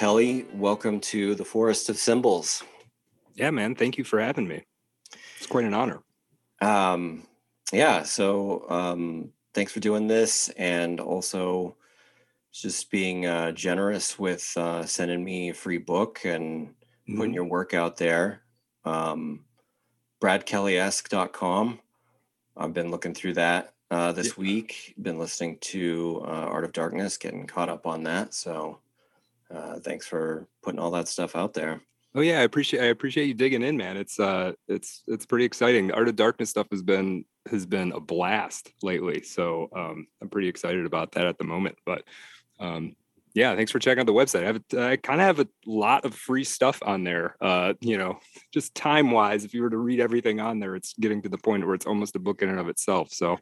Kelly, welcome to the Forest of Symbols. Yeah, man. Thank you for having me. It's quite an honor. Um, yeah, so um, thanks for doing this and also just being uh, generous with uh, sending me a free book and mm-hmm. putting your work out there. Um, BradKellyesque.com. I've been looking through that uh, this yeah. week. Been listening to uh, Art of Darkness, getting caught up on that. So uh, thanks for putting all that stuff out there. Oh yeah, I appreciate I appreciate you digging in, man. It's uh it's it's pretty exciting. The Art of Darkness stuff has been has been a blast lately. So um I'm pretty excited about that at the moment. But um yeah, thanks for checking out the website. I have I kind of have a lot of free stuff on there. Uh, you know, just time wise, if you were to read everything on there, it's getting to the point where it's almost a book in and of itself. So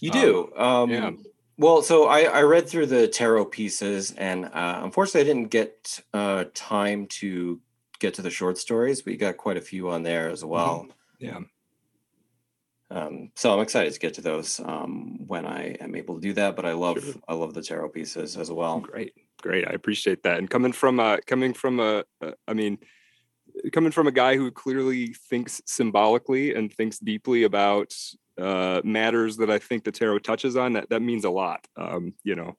you do. Um, um yeah. Well, so I, I read through the tarot pieces, and uh, unfortunately, I didn't get uh, time to get to the short stories, but you got quite a few on there as well. Mm-hmm. Yeah. Um, so I'm excited to get to those um, when I am able to do that. But I love sure. I love the tarot pieces as well. Great, great. I appreciate that. And coming from a coming from a, a I mean, coming from a guy who clearly thinks symbolically and thinks deeply about uh, matters that I think the tarot touches on, that that means a lot. Um, you know,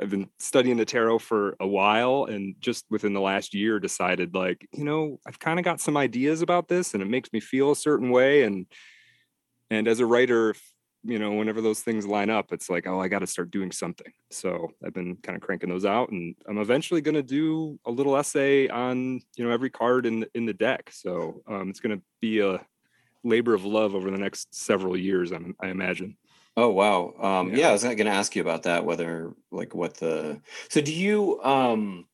I've been studying the tarot for a while, and just within the last year, decided like, you know, I've kind of got some ideas about this, and it makes me feel a certain way. And and as a writer, you know, whenever those things line up, it's like, oh, I got to start doing something. So I've been kind of cranking those out, and I'm eventually going to do a little essay on you know every card in in the deck. So um, it's going to be a labor of love over the next several years. I'm, I imagine. Oh wow. Um, yeah. yeah. I was going to ask you about that. Whether like what the so do you um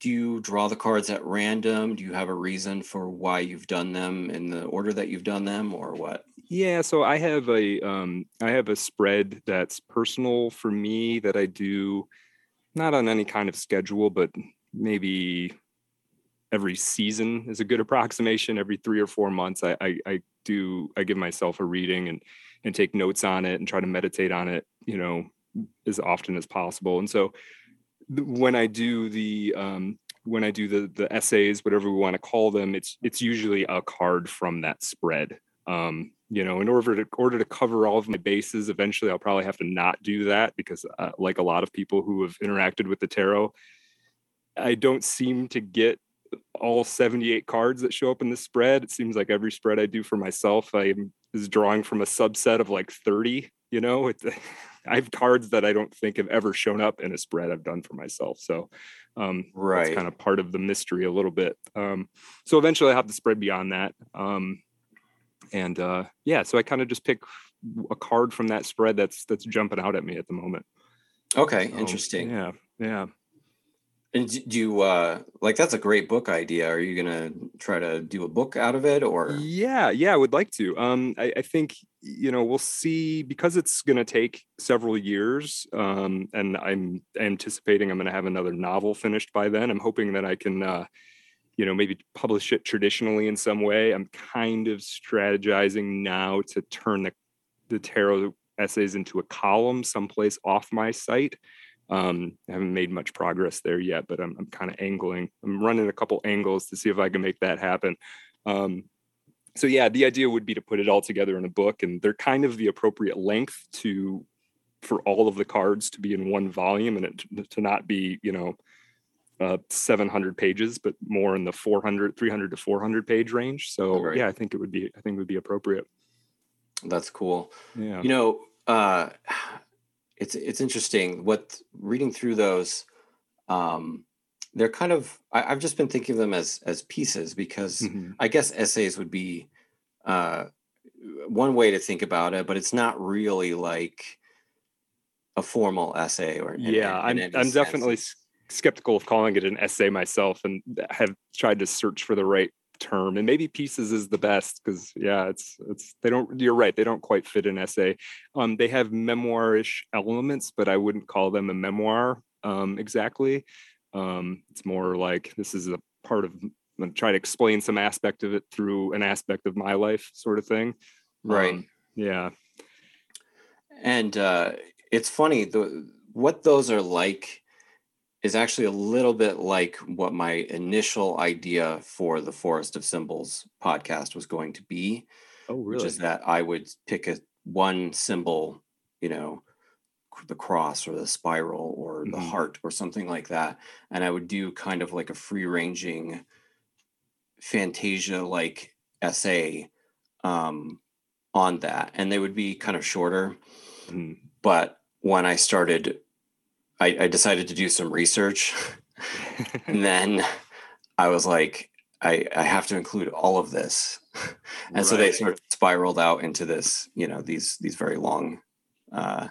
do you draw the cards at random? Do you have a reason for why you've done them in the order that you've done them, or what? Yeah. So I have a um I have a spread that's personal for me that I do not on any kind of schedule, but maybe every season is a good approximation. Every three or four months, I, I, I do I give myself a reading and and take notes on it and try to meditate on it, you know, as often as possible. And so when I do the um, when I do the the essays, whatever we want to call them, it's it's usually a card from that spread. Um, you know, in order to order to cover all of my bases, eventually I'll probably have to not do that because, uh, like a lot of people who have interacted with the tarot, I don't seem to get all 78 cards that show up in the spread. It seems like every spread I do for myself, I am, is drawing from a subset of like 30. You know, it, I have cards that I don't think have ever shown up in a spread I've done for myself. So, um, right, it's kind of part of the mystery a little bit. Um, so eventually I have to spread beyond that. Um, and uh, yeah, so I kind of just pick a card from that spread that's that's jumping out at me at the moment. Okay, so, interesting. Yeah, yeah. And do you uh like that's a great book idea? Are you gonna try to do a book out of it or yeah, yeah, I would like to. Um I, I think you know we'll see because it's gonna take several years. Um and I'm anticipating I'm gonna have another novel finished by then. I'm hoping that I can uh you know maybe publish it traditionally in some way. I'm kind of strategizing now to turn the the tarot essays into a column someplace off my site um, I haven't made much progress there yet, but I'm, I'm kind of angling. I'm running a couple angles to see if I can make that happen. Um, so yeah, the idea would be to put it all together in a book, and they're kind of the appropriate length to for all of the cards to be in one volume, and it, to not be you know uh, 700 pages, but more in the 400, 300 to 400 page range. So right. yeah, I think it would be I think it would be appropriate. That's cool. Yeah. You know, uh, it's it's interesting what reading through those um they're kind of I, have just been thinking of them as as pieces because mm-hmm. i guess essays would be uh one way to think about it but it's not really like a formal essay or yeah in, in i'm i'm sense. definitely skeptical of calling it an essay myself and have tried to search for the right term and maybe pieces is the best because yeah it's it's they don't you're right they don't quite fit an essay. Um they have memoirish elements but i wouldn't call them a memoir um exactly. Um it's more like this is a part of i'm try to explain some aspect of it through an aspect of my life sort of thing. Right. Um, yeah. And uh it's funny the what those are like is actually a little bit like what my initial idea for the Forest of Symbols podcast was going to be. Oh, really? Which is that I would pick a one symbol, you know, the cross or the spiral or the mm-hmm. heart or something like that, and I would do kind of like a free ranging Fantasia like essay um, on that, and they would be kind of shorter. Mm-hmm. But when I started I, I decided to do some research. and then I was like, I, I have to include all of this. and right. so they sort of spiraled out into this, you know, these these very long uh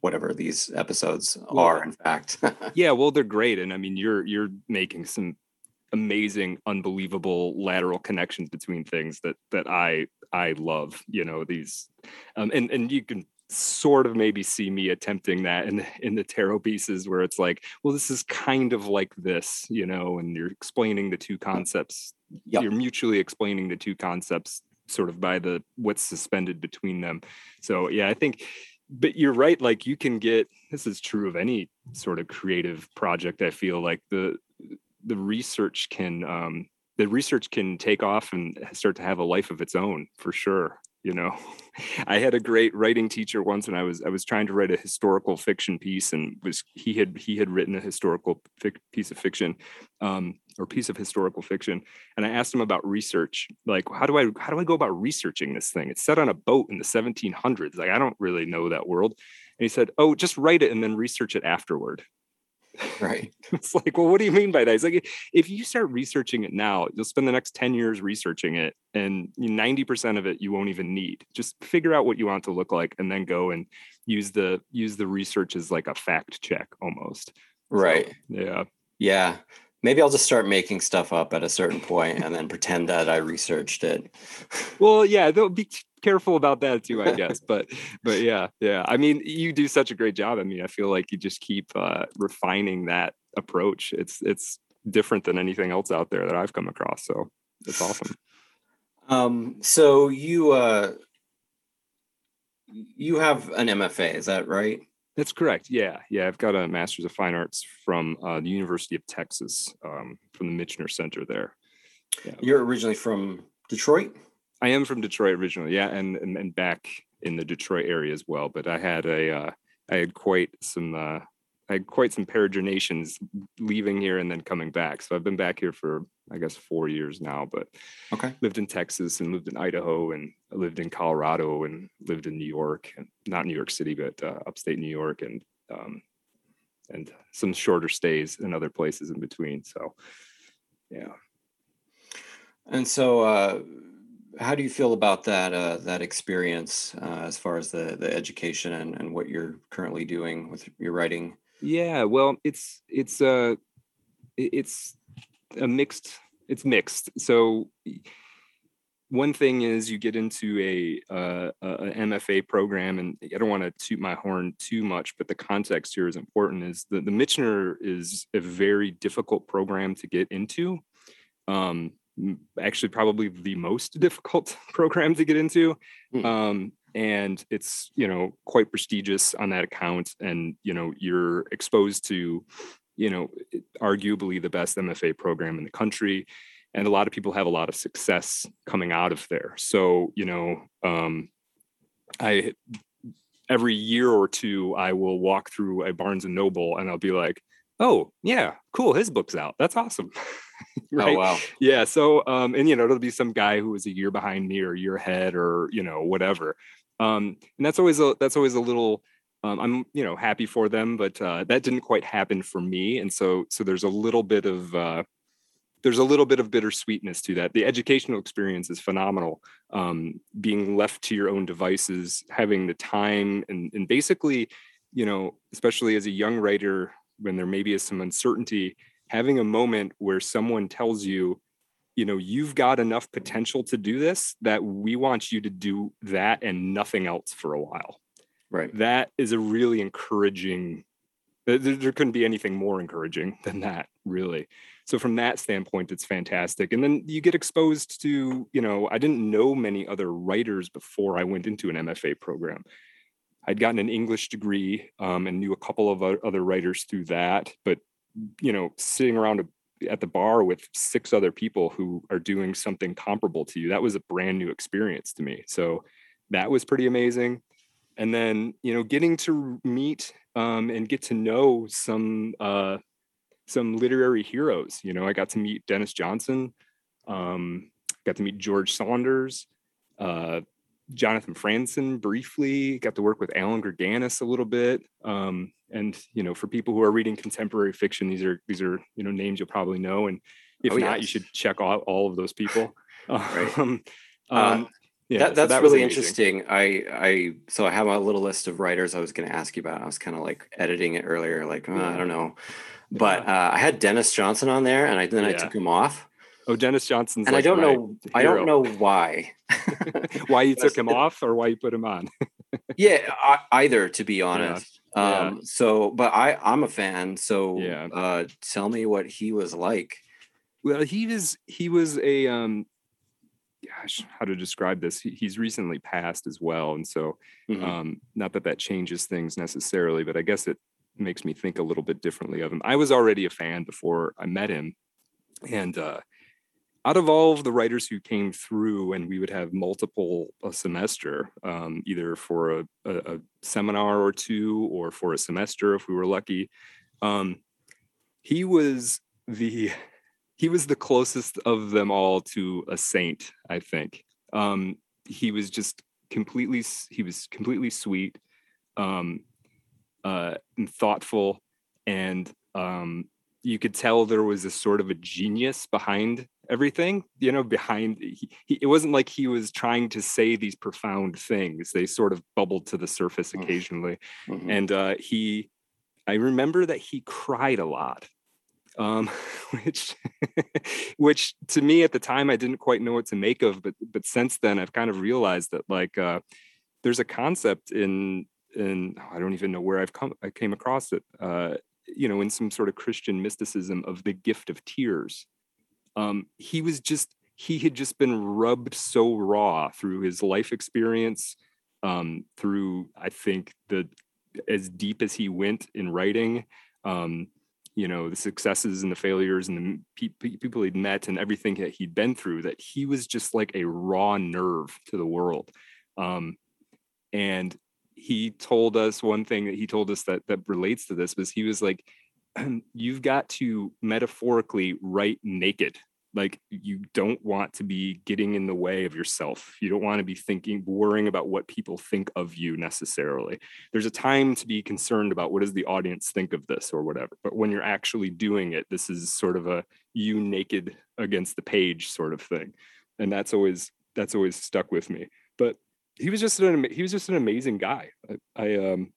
whatever these episodes well, are in fact. yeah, well they're great. And I mean you're you're making some amazing, unbelievable lateral connections between things that that I I love, you know, these um and and you can sort of maybe see me attempting that in in the tarot pieces where it's like well this is kind of like this you know and you're explaining the two concepts yep. you're mutually explaining the two concepts sort of by the what's suspended between them. So yeah i think but you're right like you can get this is true of any sort of creative project i feel like the the research can um the research can take off and start to have a life of its own for sure you know i had a great writing teacher once when i was i was trying to write a historical fiction piece and was he had he had written a historical fic, piece of fiction um, or piece of historical fiction. And i asked him about research like how do i how do i go about researching this thing? It's set on a boat in the 1700s like i don't really know that world. And he said oh just write it and then research it afterward Right. it's like, well, what do you mean by that? It's like, if you start researching it now, you'll spend the next 10 years researching it, and 90% of it you won't even need. Just figure out what you want to look like and then go and use the use the research as like a fact check almost. Right. So, yeah. Yeah. Maybe I'll just start making stuff up at a certain point and then pretend that I researched it. well, yeah, they'll be careful about that too, I guess. but but yeah, yeah. I mean, you do such a great job. I mean, I feel like you just keep uh, refining that approach. It's it's different than anything else out there that I've come across. So it's awesome. Um, so you uh you have an MFA, is that right? That's correct. Yeah, yeah. I've got a Master's of Fine Arts from uh, the University of Texas, um, from the Michener Center there. Yeah. You're originally from Detroit. I am from Detroit originally, yeah, and, and and back in the Detroit area as well. But I had a uh, I had quite some uh, I had quite some peregrinations leaving here and then coming back. So I've been back here for I guess four years now. But okay, lived in Texas and lived in Idaho and lived in Colorado and lived in New York and not New York City but uh, upstate New York and um, and some shorter stays in other places in between. So yeah. And so uh, how do you feel about that uh, that experience uh, as far as the the education and, and what you're currently doing with your writing? Yeah, well, it's it's uh it's a mixed it's mixed. So one thing is you get into a, uh, a MFA program, and I don't want to toot my horn too much, but the context here is important. Is the the Michener is a very difficult program to get into. Um, actually probably the most difficult program to get into. Mm. Um, and it's you know quite prestigious on that account and you know you're exposed to you know arguably the best mfa program in the country and a lot of people have a lot of success coming out of there so you know um, i every year or two i will walk through a barnes and noble and i'll be like oh yeah cool his book's out that's awesome Oh, right? Oh wow. Yeah. So um, and you know, it'll be some guy who is a year behind me or a year ahead or you know, whatever. Um, and that's always a that's always a little um, I'm you know happy for them, but uh, that didn't quite happen for me. And so so there's a little bit of uh, there's a little bit of bittersweetness to that. The educational experience is phenomenal. Um, being left to your own devices, having the time, and, and basically, you know, especially as a young writer, when there maybe is some uncertainty, having a moment where someone tells you you know you've got enough potential to do this that we want you to do that and nothing else for a while. Right. That is a really encouraging there, there couldn't be anything more encouraging than that really. So from that standpoint it's fantastic. And then you get exposed to you know i didn't know many other writers before i went into an mfa program i'd gotten an english degree um, and knew a couple of other writers through that but you know sitting around a, at the bar with six other people who are doing something comparable to you that was a brand new experience to me. So that was pretty amazing. And then you know getting to meet um, and get to know some uh, some literary heroes you know i got to meet Denis Johnson um, got to meet george saunders uh, jonathan franzen briefly got to work with Allan Gurganus a little bit um, and you know for people who are reading contemporary fiction these are these are you know names you'll probably know and if oh, not yes. you should check out all of those people right. um, uh, yeah, that, that's so that really interesting. I I so I have a little list of writers I was going to ask you about. I was kind of like editing it earlier, like oh, I don't know, but uh, I had Denis Johnson on there, and I then yeah. I took him off. Oh, Denis Johnson's. And like I don't know. Hero. I don't know why. why you took him off, or why you put him on? yeah, I, either to be honest. Yeah. Um, so, but I I'm a fan. So, yeah. Uh, tell me what he was like. Well, he was he was a um gosh, how to describe this? He, he's recently passed as well, and so mm-hmm. um, not that that changes things necessarily, but I guess it makes me think a little bit differently of him. I was already a fan before I met him, and uh, out of all of the writers who came through, and we would have multiple a semester, um, either for a, a, a, seminar or two, or for a semester if we were lucky. Um, he was the he was the closest of them all to a saint i think um, he was just completely he was completely sweet um, uh, and thoughtful and um, you could tell there was a sort of a genius behind everything you know behind he, he, it wasn't like he was trying to say these profound things they sort of bubbled to the surface mm. occasionally mm-hmm. and uh, he i remember that he cried a lot um, which which to me at the time I didn't quite know what to make of, but but since then I've kind of realized that like uh, there's a concept in in I don't even know where I've come I came across it, uh, you know, in some sort of Christian mysticism of the gift of tears. Um, he was just he had just been rubbed so raw through his life experience, um, through I think the as deep as he went in writing. Um, you know the successes and the failures and the pe- people he'd met and everything that he'd been through that he was just like a raw nerve to the world um, and he told us one thing that he told us that that relates to this was he was like you've got to metaphorically write naked. Like you don't want to be getting in the way of yourself. You don't want to be thinking worrying about what people think of you necessarily. There's a time to be concerned about what does the audience think of this or whatever but when you're actually doing it this is sort of a you naked against the page sort of thing. And that's always that's always stuck with me. But he was just an he was just an amazing guy. I, I um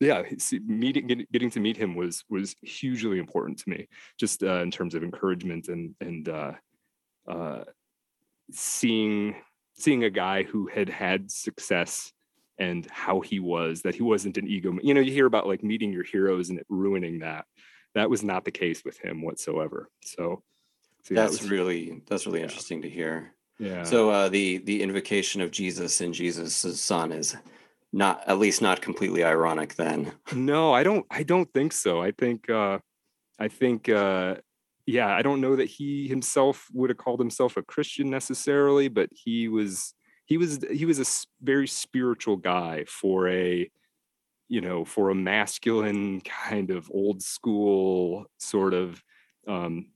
yeah meeting getting to meet him was was hugely important to me just uh, in terms of encouragement and and uh, uh, seeing seeing a guy who had had success and how he was that he wasn't an ego you know you hear about like meeting your heroes and it ruining that. That was not the case with him whatsoever. So, so yeah, that's was, really that's really yeah. interesting to hear yeah. So uh the the invocation of jesus and jesus' son is not at least not completely ironic then. No i don't i don't think so. I think uh i think uh yeah i don't know that he himself would have called himself a christian necessarily but he was he was he was a very spiritual guy for a you know for a masculine kind of old school sort of um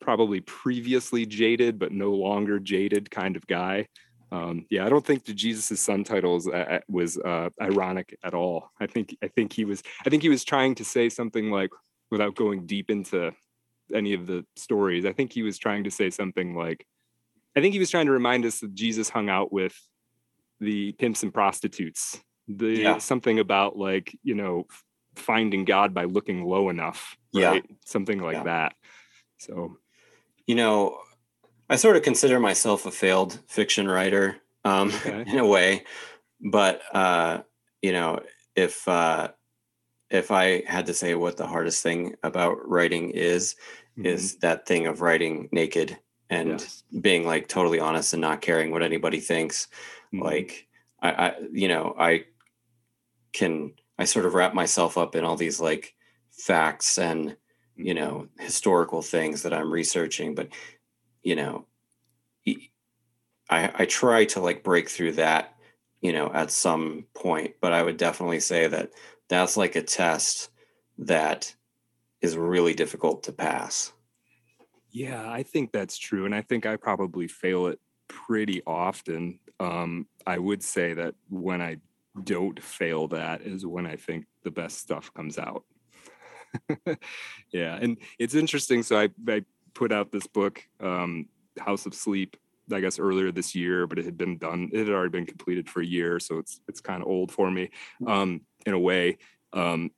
probably previously jaded but no longer jaded kind of guy um, yeah, I don't think the Jesus' son titles uh, uh, was uh, ironic at all. I think I think he was I think he was trying to say something like, without going deep into any of the stories, I think he was trying to say something like, I think he was trying to remind us that Jesus hung out with the pimps and prostitutes. The yeah. something about like you know finding God by looking low enough, right? Yeah. Something like yeah. that. So, you know, I sort of consider myself a failed fiction writer um, okay. in a way, but uh, you know, if uh, if I had to say what the hardest thing about writing is, mm-hmm. is that thing of writing naked and yes. being like totally honest and not caring what anybody thinks. Mm-hmm. Like I, I, you know, I can I sort of wrap myself up in all these like facts and you know historical things that i'm researching but you know i i try to like break through that you know at some point but i would definitely say that that's like a test that is really difficult to pass. Yeah i think that's true and i think i probably fail it pretty often. Um i would say that when i don't fail that is when i think the best stuff comes out yeah, and it's interesting. So I, I put out this book, um, House of Sleep, I guess earlier this year, but it had been done. It had already been completed for a year, so it's it's kind of old for me, um, in a way. Um,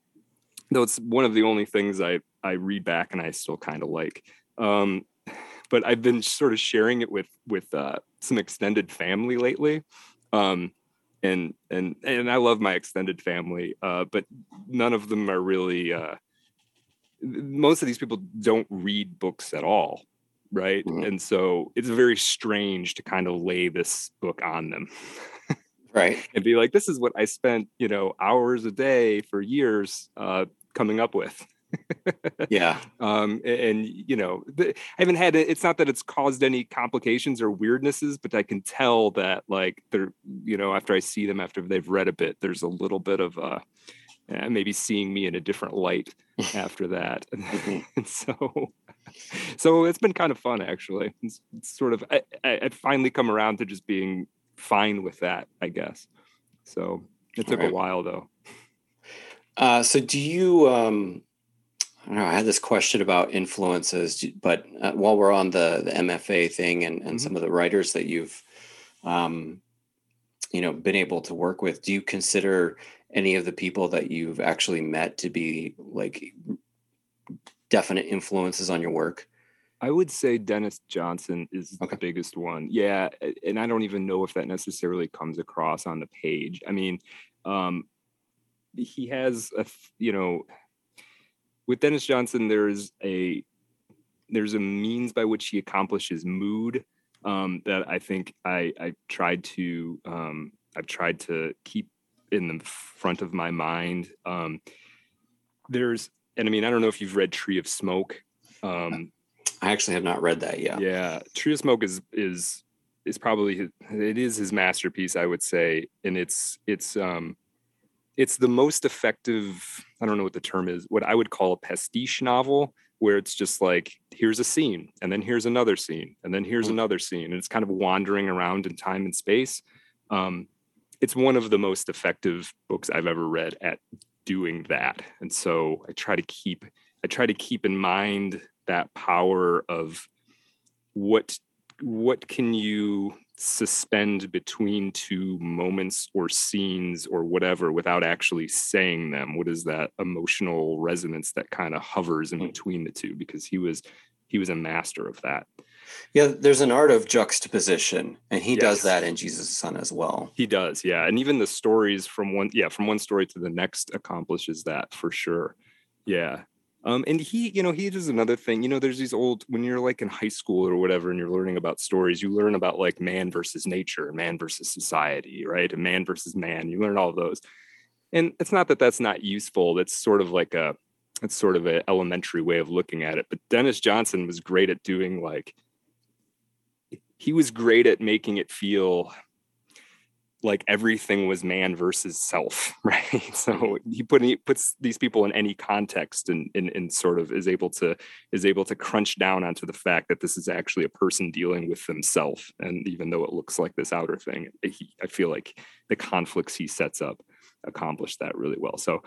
though it's one of the only things I I read back and I still kind of like. Um, but I've been sort of sharing it with with uh, some extended family lately. Um, and and and I love my extended family, uh, but none of them are really uh, most of these people don't read books at all right? Mm-hmm. and so it's very strange to kind of lay this book on them. Right. And be like this is what i spent you know hours a day for years uh, coming up with. Yeah. Um and, and you know the, i haven't had it it's not that it's caused any complications or weirdnesses but i can tell that like they're you know after i see them after they've read a bit there's a little bit of uh and maybe seeing me in a different light after that. Mm-hmm. and so, so it's been kind of fun actually. It's, it's sort of I, I finally come around to just being fine with that, I guess. So it took right. a while though. Uh, so do you? Um, I don't know. I had this question about influences, but uh, while we're on the the MFA thing and and mm-hmm. some of the writers that you've, um, you know, been able to work with, do you consider any of the people that you've actually met to be like definite influences on your work? I would say Denis Johnson is okay. the biggest one. Yeah, and I don't even know if that necessarily comes across on the page. I mean, um, he has a you know, with Denis Johnson, there's a there's a means by which he accomplishes mood um, that I think I I tried to um, I've tried to keep in the front of my mind. Um, there's, and I mean, I don't know if you've read Tree of Smoke. Um, I actually have not read that yet. Yeah, Tree of Smoke is is is probably his, it is his masterpiece, I would say, and it's it's um it's the most effective. I don't know what the term is. What I would call a pastiche novel, where it's just like here's a scene, and then here's another scene, and then here's mm-hmm. another scene, and it's kind of wandering around in time and space. Um, it's one of the most effective books I've ever read at doing that. And so I try to keep I try to keep in mind that power of what what can you suspend between two moments or scenes or whatever without actually saying them what is that emotional resonance that kind of hovers in hmm. between the two because he was he was a master of that yeah, there's an art of juxtaposition, and he yes. does that in Jesus' Son as well. He does, yeah, and even the stories from one, yeah, from one story to the next accomplishes that for sure. Yeah, um, and he, you know, he does another thing. You know, there's these old when you're like in high school or whatever, and you're learning about stories. You learn about like man versus nature, man versus society, right? And man versus man. You learn all those, and it's not that that's not useful. That's sort of like a, it's sort of an elementary way of looking at it. But Denis Johnson was great at doing like he was great at making it feel like everything was man versus self, right? So he put he puts these people in any context and, and and sort of is able to is able to crunch down onto the fact that this is actually a person dealing with themselves. And even though it looks like this outer thing, he, I feel like the conflicts he sets up accomplish that really well. So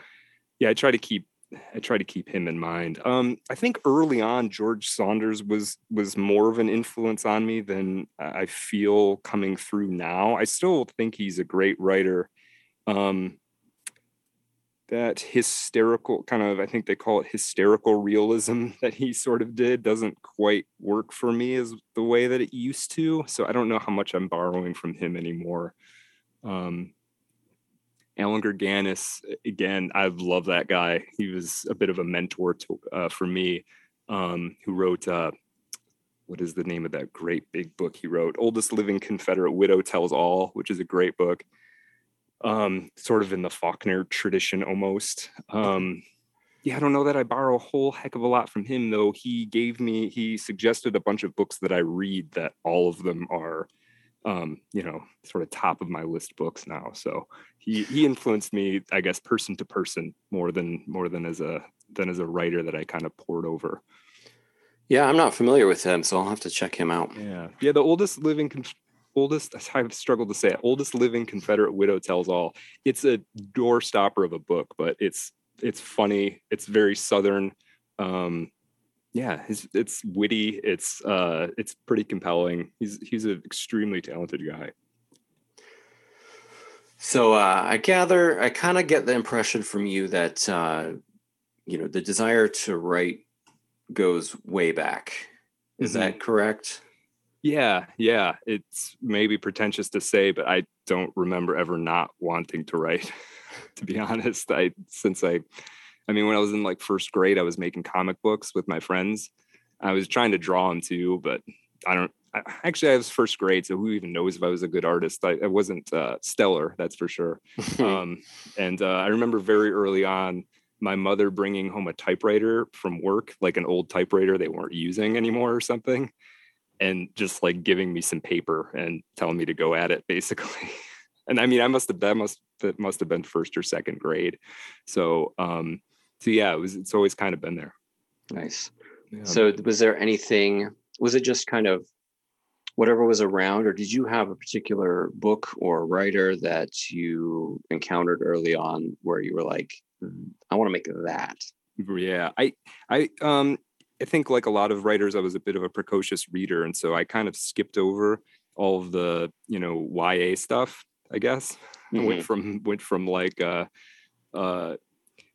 yeah, I try to keep I try to keep him in mind. Um, I think early on, George Saunders was was more of an influence on me than I feel coming through now. I still think he's a great writer. Um, that hysterical kind of, I think they call it hysterical realism that he sort of did doesn't quite work for me as the way that it used to. So I don't know how much I'm borrowing from him anymore. Um, Allan Gurganus, again, I love that guy. He was a bit of a mentor to, uh, for me, um, who wrote, uh, what is the name of that great big book he wrote? Oldest Living Confederate Widow Tells All, which is a great book, um, sort of in the Faulkner tradition almost. Um, yeah, I don't know that I borrow a whole heck of a lot from him, though. He gave me, he suggested a bunch of books that I read that all of them are, um, you know, sort of top of my list books now. So he he influenced me, I guess, person to person more than more than as a than as a writer that I kind of pored over. Yeah, I'm not familiar with him, so I'll have to check him out. Yeah, yeah. The oldest living, oldest I've struggled to say it. Oldest living Confederate widow tells all. It's a doorstopper of a book, but it's it's funny. It's very southern. Um, yeah, it's, it's witty. It's uh, it's pretty compelling. He's he's an extremely talented guy. So uh, I gather, I kind of get the impression from you that uh, you know the desire to write goes way back. Is mm-hmm. that correct? Yeah, yeah. It's maybe pretentious to say, but I don't remember ever not wanting to write. to be honest. I since I I mean when I was in like first grade, I was making comic books with my friends. I was trying to draw them too, but I don't I, actually I was first grade, so who even knows if I was a good artist? I, I wasn't uh, stellar, that's for sure. um, and uh, I remember very early on my mother bringing home a typewriter from work, like an old typewriter they weren't using anymore or something, and just like giving me some paper and telling me to go at it, basically and I mean, I must have that must that must have been first or second grade. So, um, so yeah, it was. It's always kind of been there. Nice. Yeah. So, was there anything? Was it just kind of whatever was around, or did you have a particular book or writer that you encountered early on where you were like, mm, I want to make that? Yeah, I, I, um, I think like a lot of writers, I was a bit of a precocious reader, and so I kind of skipped over all of the you know YA stuff I guess. Mm-hmm. Went from went from like uh uh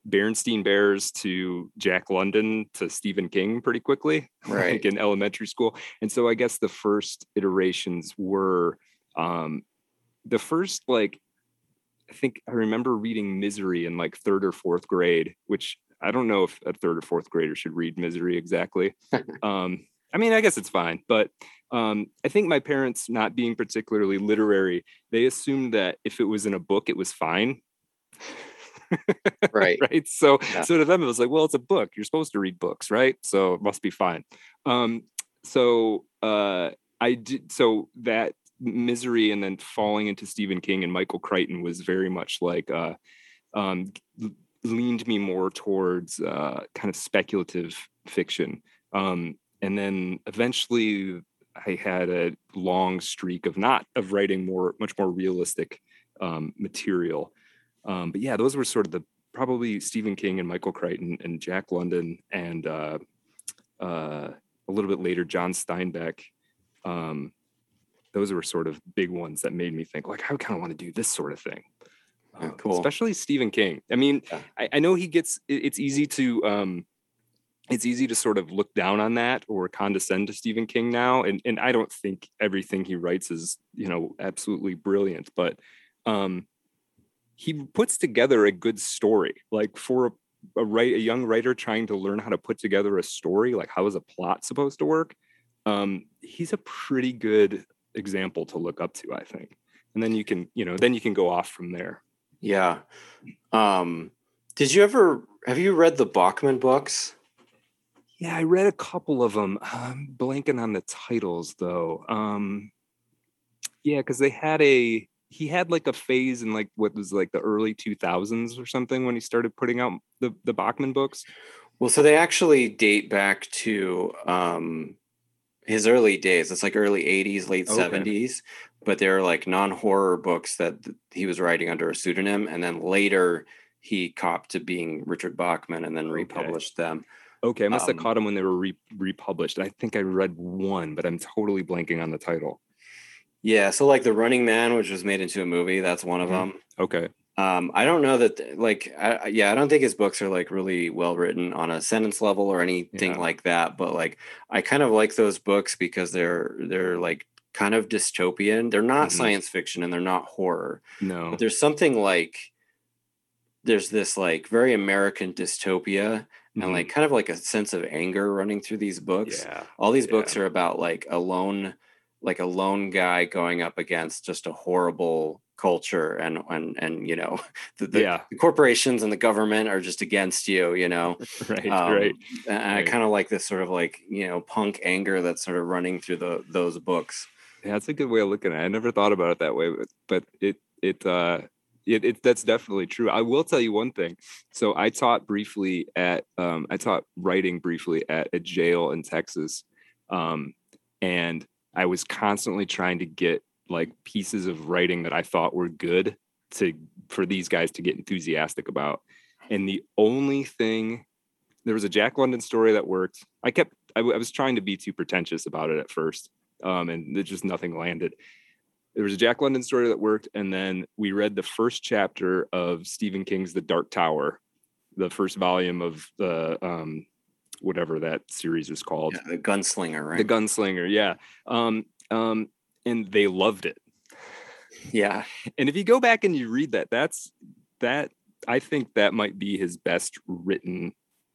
Berenstain Bears to Jack London to Stephen King pretty quickly, right? like in elementary school. And so I guess the first iterations were um the first like I think I remember reading Misery in like third or fourth grade, which I don't know if a third or fourth grader should read Misery exactly. um, I mean, I guess it's fine, but um, I think my parents, not being particularly literary, they assumed that if it was in a book, it was fine. right. right. So, yeah. so to them, it was like, well, it's a book. You're supposed to read books, right? So it must be fine. Um, so uh, I did. So that misery and then falling into Stephen King and Michael Crichton was very much like uh, um, leaned me more towards uh, kind of speculative fiction. Um, and then eventually I had a long streak of not of writing more, much more realistic um, material. Um, but yeah, those were sort of the probably Stephen King and Michael Crichton and Jack London and uh, uh, a little bit later John Steinbeck. Um, those were sort of big ones that made me think like I kind of want to do this sort of thing. Uh, cool. Especially Stephen King. I mean, yeah. I, I, know he gets. It's easy to um, it's easy to sort of look down on that or condescend to Stephen King now. And and I don't think everything he writes is, you know, absolutely brilliant, but um he puts together a good story. Like for a, a write a young writer trying to learn how to put together a story, like how is a plot supposed to work? Um, he's a pretty good example to look up to, I think. And then you can, you know, then you can go off from there. Yeah. Um, did you ever have you read the Bachman books? Yeah, I read a couple of them. I'm blanking on the titles though. Um, yeah, because they had a he had like a phase in like what was like the early 2000s or something when he started putting out the the Bachman books. Well, so they actually date back to um his early days. It's like early 80s, late okay. 70s, but they're like non-horror books that he was writing under a pseudonym and then later he copped to being Richard Bachman and then republished okay. them. Okay, I must um, have caught them when they were re- republished. I think I read one, but I'm totally blanking on the title. Yeah, so like the Running Man, which was made into a movie, that's one of mm-hmm. them. Okay. Um, I don't know that like I, yeah, I don't think his books are like really well written on a sentence level or anything yeah. like that. But like I kind of like those books because they're they're like kind of dystopian. They're not mm-hmm. science fiction and they're not horror. No, but there's something like there's this like very American dystopia mm-hmm. and like kind of like a sense of anger running through these books. Yeah. All these books are about like a lone like a lone guy going up against just a horrible culture and and and you know the, the, yeah. the corporations and the government are just against you you know right um, right and right. i kind of like this sort of like you know punk anger that's sort of running through the those books yeah that's a good way of looking at it i never thought about it that way but, but it it uh it, it, that's definitely true. I will tell you one thing. So I taught briefly at um, I taught writing briefly at a jail in Texas, um, and I was constantly trying to get like pieces of writing that I thought were good to for these guys to get enthusiastic about. And the only thing there was a Jack London story that worked. I kept I, I was trying to be too pretentious about it at first, um, and it just nothing landed. There was a Jack London story that worked, and then we read the first chapter of Stephen King's The Dark Tower, the first volume of the um, whatever that series is called. Yeah, the Gunslinger, right? The Gunslinger, yeah. Um, um, and they loved it. Yeah. And if you go back and you read that, that's that I think that might be his best written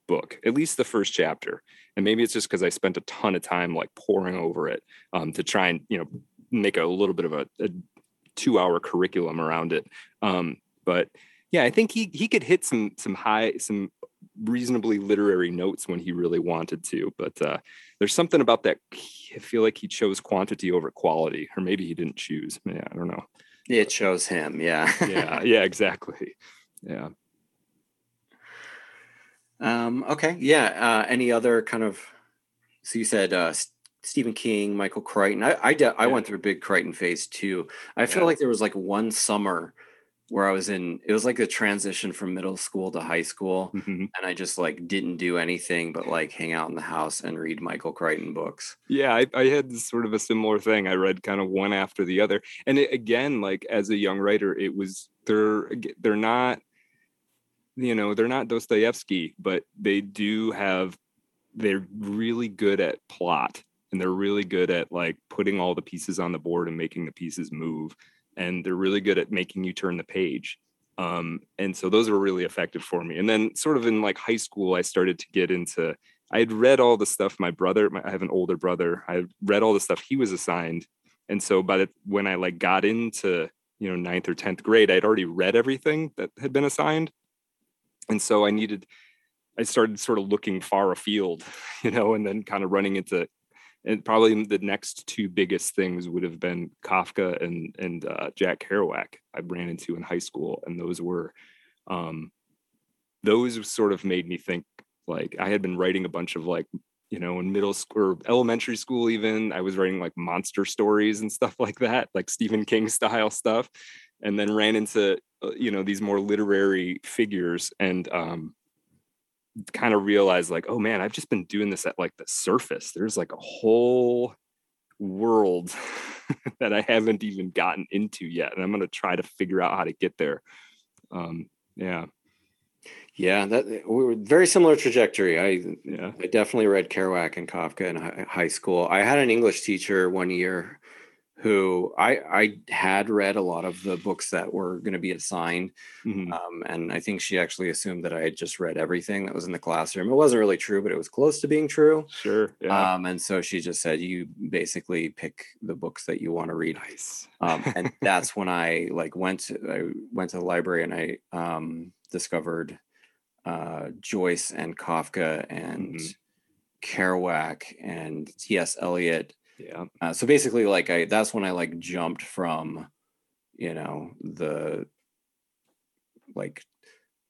book, at least the first chapter. And maybe it's just because I spent a ton of time like poring over it um, to try and, you know, make a little bit of a, a two hour curriculum around it. Um, but yeah, I think he he could hit some some high some reasonably literary notes when he really wanted to. But uh, there's something about that. I feel like he chose quantity over quality, or maybe he didn't choose. Yeah, I don't know. It shows him. Yeah. yeah. Yeah. Exactly. Yeah. Um, okay. Yeah. Uh, any other kind of? So you said uh, Stephen King, Michael Crichton. I I, de- I went through a big Crichton phase too. I feel yeah. like there was like one summer where I was in it was like a transition from middle school to high school mm-hmm. and I just like didn't do anything but like hang out in the house and read Michael Crichton books. Yeah, I, I had sort of a similar thing. I read kind of one after the other. And it, again, like as a young writer, it was they're they're not you know, they're not Dostoevsky, but they do have they're really good at plot and they're really good at like putting all the pieces on the board and making the pieces move and they're really good at making you turn the page. Um, and so those were really effective for me. And then sort of in like high school i started to get into i had read all the stuff my brother my, i have an older brother i read all the stuff he was assigned. And so by the when i like got into you know ninth or 10th grade i'd already read everything that had been assigned. And so i needed i started sort of looking far afield you know and then kind of running into and probably the next two biggest things would have been Kafka and and uh, Jack Kerouac I ran into in high school, and those were um, those sort of made me think like I had been writing a bunch of like you know in middle school or elementary school even I was writing like monster stories and stuff like that, like Stephen King style stuff, and then ran into uh, you know these more literary figures and um, kind of realize like oh man i've just been doing this at like the surface. There's like a whole world that i haven't even gotten into yet and i'm going to try to figure out how to get there. Um yeah. Yeah that we were very similar trajectory. I yeah. I definitely read kerouac and kafka in high school. I had an english teacher one year who I I had read a lot of the books that were going to be assigned, mm-hmm. um, and I think she actually assumed that I had just read everything that was in the classroom. It wasn't really true, but it was close to being true. Sure. Yeah. Um, and so she just said, "You basically pick the books that you want to read." Nice. Um, and that's when I like went to I went to the library and I um, discovered uh, Joyce and Kafka and mm-hmm. Kerouac and T.S. Eliot yeah. Uh, so basically, like I, that's when I like jumped from, you know, the like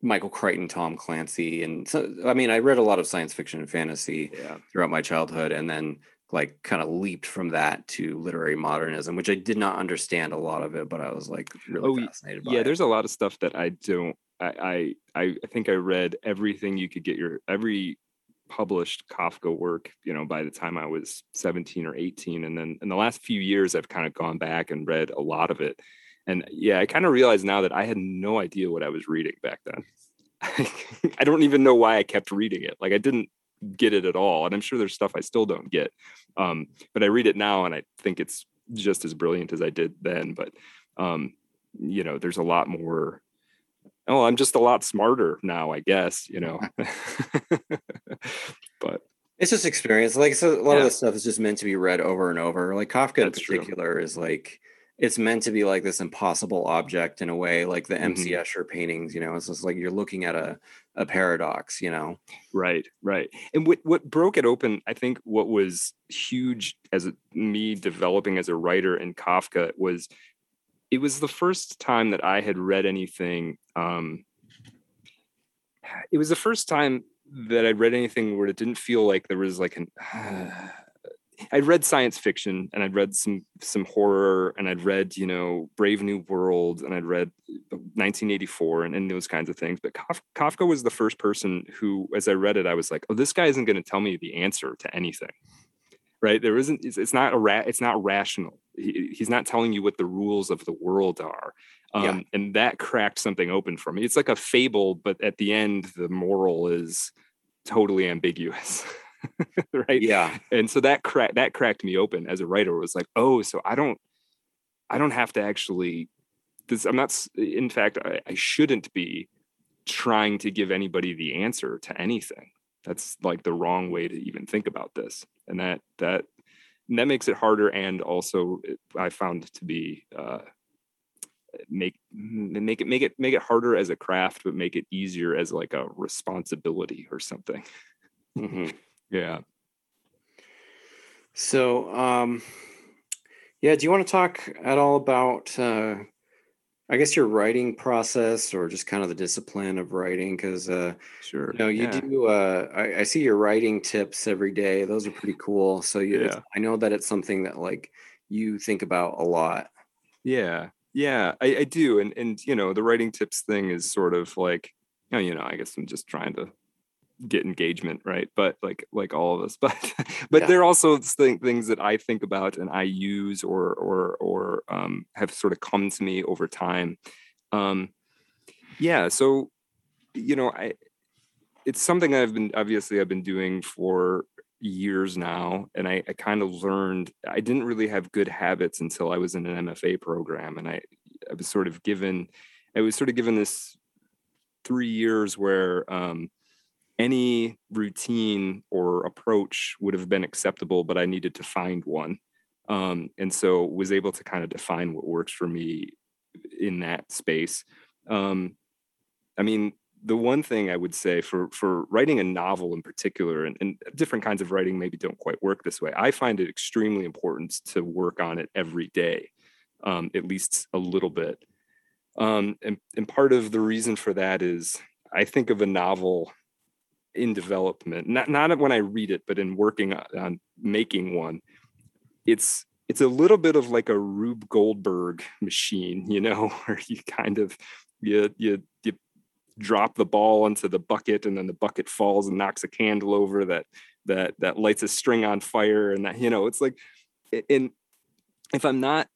Michael Crichton, Tom Clancy, and so I mean, I read a lot of science fiction and fantasy yeah. throughout my childhood, and then like kind of leaped from that to literary modernism, which I did not understand a lot of it, but I was like really oh, fascinated. yeah, it. there's a lot of stuff that I don't. I, I I think I read everything you could get your every published Kafka work, you know, by the time I was 17 or 18. And then in the last few years, I've kind of gone back and read a lot of it. And yeah, I kind of realize now that I had no idea what I was reading back then. I don't even know why I kept reading it. Like I didn't get it at all. And I'm sure there's stuff I still don't get. Um, but I read it now and I think it's just as brilliant as I did then. But um, you know, there's a lot more oh, I'm just a lot smarter now, I guess, you know. but it's just experience. Like so a lot yeah. of the stuff is just meant to be read over and over. Like Kafka That's in particular true. is like it's meant to be like this impossible object in a way, like the MC Mhm. Escher paintings. You know, it's just like you're looking at a a paradox. You know. Right, right. And what what broke it open, I think, what was huge as a, me developing as a writer in Kafka was it was the first time that I had read anything. Um, it was the first time that I'd read anything where it didn't feel like there was like an. I'd read science fiction and I'd read some some horror and I'd read you know Brave New World and I'd read 1984 and, and those kinds of things. But Kaf- Kafka was the first person who, as I read it, I was like, oh, this guy isn't going to tell me the answer to anything, right? There isn't. It's, it's not a ra- It's not rational. He, he's not telling you what the rules of the world are. Um, Yeah. And that cracked something open for me. It's like a fable, but at the end, the moral is totally ambiguous. right Yeah. and so that crack that cracked me open as a writer it was like oh so i don't i don't have to actually this i'm not in fact I, I shouldn't be trying to give anybody the answer to anything that's like the wrong way to even think about this and that that and that makes it harder and also it, i found to be uh make make it make it make it harder as a craft but make it easier as like a responsibility or something. Hmm yeah. So, um, yeah, do you want to talk at all about, uh, I guess, your writing process or just kind of the discipline of writing? Because, uh, sure you know, you yeah. do, uh, I, I see your writing tips every day. Those are pretty cool. So, you, Yeah. I know that it's something that like you think about a lot. Yeah, yeah, I, I do, and and you know the writing tips thing is sort of like, you know, you know, I guess I'm just trying to get engagement, right? But like like all of us, but but Yeah. there are also thing, things that I think about and I use or or or um, have sort of come to me over time. Um, yeah, so you know, I it's something I've been obviously I've been doing for years now and I, I kind of learned I didn't really have good habits until I was in an MFA program and I I was sort of given I was sort of given this three years where um, any routine or approach would have been acceptable, but I needed to find one. Um, and so was able to kind of define what works for me in that space. Um, I mean, the one thing I would say for for writing a novel in particular, and, and different kinds of writing maybe don't quite work this way. I find it extremely important to work on it every day, um, at least a little bit. Um, and, and part of the reason for that is I think of a novel in development, not not when I read it, but in working on, making one. It's it's a little bit of like a Rube Goldberg machine, you know, where you kind of you you you drop the ball into the bucket and then the bucket falls and knocks a candle over that that that lights a string on fire and that you know it's like in if i'm not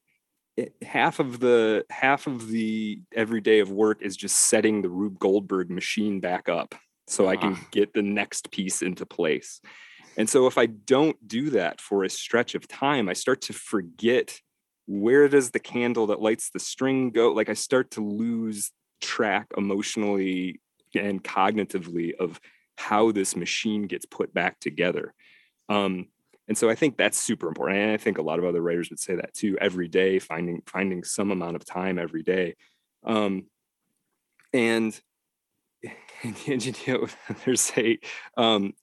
eh, half of the half of the every day of work is just setting the rube goldberg machine back up so i can Ah. get the next piece into place and so if i don't do that for a stretch of time i start to forget where does the candle that lights the string go like i start to lose track emotionally and cognitively of how this machine gets put back together. Um, and so I think that's super important. And I think a lot of other writers would say that too. Every day, finding finding some amount of time every day. Um, and, and, you know, there's a um,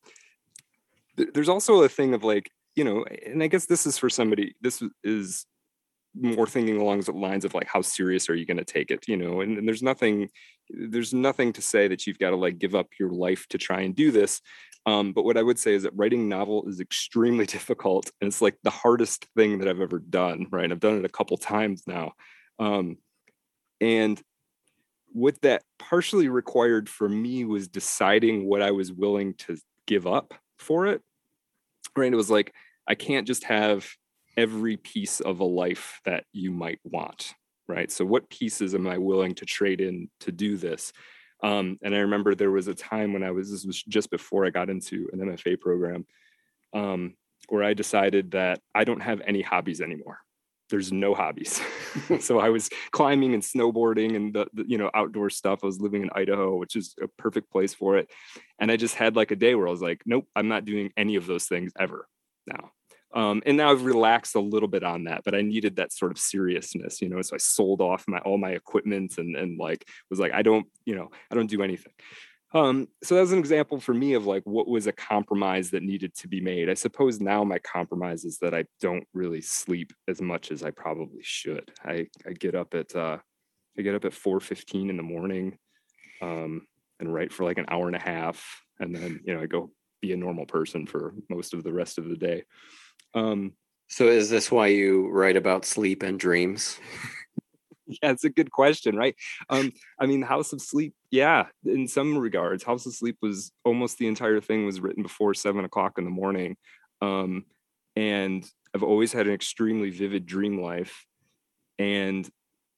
th- there's also a thing of like you know, and I guess this is for somebody. This is more thinking along the lines of like how serious are you going to take it you know? And, and there's nothing there's nothing to say that you've got to like give up your life to try and do this. Um, but what i would say is that writing novel is extremely difficult and it's like the hardest thing that i've ever done right? I've done it a couple times now. Um, and what that partially required for me was deciding what i was willing to give up for it right? It was like i can't just have every piece of a life that you might want right? So what pieces am i willing to trade in to do this? Um, and i remember there was a time when i was this was just before i got into an mfa program um, where i decided that i don't have any hobbies anymore there's no hobbies so i was climbing and snowboarding and the, the you know outdoor stuff i was living in idaho which is a perfect place for it and i just had like a day where i was like nope i'm not doing any of those things ever now Um, and now I've relaxed a little bit on that, but I needed that sort of seriousness, you know. So I sold off my all my equipment and and like was like, I don't, you know, I don't do anything. Um, so that was an example for me of like what was a compromise that needed to be made. I suppose now my compromise is that I don't really sleep as much as I probably should. I, I get up at uh, I get up at 4:15 in the morning um, and write for like an hour and a half, and then you know I go be a normal person for most of the rest of the day. Um, so is this why you write about sleep and dreams? yeah, it's a good question, right? Um, I mean, House of Sleep, yeah, in some regards, House of Sleep was almost the entire thing was written before seven o'clock in the morning. Um, and I've always had an extremely vivid dream life. And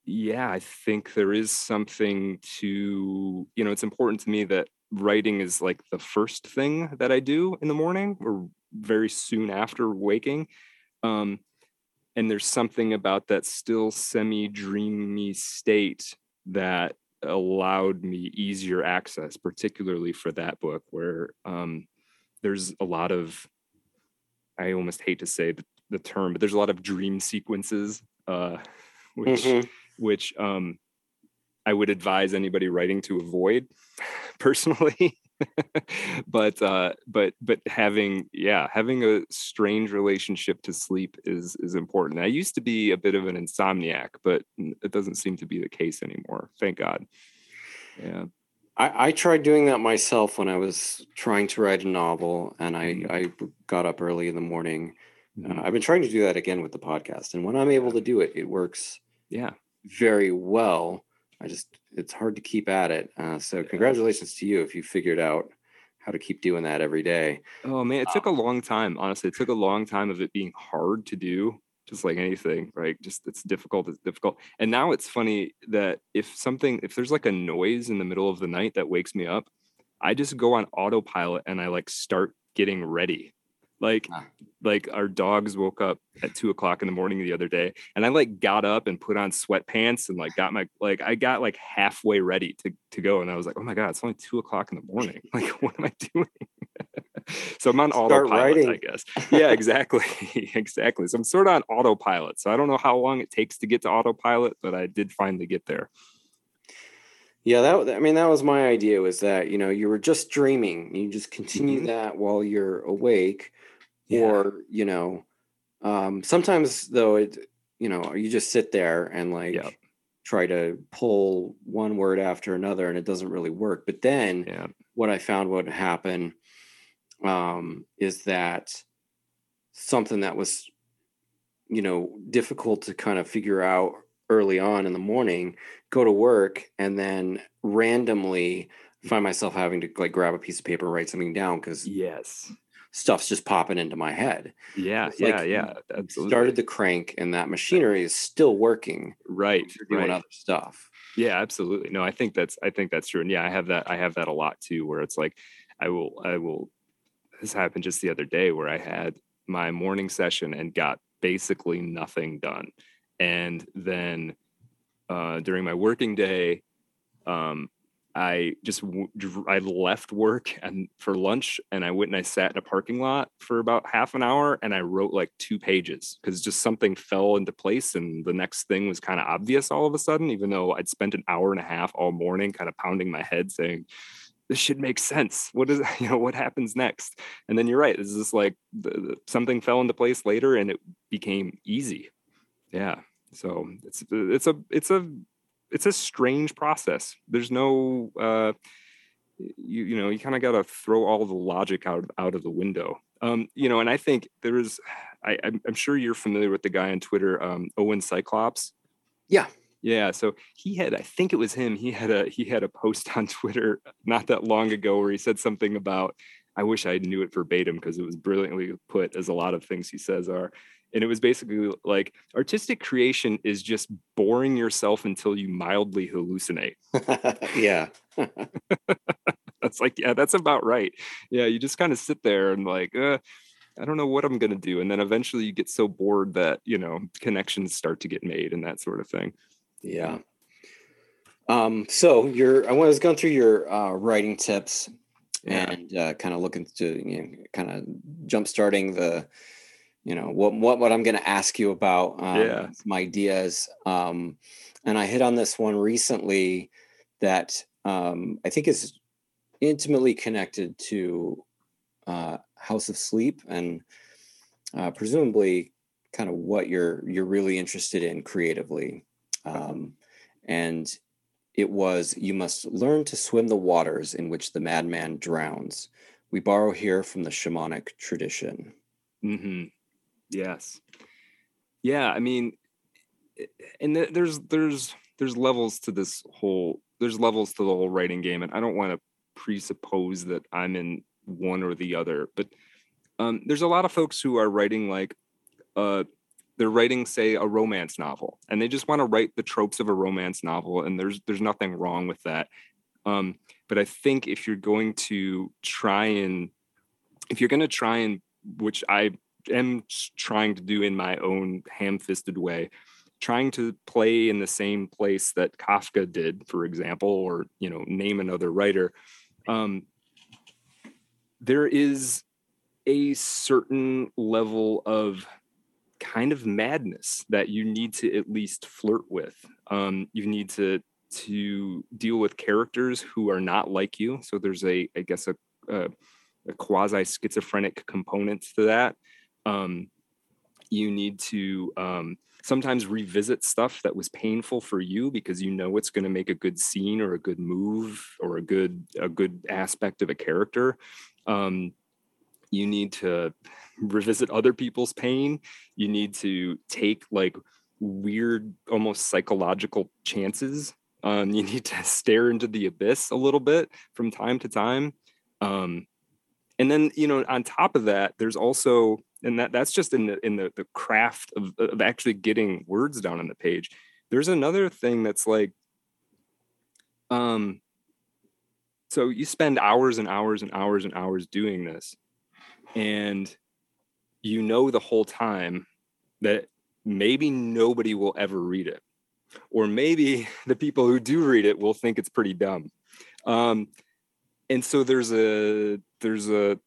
yeah, I think there is something to, you know, it's important to me that writing is like the first thing that I do in the morning or very soon after waking. Um, and there's something about that still semi dreamy state that allowed me easier access particularly for that book where um, there's a lot of i almost hate to say the, the term but there's a lot of dream sequences uh, which mm-hmm. which um, i would advise anybody writing to avoid personally but uh but but having yeah having a strange relationship to sleep is is important i used to be a bit of an insomniac but it doesn't seem to be the case anymore thank god yeah I, I tried doing that myself when I was trying to write a novel, and I, mm-hmm. I got up early in the morning. Mm-hmm. Uh, I've been trying to do that again with the podcast, and when I'm able to do it, it works. Yeah, very well. I just it's hard to keep at it. Uh, so congratulations to you if you figured out how to keep doing that every day. Oh man, it took um, a long time. Honestly, it took a long time of it being hard to do, just like anything, right? Just it's difficult. It's difficult. And now it's funny that if something, if there's like a noise in the middle of the night that wakes me up, I just go on autopilot and I like start getting ready like, ah. like our dogs woke up at two o'clock in the morning the other day, and I like got up and put on sweatpants and like got my like I got like halfway ready to to go, and I was like, oh my god, it's only two o'clock in the morning. Like, what am I doing? so I'm on Start autopilot, writing. I guess. Yeah, exactly, exactly. So I'm sort of on autopilot. So I don't know how long it takes to get to autopilot, but I did finally get there. Yeah, that I mean that was my idea was that you know you were just dreaming. You just continue mm-hmm. that while you're awake, yeah. or you know um sometimes though it you know you just sit there and like yep. try to pull one word after another and it doesn't really work but then yeah. what i found would happen um is that something that was you know difficult to kind of figure out early on in the morning go to work and then randomly find myself having to like grab a piece of paper and write something down because yes stuff's just popping into my head. Yeah, it's yeah, like yeah. Absolutely. Started the crank, and that machinery is still working. Right, doing right. other stuff. Yeah, absolutely. No, I think that's I think that's true, and yeah, I have that I have that a lot too, where it's like I will I will. This happened just the other day where I had my morning session and got basically nothing done, and then uh, during my working day, um, I just I left work and for lunch and I went and I sat in a parking lot for about half an hour and I wrote like two pages because just something fell into place and the next thing was kind of obvious all of a sudden even though I'd spent an hour and a half all morning kind of pounding my head saying this should make sense. What is you know what happens next? And then you're right it's just like something fell into place later and it became easy. Yeah so it's it's a it's a it's a strange process. There's no uh, you you know you kind of got to throw all the logic out out of the window. Um, you know, and I think there is. I, I'm sure you're familiar with the guy on Twitter, um, Owen Cyclops. Yeah, yeah. So he had, I think it was him. He had a he had a post on Twitter not that long ago where he said something about. I wish I knew it verbatim because it was brilliantly put, as a lot of things he says are and it was basically like artistic creation is just boring yourself until you mildly hallucinate. Yeah. That's like yeah that's about right. Yeah you just kind of sit there and like uh, i don't know what i'm going to do. And then eventually you get so bored that you know connections start to get made and that sort of thing. Yeah. Um so you're i was going through your uh, writing tips yeah. and uh, kind of looking to you know kind of jump starting the you know what what what I'm going to ask you about. Um, yeah, some ideas. Um, and I hit on this one recently that um, I think is intimately connected to uh, House of Sleep and uh, presumably kind of what you're you're really interested in creatively. Um, and it was you must learn to swim the waters in which the madman drowns. We borrow here from the shamanic tradition. Mm-hmm. Yes. Yeah, I mean, and there's there's there's levels to this whole there's levels to the whole writing game, and I don't want to presuppose that I'm in one or the other, but um, there's a lot of folks who are writing like uh, they're writing say a romance novel and they just want to write the tropes of a romance novel and there's there's nothing wrong with that um, but i think if you're going to try and if you're going to try and which i am trying to do in my own ham-fisted way trying to play in the same place that kafka did for example or you know name another writer um, there is a certain level of kind of madness that you need to at least flirt with. Um, you need to to deal with characters who are not like you. So there's a, I guess, a, a, a quasi schizophrenic component to that. Um, you need to um, sometimes revisit stuff that was painful for you because you know it's going to make a good scene or a good move or a good a good aspect of a character. Um, you need to revisit other people's pain. You need to take like weird almost psychological chances. Um, you need to stare into the abyss a little bit from time to time. Um, and then you know on top of that there's also and that that's just in the in the, the craft of, of actually getting words down on the page. There's another thing that's like um so you spend hours and hours and hours and hours doing this and you know the whole time that maybe nobody will ever read it or maybe the people who do read it will think it's pretty dumb. Um, and so there's a there's a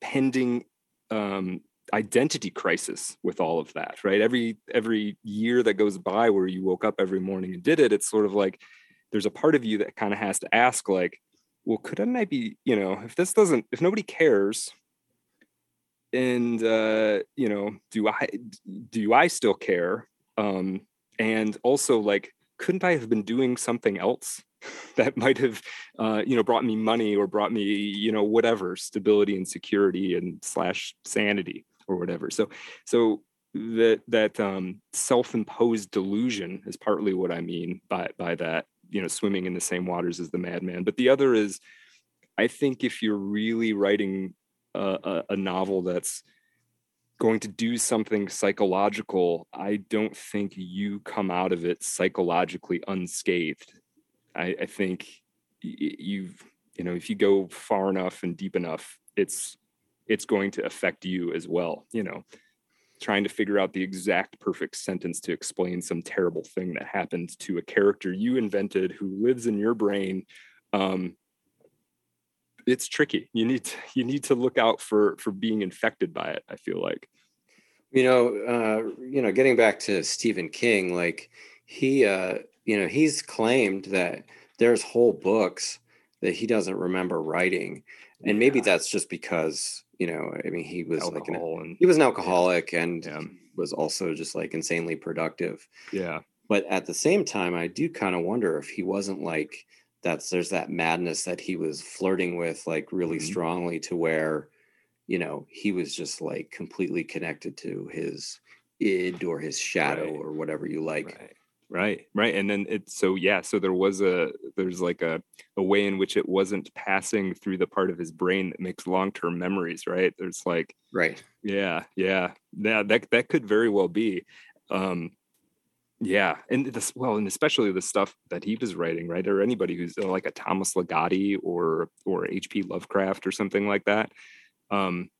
pending um, identity crisis with all of that right every every year that goes by where you woke up every morning and did it it's sort of like there's a part of you that kind of has to ask like well couldn't i be you know if this doesn't if nobody cares and uh, you know, do I do I still care? Um, and also, like, couldn't I have been doing something else that might have, uh, you know, brought me money or brought me, you know, whatever stability and security and slash sanity or whatever. So, so that that um, self-imposed delusion is partly what I mean by by that. You know, swimming in the same waters as the madman. But the other is, I think if you're really writing a, a novel that's going to do something psychological, I don't think you come out of it psychologically unscathed. I, I think you've you know if you go far enough and deep enough, it's it's going to affect you as well. You know, trying to figure out the exact perfect sentence to explain some terrible thing that happened to a character you invented who lives in your brain um, it's tricky. You need to, you need to look out for for being infected by it. I feel like. You know, uh, you know, getting back to Stephen King, like he, uh, you know, he's claimed that there's whole books that he doesn't remember writing, and yeah. maybe that's just because you know, I mean, he was Alcohol like an, and, he was an alcoholic yeah. and yeah. was also just like insanely productive. Yeah. But at the same time, I do kind of wonder if he wasn't like that's there's that madness that he was flirting with like really mm-hmm. strongly to where you know he was just like completely connected to his id or his shadow right. or whatever you like right. Right right and then it's so yeah so there was a there's like a, a way in which it wasn't passing through the part of his brain that makes long-term memories right? There's like right. Yeah yeah yeah that that could very well be um yeah and this well and especially the stuff that he was writing right or anybody who's uh, like a thomas ligotti or or hp lovecraft or something like that um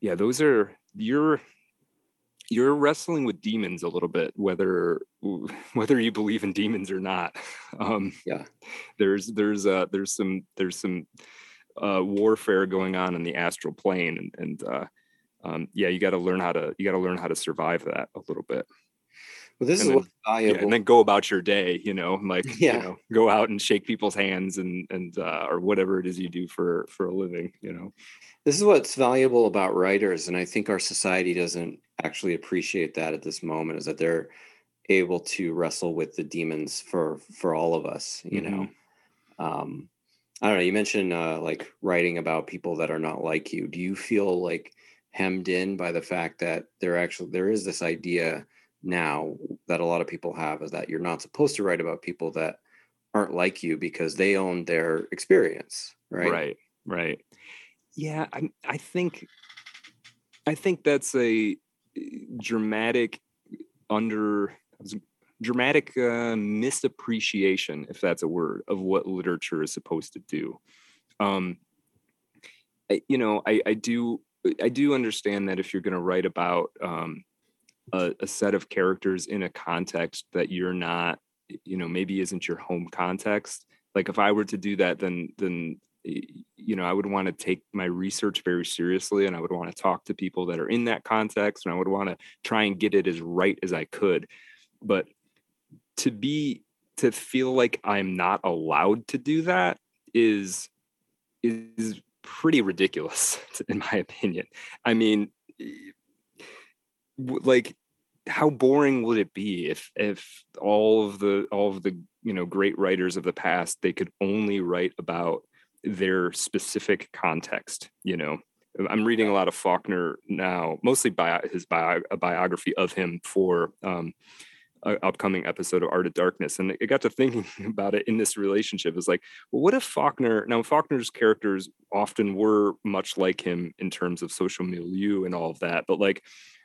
yeah those are you're you're wrestling with demons a little bit whether whether you believe in demons or not um yeah there's there's uh there's some there's some uh warfare going on in the astral plane and and uh um, yeah, you got to learn how to you got to learn how to survive that a little bit. Well, this and is then, what's valuable. Yeah, and then go about your day, you know, like Yeah. you know, go out and shake people's hands and and uh, or whatever it is you do for for a living, you know. This is what's valuable about writers, and I think our society doesn't actually appreciate that at this moment. Is that they're able to wrestle with the demons for for all of us. You know, um, I don't know. You mentioned uh, like writing about people that are not like you. Do you feel like hemmed in by the fact that there actually there is this idea now that a lot of people have is that you're not supposed to write about people that aren't like you because they own their experience, right? right right yeah i i think i think that's a eh, dramatic under dramatic uh, misappreciation if that's a word of what literature is supposed to do. Um I, you know i i do i do understand that if you're going to write about um a, a set of characters in a context that you're not you know maybe isn't your home context like if i were to do that then then you know i would want to take my research very seriously and i would want to talk to people that are in that context and i would want to try and get it as right as i could. But to be to feel like i'm not allowed to do that is is pretty ridiculous in my opinion. I mean like how boring would it be if if all of the all of the you know great writers of the past they could only write about their specific context you know? I'm reading a lot of faulkner now mostly by his bio, a biography of him for um a upcoming episode of art of darkness and it got to thinking about it in this relationship. Is like well what if faulkner now faulkner's characters often were much like him in terms of social milieu and all of that but like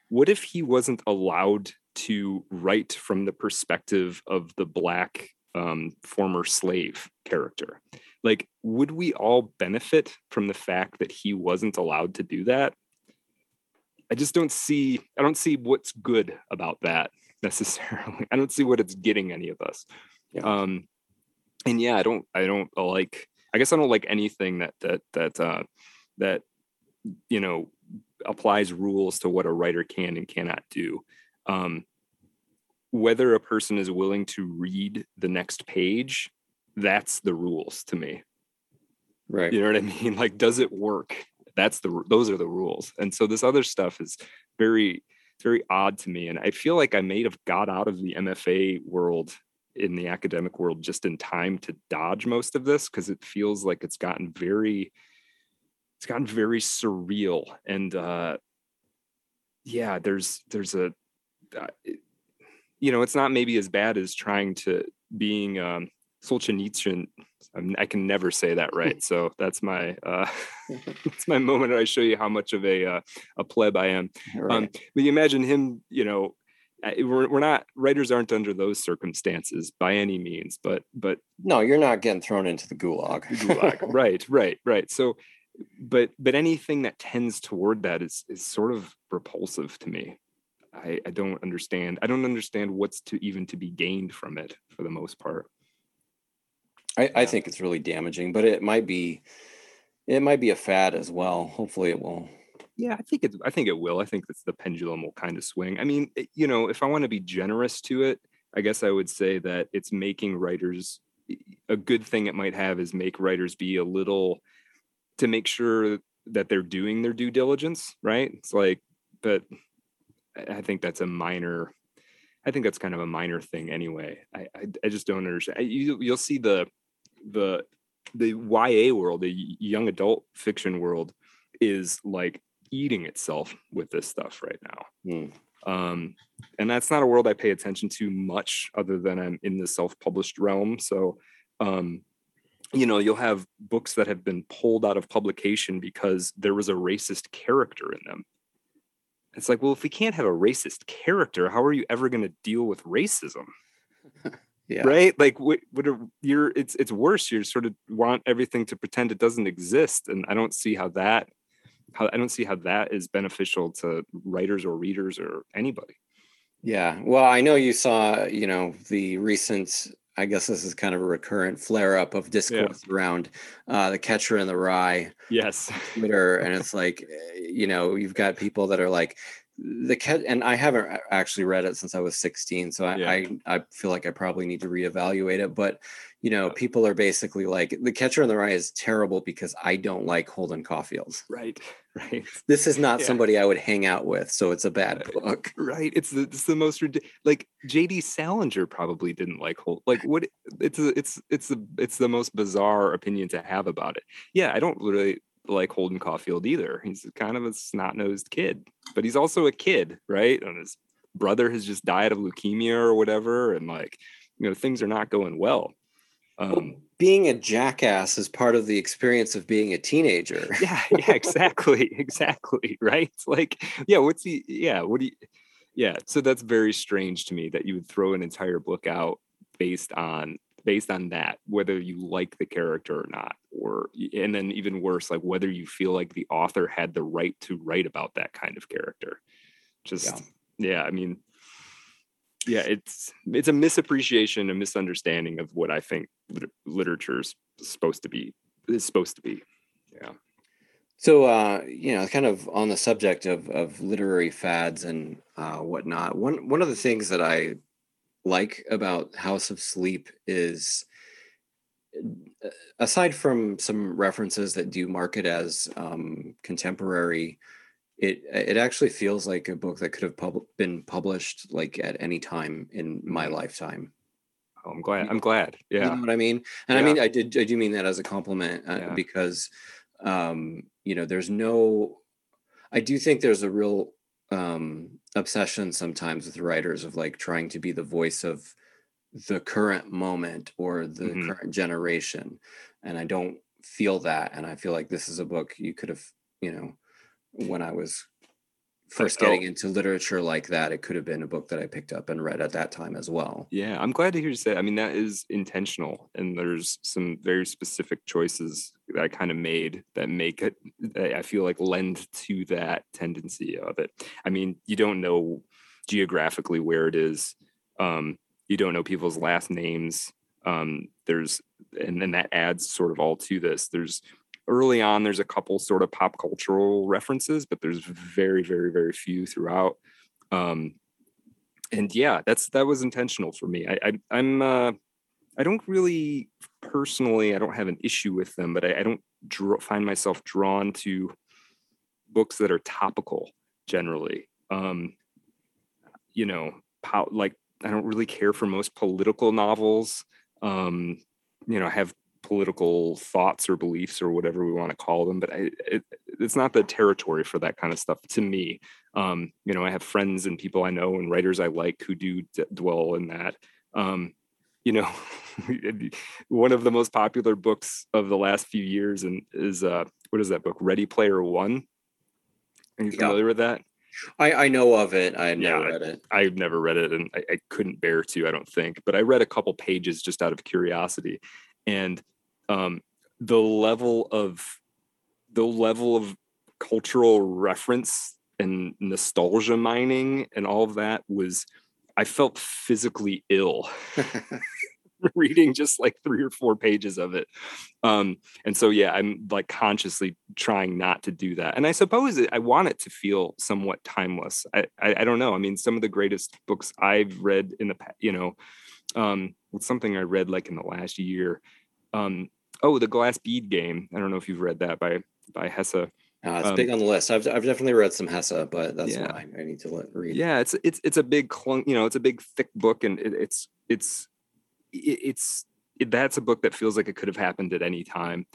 what if he wasn't allowed to write from the perspective of the black um, former slave character like would we all benefit from the fact that he wasn't allowed to do that? I just don't see i don't see what's good about that necessarily. I don't see what it's getting any of us. Yeah. um and yeah i don't i don't like i guess i don't like anything that that that uh that you know applies rules to what a writer can and cannot do. Um whether a person is willing to read the next page that's the rules to me. Right. you know what i mean? Like does it work? That's the those are the rules. And so this other stuff is very it's very odd to me. And i feel like i may have got out of the mfa world in the academic world just in time to dodge most of this because it feels like it's gotten very it's gotten very surreal. And uh yeah there's there's a uh, it- you know it's not maybe as bad as trying to being um Solzhenitsyn. I can never say that right, so that's my uh, that's my moment. where I show you how much of a uh, a pleb I am. Right. Um, but you imagine him, you know, we're, we're not writers aren't under those circumstances by any means, but but no, you're not getting thrown into the gulag. gulag. right, right, right. So, but but anything that tends toward that is is sort of repulsive to me. I, I don't understand. I don't understand what's to even to be gained from it for the most part. I, I think it's really damaging, but it might be it might be a fad as well. Hopefully it will. Yeah, I think it. I think it will. I think that the pendulum will kind of swing. I mean, it- you know, if I want to be generous to it, I guess I would say that it's making writers a good thing. It might have is make writers be a little to make sure that they're doing their due diligence. Right? It's like, but I I think that's a minor. I think that's kind of a minor thing anyway. I I, I just don't understand. I- You, you'll see the the the YA world, the young adult fiction world, is like eating itself with this stuff right now. Hmm. Um, and that's not a world I pay attention to much, other than I'm in the self-published realm. So, um, you know, you'll have books that have been pulled out of publication because there was a racist character in them. It's like, well, if we can't have a racist character, how are you ever going to deal with racism? Yeah. right like what, what are, you're it's it's worse you sort of want everything to pretend it doesn't exist and i don't see how that how i don't see how that is beneficial to writers or readers or anybody Yeah. Well, I know you saw, you know, the recent I guess this is kind of a recurrent flare up of discourse yeah. around uh, the catcher in the rye. Yes. Twitter. and it's like, eh, you know, you've got people that are like, the cat and i haven't actually read it since i was 16 so I, yeah. I, I feel like i probably need to reevaluate it but you know people are basically like the catcher in the rye is terrible because i don't like holden caulfield. Right. Right? This is not yeah. somebody i would hang out with so it's a bad book. Right. It's the, it's the most like jd salinger probably didn't like hold like what it's a, it's it's the it's the most bizarre opinion to have about it. Yeah i don't really like Holden Caulfield either. He's kind of a snot nosed kid, but he's also a kid, right? And his brother has just died of leukemia or whatever. And like, you know, things are not going well. Um, being a jackass is part of the experience of being a teenager. yeah, yeah, exactly. exactly. Right. It's like, yeah, what's he, yeah, what do you, yeah. So that's very strange to me that you would throw an entire book out based on based on that whether you like the character or not or and then even worse like whether you feel like the author had the right to write about that kind of character. Just yeah, yeah i mean yeah it's it's a misappreciation a misunderstanding of what i think literature is supposed to be is supposed to be. Yeah. So uh you know kind of on the subject of of literary fads and uh whatnot one one of the things that i like about House of Sleep is uh, aside from some references that do mark it as um, contemporary it it actually feels like a book that could have pub- been published like at any time in my mm-hmm. lifetime oh, i'm glad i'm glad yeah you know what i mean and yeah. i mean i did i do mean that as a compliment uh, yeah. because um you know there's no i do think there's a real um, obsession sometimes with writers of like trying to be the voice of the current moment or the mm-hmm. current generation and i don't feel that and i feel like this is a book you could have you know when i was first getting into literature like that, it could have been a book that I picked up and read at that time as well. Yeah, I'm glad to hear you say. I mean, that is intentional, and there's some very specific choices that I kind of made that make it. I feel like lend to that tendency of it. I mean, you don't know geographically where it is. Um, you don't know people's last names. Um, there's and then that adds sort of all to this. There's early on there's a couple sort of pop cultural references but there's very very very few throughout um and yeah that's that was intentional for me. I, I am uh i don't really personally i don't have an issue with them but i, I don't draw, find myself drawn to books that are topical generally. Um you know po- like i don't really care for most political novels. Um you know have political thoughts or beliefs or whatever we want to call them but I, it, it's not the territory for that kind of stuff to me um, you know i have friends and people i know and writers i like who do d- dwell in that um, you know one of the most popular books of the last few years and is uh what is that book ready player one are you familiar yeah. with that I, I know of it. I never yeah, read it. I've never read it, and I, I, couldn't bear to. I don't think, but I read a couple pages just out of curiosity, and um, the level of the level of cultural reference and nostalgia mining and all of that was I felt physically ill reading just like three or four pages of it. Um, and so, yeah, I'm like consciously trying not to do that. And I suppose it, I want it to feel somewhat timeless. I, I, I, don't know. I mean, some of the greatest books I've read in the past, you know, um, it's something I read like in the last year um, oh, the Glass Bead Game. I don't know if you've read that by by Hesse. Uh, it's um, big on the list. I've, I've definitely read some Hesse, but that's yeah. why I need to let, read. Yeah, it's it's it's a big clunk. You know, it's a big thick book, and it, it's it's it's it, that's a book that feels like it could have happened at any time.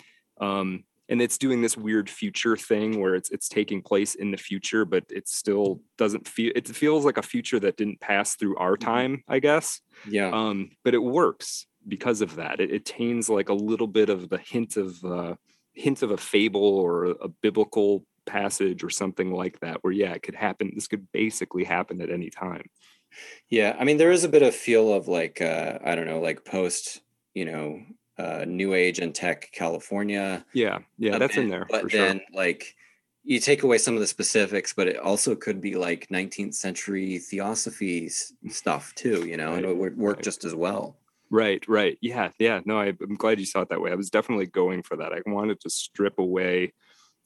Um, and it's doing this weird future thing where it's it's taking place in the future, but it still doesn't feel. It feels like a future that didn't pass through our mm-hmm. time, I guess. Yeah. Um, but it works because of that. It, it attains like a little bit of the hint of uh, hint of a fable or a, biblical passage or something like that, where yeah, it could happen. This could basically happen at any time. Yeah, I mean, there is a bit of feel of like uh, I don't know, like post, you know, uh, new age and tech California. Yeah, yeah, that's bit, in there. But then, sure. like, you take away some of the specifics, but it also could be like 19th century theosophy stuff too, you know, right. and it would work right. just as well. Right, right. Yeah, yeah. No, I, I'm glad you saw it that way. I was definitely going for that. I wanted to strip away,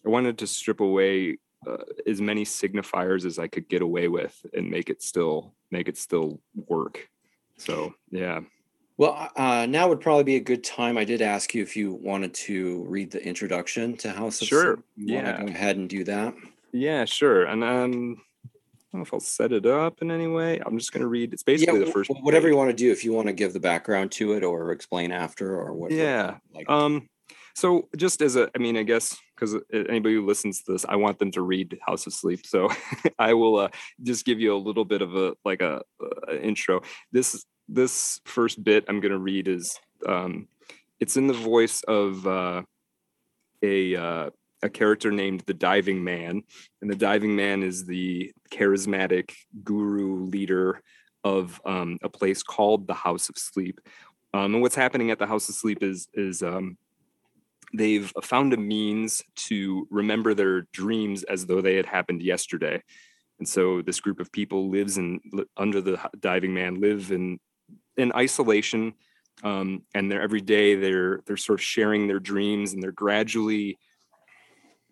I wanted to strip away uh, as many signifiers as I could get away with and make it still make it still work. So yeah. Well, uh, now would probably be a good time. I did ask you if you wanted to read the introduction to House of Sure. You Yeah. go ahead and do that? Yeah, sure. And um, I don't know if I'll set it up in any way. I'm just going to read. It's Yeah, basically the first. wh- whatever page. you want to do. If you want to give the background to it or explain after or what. what Yeah. Like, Um, so just as a, I mean, I guess because anybody who listens to this, I want them to read House of Sleep. So I will uh, just give you a little bit of a like a, a intro. This this first bit I'm going to read is um, it's in the voice of uh, a uh, a character named the Diving Man, and the Diving Man is the charismatic guru leader of um, a place called the House of Sleep. Um, and what's happening at the House of Sleep is is um, they've found a means to remember their dreams as though they had happened yesterday. And so this group of people lives in under the diving man live in in isolation, um, and they're every day they're they're sort of sharing their dreams and they're gradually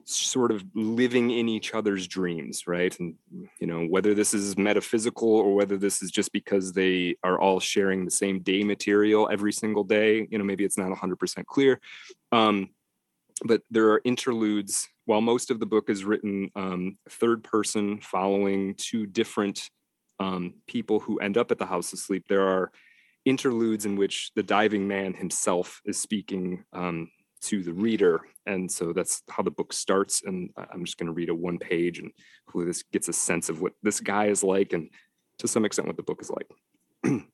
sort of living in each other's dreams right? And you know whether this is metaphysical or whether this is just because they are all sharing the same day material every single day you know maybe it's not 100% clear. Um, but there are interludes while most of the book is written um, third person following two different um, people who end up at the house of sleep there are interludes in which the diving man himself is speaking um, to the reader and so that's how the book starts and i'm just going to read a one page and hopefully this gets a sense of what this guy is like and to some extent what the book is like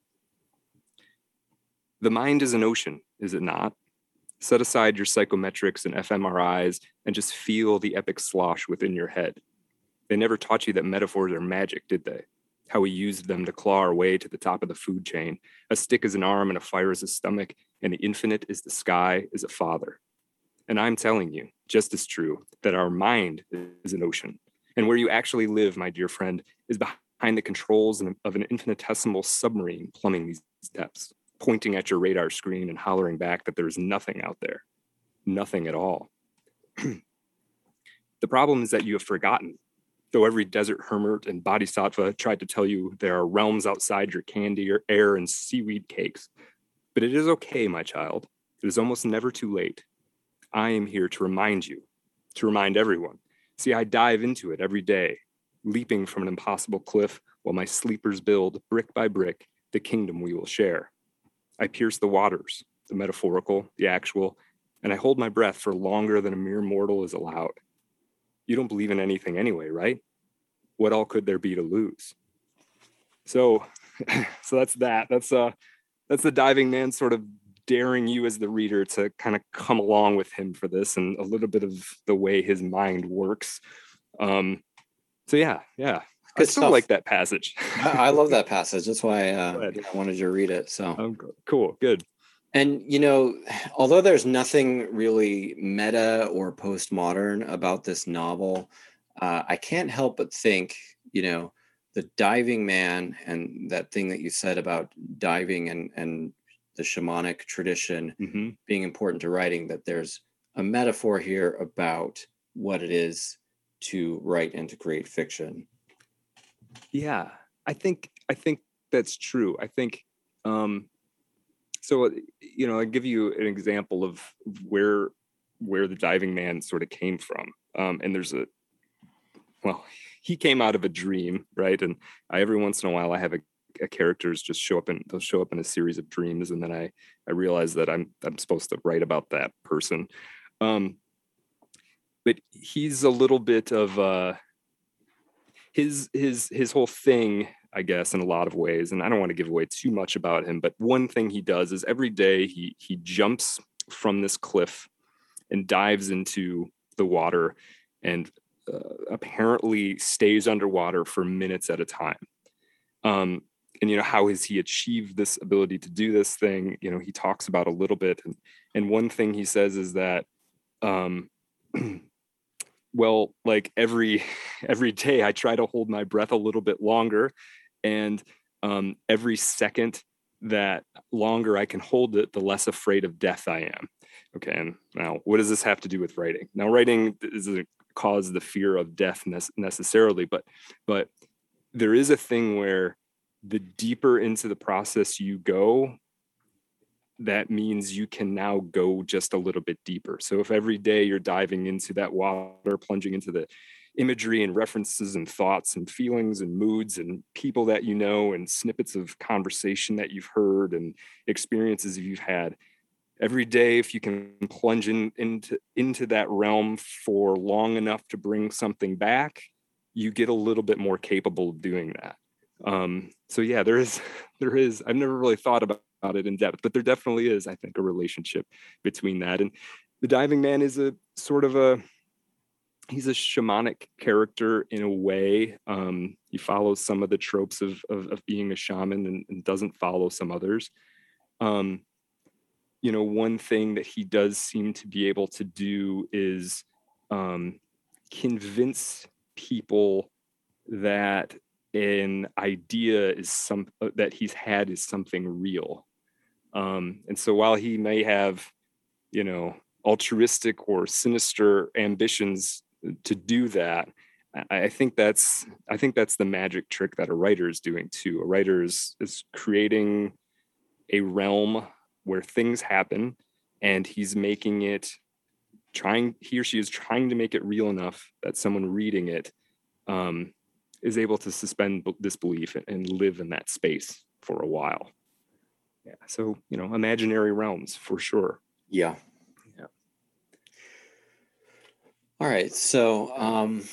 the mind is an ocean is it not set aside your psychometrics and fMRIs and just feel the epic slosh within your head. They never taught you that metaphors are magic, did they? How we used them to claw our way to the top of the food chain. A stick is an arm and a fire is a stomach, and the infinite is the sky, is a father. And I'm telling you, just as true, that our mind is an ocean. And where you actually live, my dear friend, is behind the controls of an infinitesimal submarine plumbing these depths pointing at your radar screen and hollering back that there's nothing out there. Nothing at all. the problem is that you have forgotten. Though every desert hermit and bodhisattva tried to tell you there are realms outside your candy or air and seaweed cakes. But it is okay, my child. It is almost never too late. I am here to remind you, to remind everyone. See, I dive into it every day, leaping from an impossible cliff while my sleepers build, brick by brick, the kingdom we will share. I pierce the waters, the metaphorical, the actual, and I hold my breath for longer than a mere mortal is allowed. You don't believe in anything anyway, right? What all could there be to lose? So, so that's that. That's uh, that's the diving man sort of daring you as the reader to kind of come along with him for this, and a little bit of the way his mind works. Um, so yeah, yeah, I Good still stuff. like that passage. I, I love that passage. That's why uh, Good. you know, I wanted you to read it. So. Um, cool, good. And you know, although there's nothing really meta or postmodern about this novel, uh, I can't help but think, you know, the diving man and that thing that you said about diving and and the shamanic tradition hmm being important to writing. That there's a metaphor here about what it is to write and to create fiction. Yeah, I think I think that's true. I think um so you know, I give you an example of where where the diving man sort of came from. Um and there's a well, he came out of a dream, right? And I every once in a while I have a, a characters just show up in they'll show up in a series of dreams and then I I realize that I'm I'm supposed to write about that person. Um but he's a little bit of uh his his his whole thing i guess in a lot of ways and i don't want to give away too much about him but one thing he does is every day he he jumps from this cliff and dives into the water and uh, apparently stays underwater for minutes at a time. Um and you know how has he achieved this ability to do this thing? You know he talks about a little bit and and one thing he says is that um well like every every day i try to hold my breath a little bit longer and um, every second that longer I can hold it, the less afraid of death I am. Okay, and now what does this have to do with writing? Now, writing doesn't cause the fear of death necessarily, but but there is a thing where the deeper into the process you go, that means you can now go just a little bit deeper. So if every day you're diving into that water, plunging into the imagery and references and thoughts and feelings and moods and people that you know and snippets of conversation that you've heard and experiences you've had. Every day if you can plunge in, into into that realm for long enough to bring something back you get a little bit more capable of doing that. Um, so yeah there is there is i've never really thought about it in depth but there definitely is i think a relationship between that. And the diving man is a sort of a he's a shamanic character in a way. Um, he follows some of the tropes of of, of being a shaman and, and, doesn't follow some others. Um, you know, one thing that he does seem to be able to do is um, convince people that an idea is some uh, that he's had is something real. Um, and so while he may have, you know, altruistic or sinister ambitions to do that I think that's I think that's the magic trick that a writer is doing too. A writer is is creating a realm where things happen and he's making it trying he or she is trying to make it real enough that someone reading it um, is able to suspend disbelief and live in that space for a while. Yeah. So, you know, imaginary realms for sure. Yeah. All right. So, um,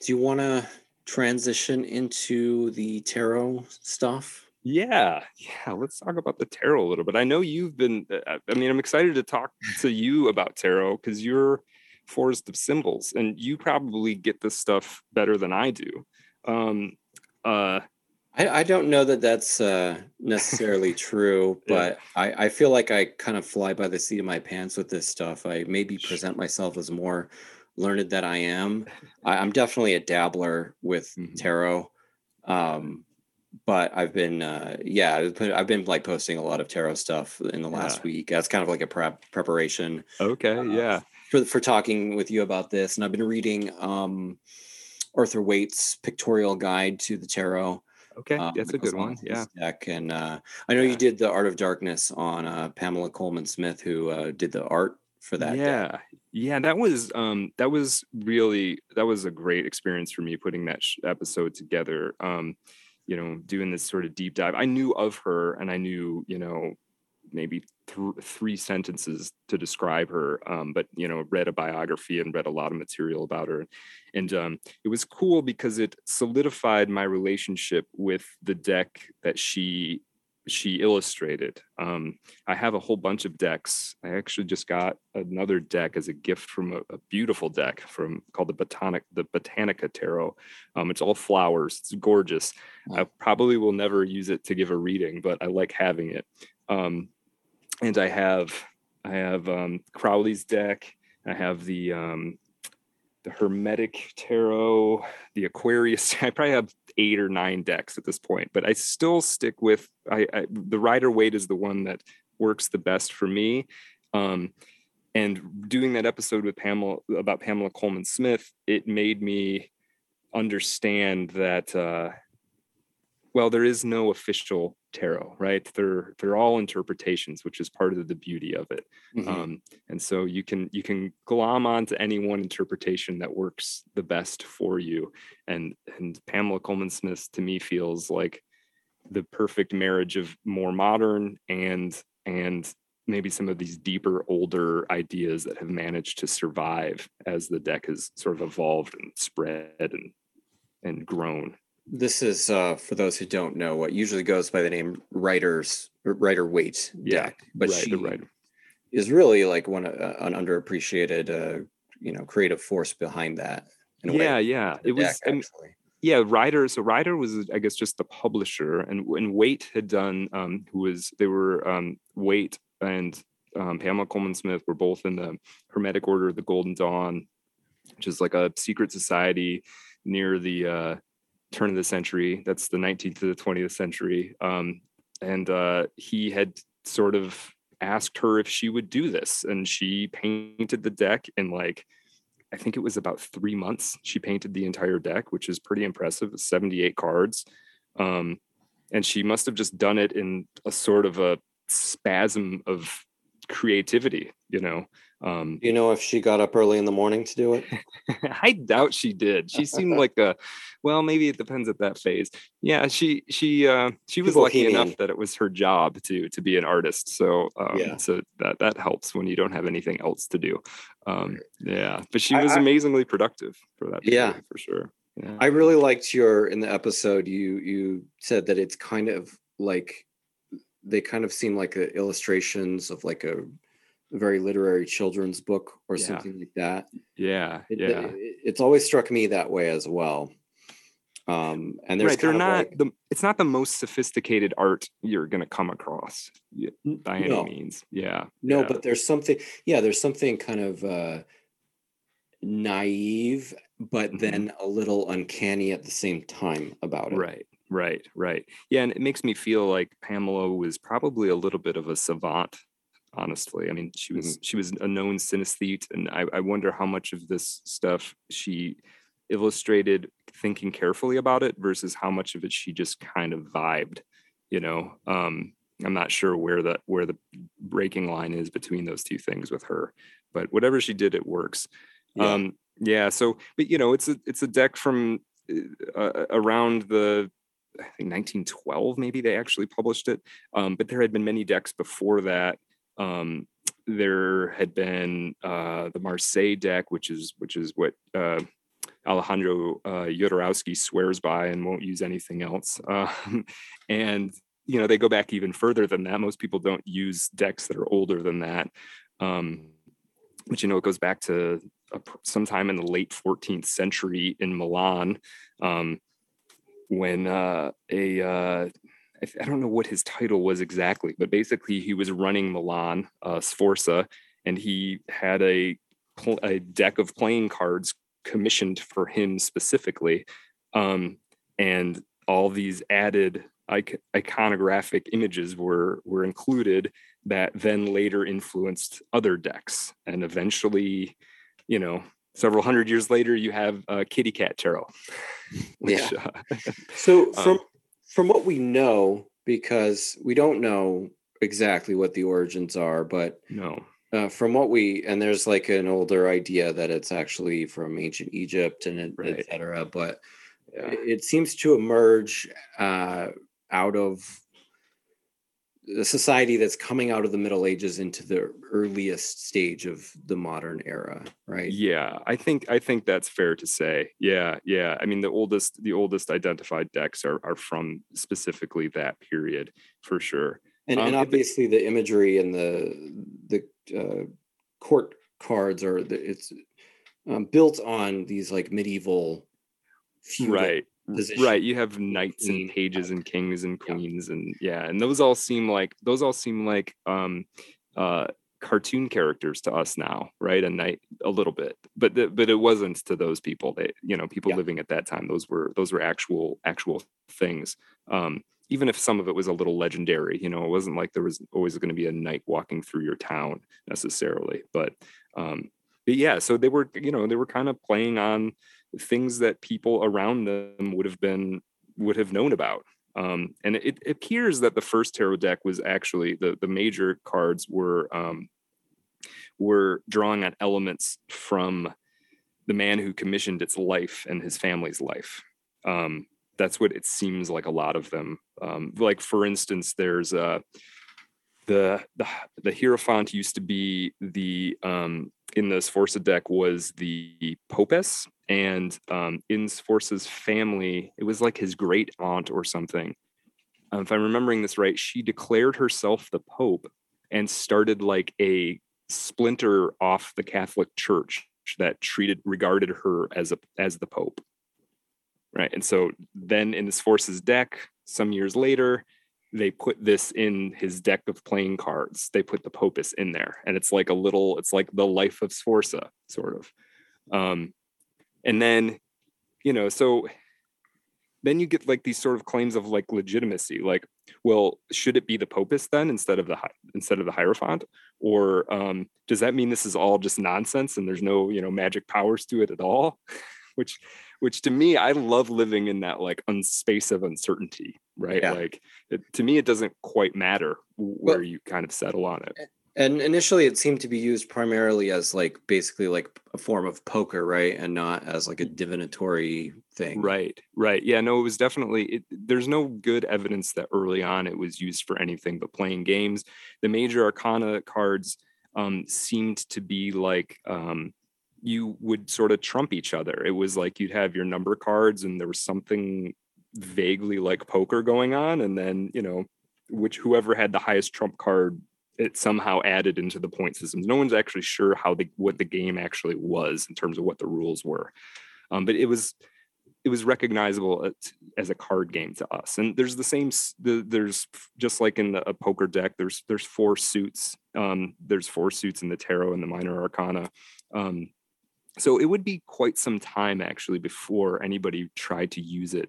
do you want to transition into the tarot stuff? Yeah, yeah. Let's talk about the tarot a little bit. I know you've been. Uh, I mean, I'm excited to talk to you about tarot because you're Forest of Symbols, and you probably get this stuff better than I do. Um, uh, I, I don't know that that's uh, necessarily true, but yeah. I, I feel like I kind of fly by the seat of my pants with this stuff. I maybe present myself as more learned that I am. I, am definitely a dabbler with mm-hmm. tarot. Um, but I've been, uh, yeah, I've been, I've been like posting a lot of tarot stuff in the last yeah. week. That's kind of like a prep preparation. Okay. Uh, yeah. For, for talking with you about this. And I've been reading, um, Arthur Waite's pictorial guide to the tarot. Okay, um, that's a good one. Yeah. Deck. And uh, I know yeah. you did the Art of Darkness on uh, Pamela Colman Smith, who uh, did the art for that. Yeah, day. yeah, that was um, that was really that was a great experience for me putting that sh- episode together. Um, you know, doing this sort of deep dive. I knew of her, and I knew you know maybe th- three sentences to describe her um, but you know read a biography and read a lot of material about her and um, it was cool because it solidified my relationship with the deck that she she illustrated. Um, I have a whole bunch of decks. I actually just got another deck as a gift from a, a beautiful deck from called the Botanic the Botanica Tarot. Um, it's all flowers. It's gorgeous. Wow. I probably will never use it to give a reading, but I like having it. Um, and I have I have um, Crowley's deck. I have the um, the Hermetic Tarot, the Aquarius. I probably have eight or nine decks at this point, but I still stick with I, I the Rider Waite is the one that works the best for me. Um, and doing that episode with Pamela about Pamela Colman Smith, it made me understand that uh, well, there is no official tarot, right? They're they're all interpretations, which is part of the beauty of it. Mm-hmm. Um, and so you can you can glom onto any one interpretation that works the best for you. And and Pamela colman smith to me feels like the perfect marriage of more modern and and maybe some of these deeper older ideas that have managed to survive as the deck has sort of evolved and spread and and grown this is uh, for those who don't know what usually goes by the name Riders Rider Waite yeah, deck, but right, she is really like one uh, an underappreciated uh, you know creative force behind that. yeah, way, yeah, it was. Deck, actually. yeah, Rider. So Rider was, I guess, just the publisher, and when Waite had done, um, who was they were um, Waite and um, Pamela Colman Smith were both in the Hermetic Order of the Golden Dawn, which is like a secret society near the uh, turn of the century. That's the 19th to the 20th century. Um, and uh, he had sort of asked her if she would do this, and she painted the deck in like I think it was about three months. She painted the entire deck, which is pretty impressive. 78 cards. Um, and she must have just done it in a sort of a spasm of creativity, you know. Um, you know if she got up early in the morning to do it? I doubt she did. She seemed like a well, maybe it depends at that phase. Yeah, she she uh she was lucky enough that it was her job to to be an artist. So um yeah. so that that helps when you don't have anything else to do. Um yeah, but she was I, amazingly productive for that yeah, for sure. Yeah. I really liked your in the episode you you said that it's kind of like they kind of seem like illustrations of like a very literary children's book or yeah. something like that. Yeah, it, yeah. It, it's always struck me that way as well. Um, and there's right, they're not like, the. It's not the most sophisticated art you're going to come across by any no. means. Yeah, no, yeah. but there's something. Yeah, there's something kind of uh, naive, but mm-hmm. then a little uncanny at the same time about it. Right. Right, right. Yeah, and it makes me feel like Pamela was probably a little bit of a savant honestly. I mean, she was mm-hmm. she was a known synesthete, and I, I wonder how much of this stuff she illustrated thinking carefully about it versus how much of it she just kind of vibed. You know, um, I'm not sure where the where the breaking line is between those two things with her, but whatever she did, it works. Yeah. Um, yeah. So, but you know, it's a it's a deck from uh, uh around the I think 1912, maybe they actually published it. Um, but there had been many decks before that um, there had been uh, the Marseille deck, which is which is what uh, Alejandro uh, swears by and won't use anything else. Um, and you know they go back even further than that. Most people don't use decks that are older than that. Um, but you know it goes back to a, sometime in the late 14th century in Milan um, when uh, a uh, I don't know what his title was exactly, but basically he was running Milan uh, Sforza, and he had a a deck of playing cards commissioned for him specifically, um, and all these added iconographic images were were included that then later influenced other decks, and eventually, you know, several hundred years later, you have uh, Kitty Cat Tarot. Which, yeah. Uh, so from um, from what we know, because we don't know exactly what the origins are, but no. Uh, from what we and there's like an older idea that it's actually from ancient Egypt and right. etc. But yeah. it, it, seems to emerge uh, out of a society that's coming out of the Middle Ages into the earliest stage of the modern era, right? Yeah, I think I think that's fair to say. Yeah, yeah. I mean, the oldest the oldest identified decks are are from specifically that period for sure. And, um, and obviously, the imagery and the the uh, court cards are the, it's um, built on these like medieval right position. Right. You have knights and pages and kings and queens and yeah, and those all seem like those all seem like um uh cartoon characters to us now, right? A knight a little bit. But the, but it wasn't to those people. They you know, people yeah. living at that time. Those were those were actual actual things. Um even if some of it was a little legendary, you know, it wasn't like there was always going to be a knight walking through your town necessarily. But um but yeah, so they were, you know, they were kind of playing on things that people around them would have been would have known about. Um, and it, appears that the first tarot deck was actually the the major cards were um, were drawing on elements from the man who commissioned its life and his family's life. Um, that's what it seems like a lot of them. Um, like for instance, there's uh, the the the Hierophant used to be the um, in the Sforza deck was the Popess, and um, in Sforza's family, it was like his great aunt or something. Um, if I'm remembering this right, she declared herself the Pope and started like a splinter off the Catholic Church that treated regarded her as a as the Pope. Right, and so then in Sforza's deck, some years later, they put this in his deck of playing cards. They put the Popess in there, and it's like a little, it's like the life of Sforza, sort of. Um, and then, you know, so then you get like these sort of claims of like legitimacy like well should it be the popess then instead of the instead of the hierophant? Or um, does that mean this is all just nonsense and there's no you know magic powers to it at all? Which which to me i love living in that like space of uncertainty right? Yeah. like it, to me it doesn't quite matter where well, you kind of settle on it and initially, it seemed to be used primarily as like basically like a form of poker, right, and not as like a divinatory thing. Right, right. Yeah, no, it was definitely. It, there's no good evidence that early on it was used for anything but playing games. The major arcana cards um, seemed to be like um, you would sort of trump each other. It was like you'd have your number cards, and there was something vaguely like poker going on, and then you know which whoever had the highest trump card it somehow added into the point systems. No one's actually sure how the what the game actually was in terms of what the rules were, um, but it was it was recognizable as a card game to us. And there's the same. The, there's just like in the, a poker deck. There's there's four suits. Um, there's four suits in the tarot and the minor arcana. Um, so it would be quite some time actually before anybody tried to use it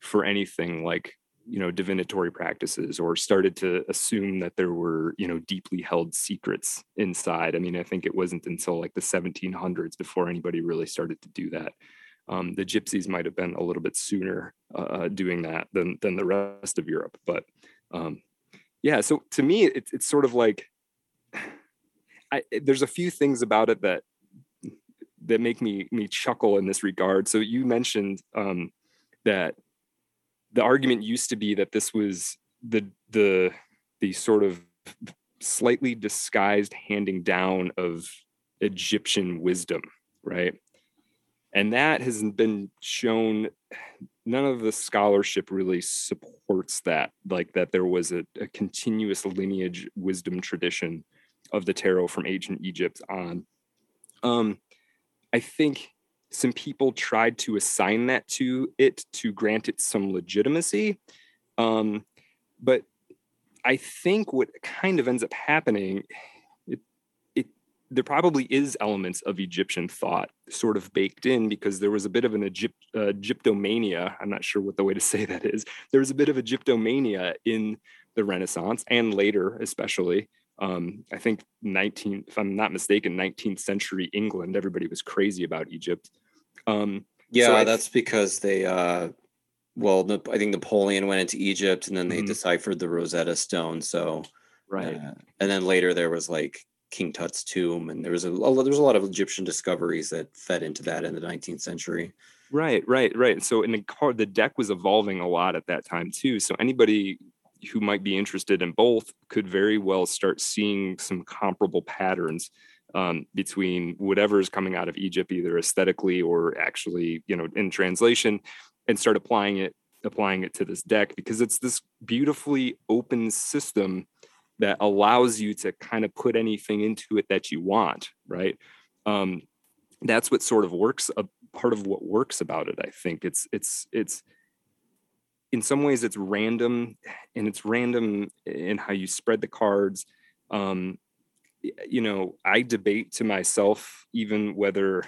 for anything like you know divinatory practices or started to assume that there were you know deeply held secrets inside. I mean i think it wasn't until like the 1700s before anybody really started to do that. Um, the gypsies might have been a little bit sooner uh, uh doing that than than the rest of europe but um, yeah so to me it, it's sort of like I, there's a few things about it that that make me me chuckle in this regard. So you mentioned um, that the argument used to be that this was the the the sort of slightly disguised handing down of Egyptian wisdom, right? And that has been shown. None of the scholarship really supports that, like that there was a, a continuous lineage wisdom tradition of the tarot from ancient Egypt on. Um, I think some people tried to assign that to it to grant it some legitimacy. Um, but I think what kind of ends up happening, it, it, there probably is elements of Egyptian thought sort of baked in because there was a bit of an Egypt, uh, Egyptomania. I'm not sure what the way to say that is. There was a bit of Egyptomania in the Renaissance and later, especially um, I think 19, if I'm not mistaken, 19th century England, everybody was crazy about Egypt. Um, yeah, so that's because they, uh, well, I think Napoleon went into Egypt and then they mm-hmm. deciphered the Rosetta Stone. So, right. Uh, and then later there was like King Tut's tomb, and there was a, a there's a lot of Egyptian discoveries that fed into that in the 19th century. Right, right, right. So in the car, the deck was evolving a lot at that time too. So anybody who might be interested in both could very well start seeing some comparable patterns um, between whatever is coming out of Egypt, either aesthetically or actually, you know, in translation, and start applying it applying it to this deck because it's this beautifully open system that allows you to kind of put anything into it that you want, right? Um, that's what sort of works a part of what works about it. I think it's it's it's in some ways it's random and it's random in how you spread the cards um, you know, I debate to myself even whether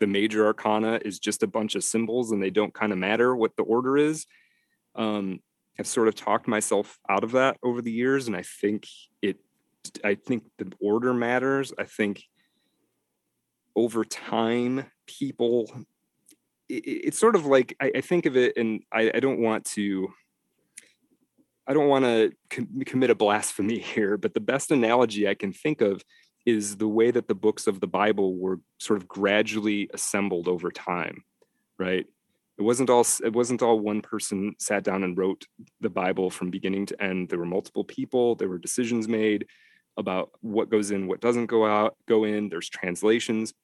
the major arcana is just a bunch of symbols and they don't kind of matter what the order is. Um, I've sort of talked myself out of that over the years, and I think it. I think the order matters. I think over time, people. It, it's sort of like I, I, think of it, and I, I don't want to I don't want to com- commit a blasphemy here, but the best analogy I can think of is the way that the books of the Bible were sort of gradually assembled over time, right? It wasn't all it wasn't all one person sat down and wrote the Bible from beginning to end. There were multiple people, there were decisions made about what goes in, what doesn't go out, go in, there's translations.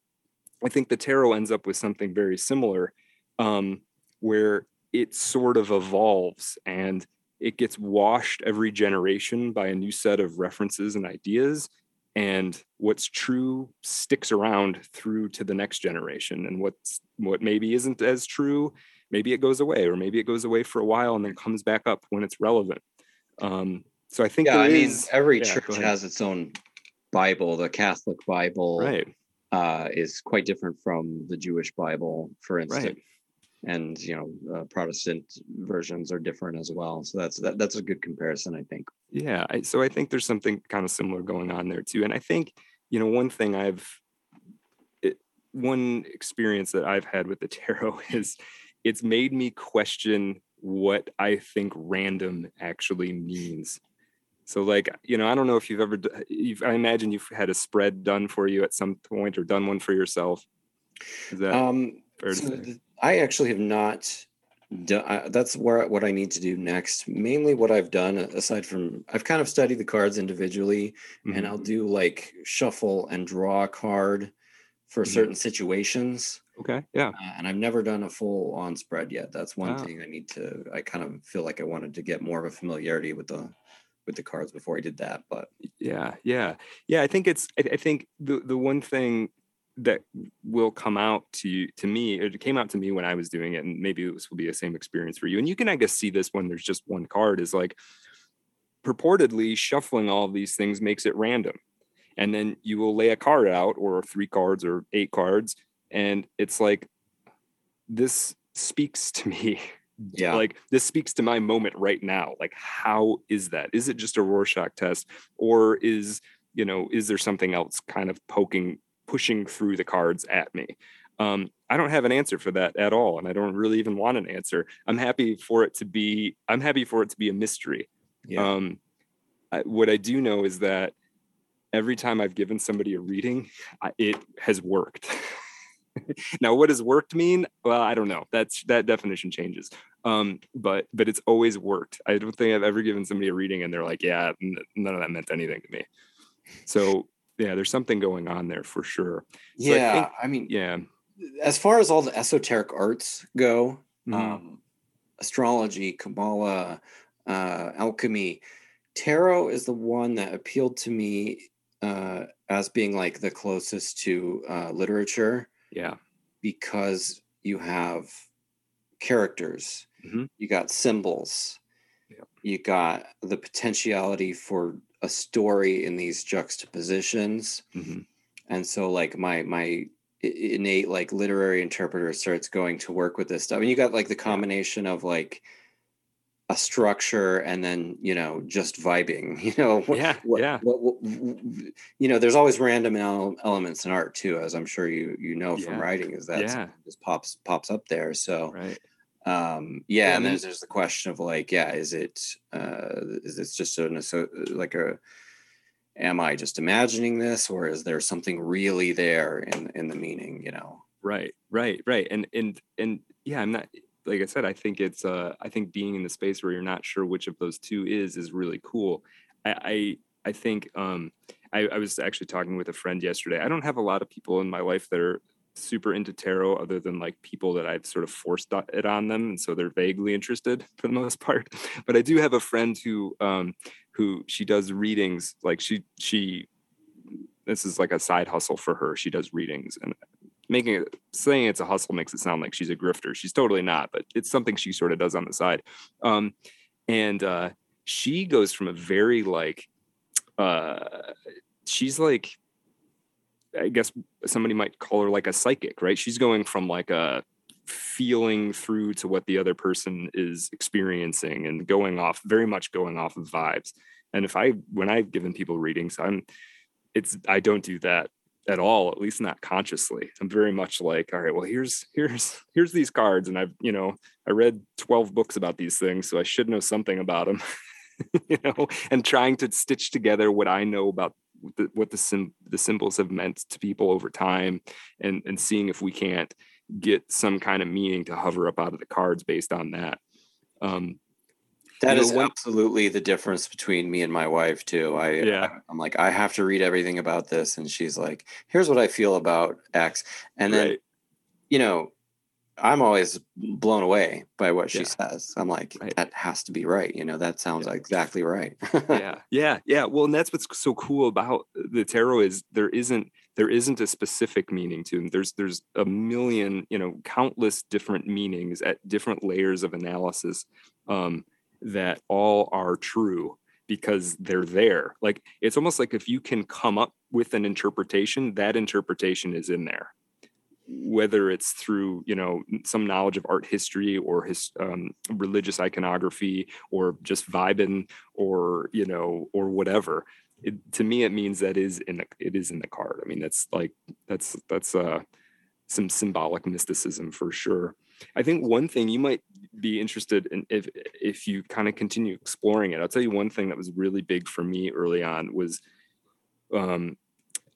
I think the tarot ends up with something very similar, um, where it sort of evolves and it gets washed every generation by a new set of references and ideas and what's true sticks around through to the next generation and what's what maybe isn't as true maybe it goes away or maybe it goes away for a while and then comes back up when it's relevant. Um, so i think yeah i is, mean every yeah, church has its own bible. The catholic bible right. uh, is quite different from the jewish bible for instance. right and you know uh, Protestant versions are different as well. So that's that, that's a good comparison, I think. Yeah, I, so I think there's something kind of similar going on there too, and I think you know one thing I've it, one experience that I've had with the tarot is it's made me question what I think random actually means. So, like, you know, I don't know if you've ever, you've, I imagine you've had a spread done for you at some point or done one for yourself. Is that um, fair so to say? I actually have not done, that's where what I need to do next. Mainly what I've done, aside from, I've kind of studied the cards individually mm-hmm. and I'll mm-hmm. do like shuffle and draw a card for mm-hmm. certain situations. Okay. Yeah. Uh, and I've never done a full on spread yet. That's one wow. thing I need to. I kind of feel like I wanted to get more of a familiarity with the with the cards before I did that. But yeah, yeah, yeah. I think it's. I, I think the the one thing that will come out to you to me it came out to me when i was doing it and maybe this will be the same experience for you. And you can i guess see this when there's just one card is like purportedly shuffling all these things makes it random. And then you will lay a card out or three cards or eight cards and it's like this speaks to me. Yeah. Like this speaks to my moment right now. Like how is that? Is it just a rorschach test or is you know is there something else kind of poking pushing through the cards at me. Um, i don't have an answer for that at all and i don't really even want an answer. I'm happy for it to be i'm happy for it to be a mystery. Yeah. um, I, what i do know is that every time i've given somebody a reading I, it has worked. Now what does worked mean? Well i don't know. That's that definition changes. Um but but it's always worked. I don't think i've ever given somebody a reading and they're like yeah none of that meant anything to me. So yeah there's something going on there for sure so yeah I, think, I, mean yeah as far as all the esoteric arts go mm-hmm. um astrology kabbalah uh alchemy tarot is the one that appealed to me uh as being like the closest to uh literature yeah. Because you have characters, mm-hmm. you got symbols, yeah. you got the potentiality for a story in these juxtapositions. Mm-hmm. And so like my my innate like literary interpreter starts going to work with this stuff. I mean, you got like the combination of like a structure and then you know just vibing you know yeah what, yeah what, what, you know there's always random elements in art too as i'm sure you you know from yeah. writing is that yeah. just pops pops up there so right um yeah, yeah and then there's the question of like yeah is it uh is this just an so like a am i just imagining this or is there something really there in in the meaning you know right right right and and and yeah i'm not like I said, I think it's uh I think being in the space where you're not sure which of those two is is really cool. I I, I think um I, I was actually talking with a friend yesterday. I don't have a lot of people in my life that are super into tarot other than like people that I've sort of forced it on them and so they're vaguely interested for the most part but I do have a friend who um who she does readings like she she this is like a side hustle for her she does readings and making it saying it's a hustle makes it sound like she's a grifter. She's totally not, but it's something she sort of does on the side. Um, and uh, she goes from a very like, uh, she's like, I guess somebody might call her like a psychic, right? She's going from like a feeling through to what the other person is experiencing and going off very much going off of vibes. And if I when I've given people readings, I'm it's I don't do that at all at least not consciously i'm very much like all right well here's here's here's these cards and i've you know i read 12 books about these things so i should know something about them you know and trying to stitch together what i know about the, what the sim, the symbols have meant to people over time and and seeing if we can't get some kind of meaning to hover up out of the cards based on that um that is know, absolutely the difference between me and my wife too. I yeah. I, am like I have to read everything about this, and she's like, "Here's what I feel about X," and then, right. you know, I'm always blown away by what she yeah. says. I'm like, right. that has to be right. You know, that sounds yeah. exactly right. yeah, yeah, yeah. Well, and that's what's so cool about the tarot is there isn't there isn't a specific meaning to them. There's there's a million, you know, countless different meanings at different layers of analysis. Um, that all are true because they're there. Like it's almost like if you can come up with an interpretation, that interpretation is in there. Whether it's through you know some knowledge of art history or his um, religious iconography or just vibing or you know or whatever it, to me it means that is in the it is in the card. I mean that's like that's that's uh some symbolic mysticism for sure. I think one thing you might be interested in if if you kind of continue exploring it i'll tell you one thing that was really big for me early on was um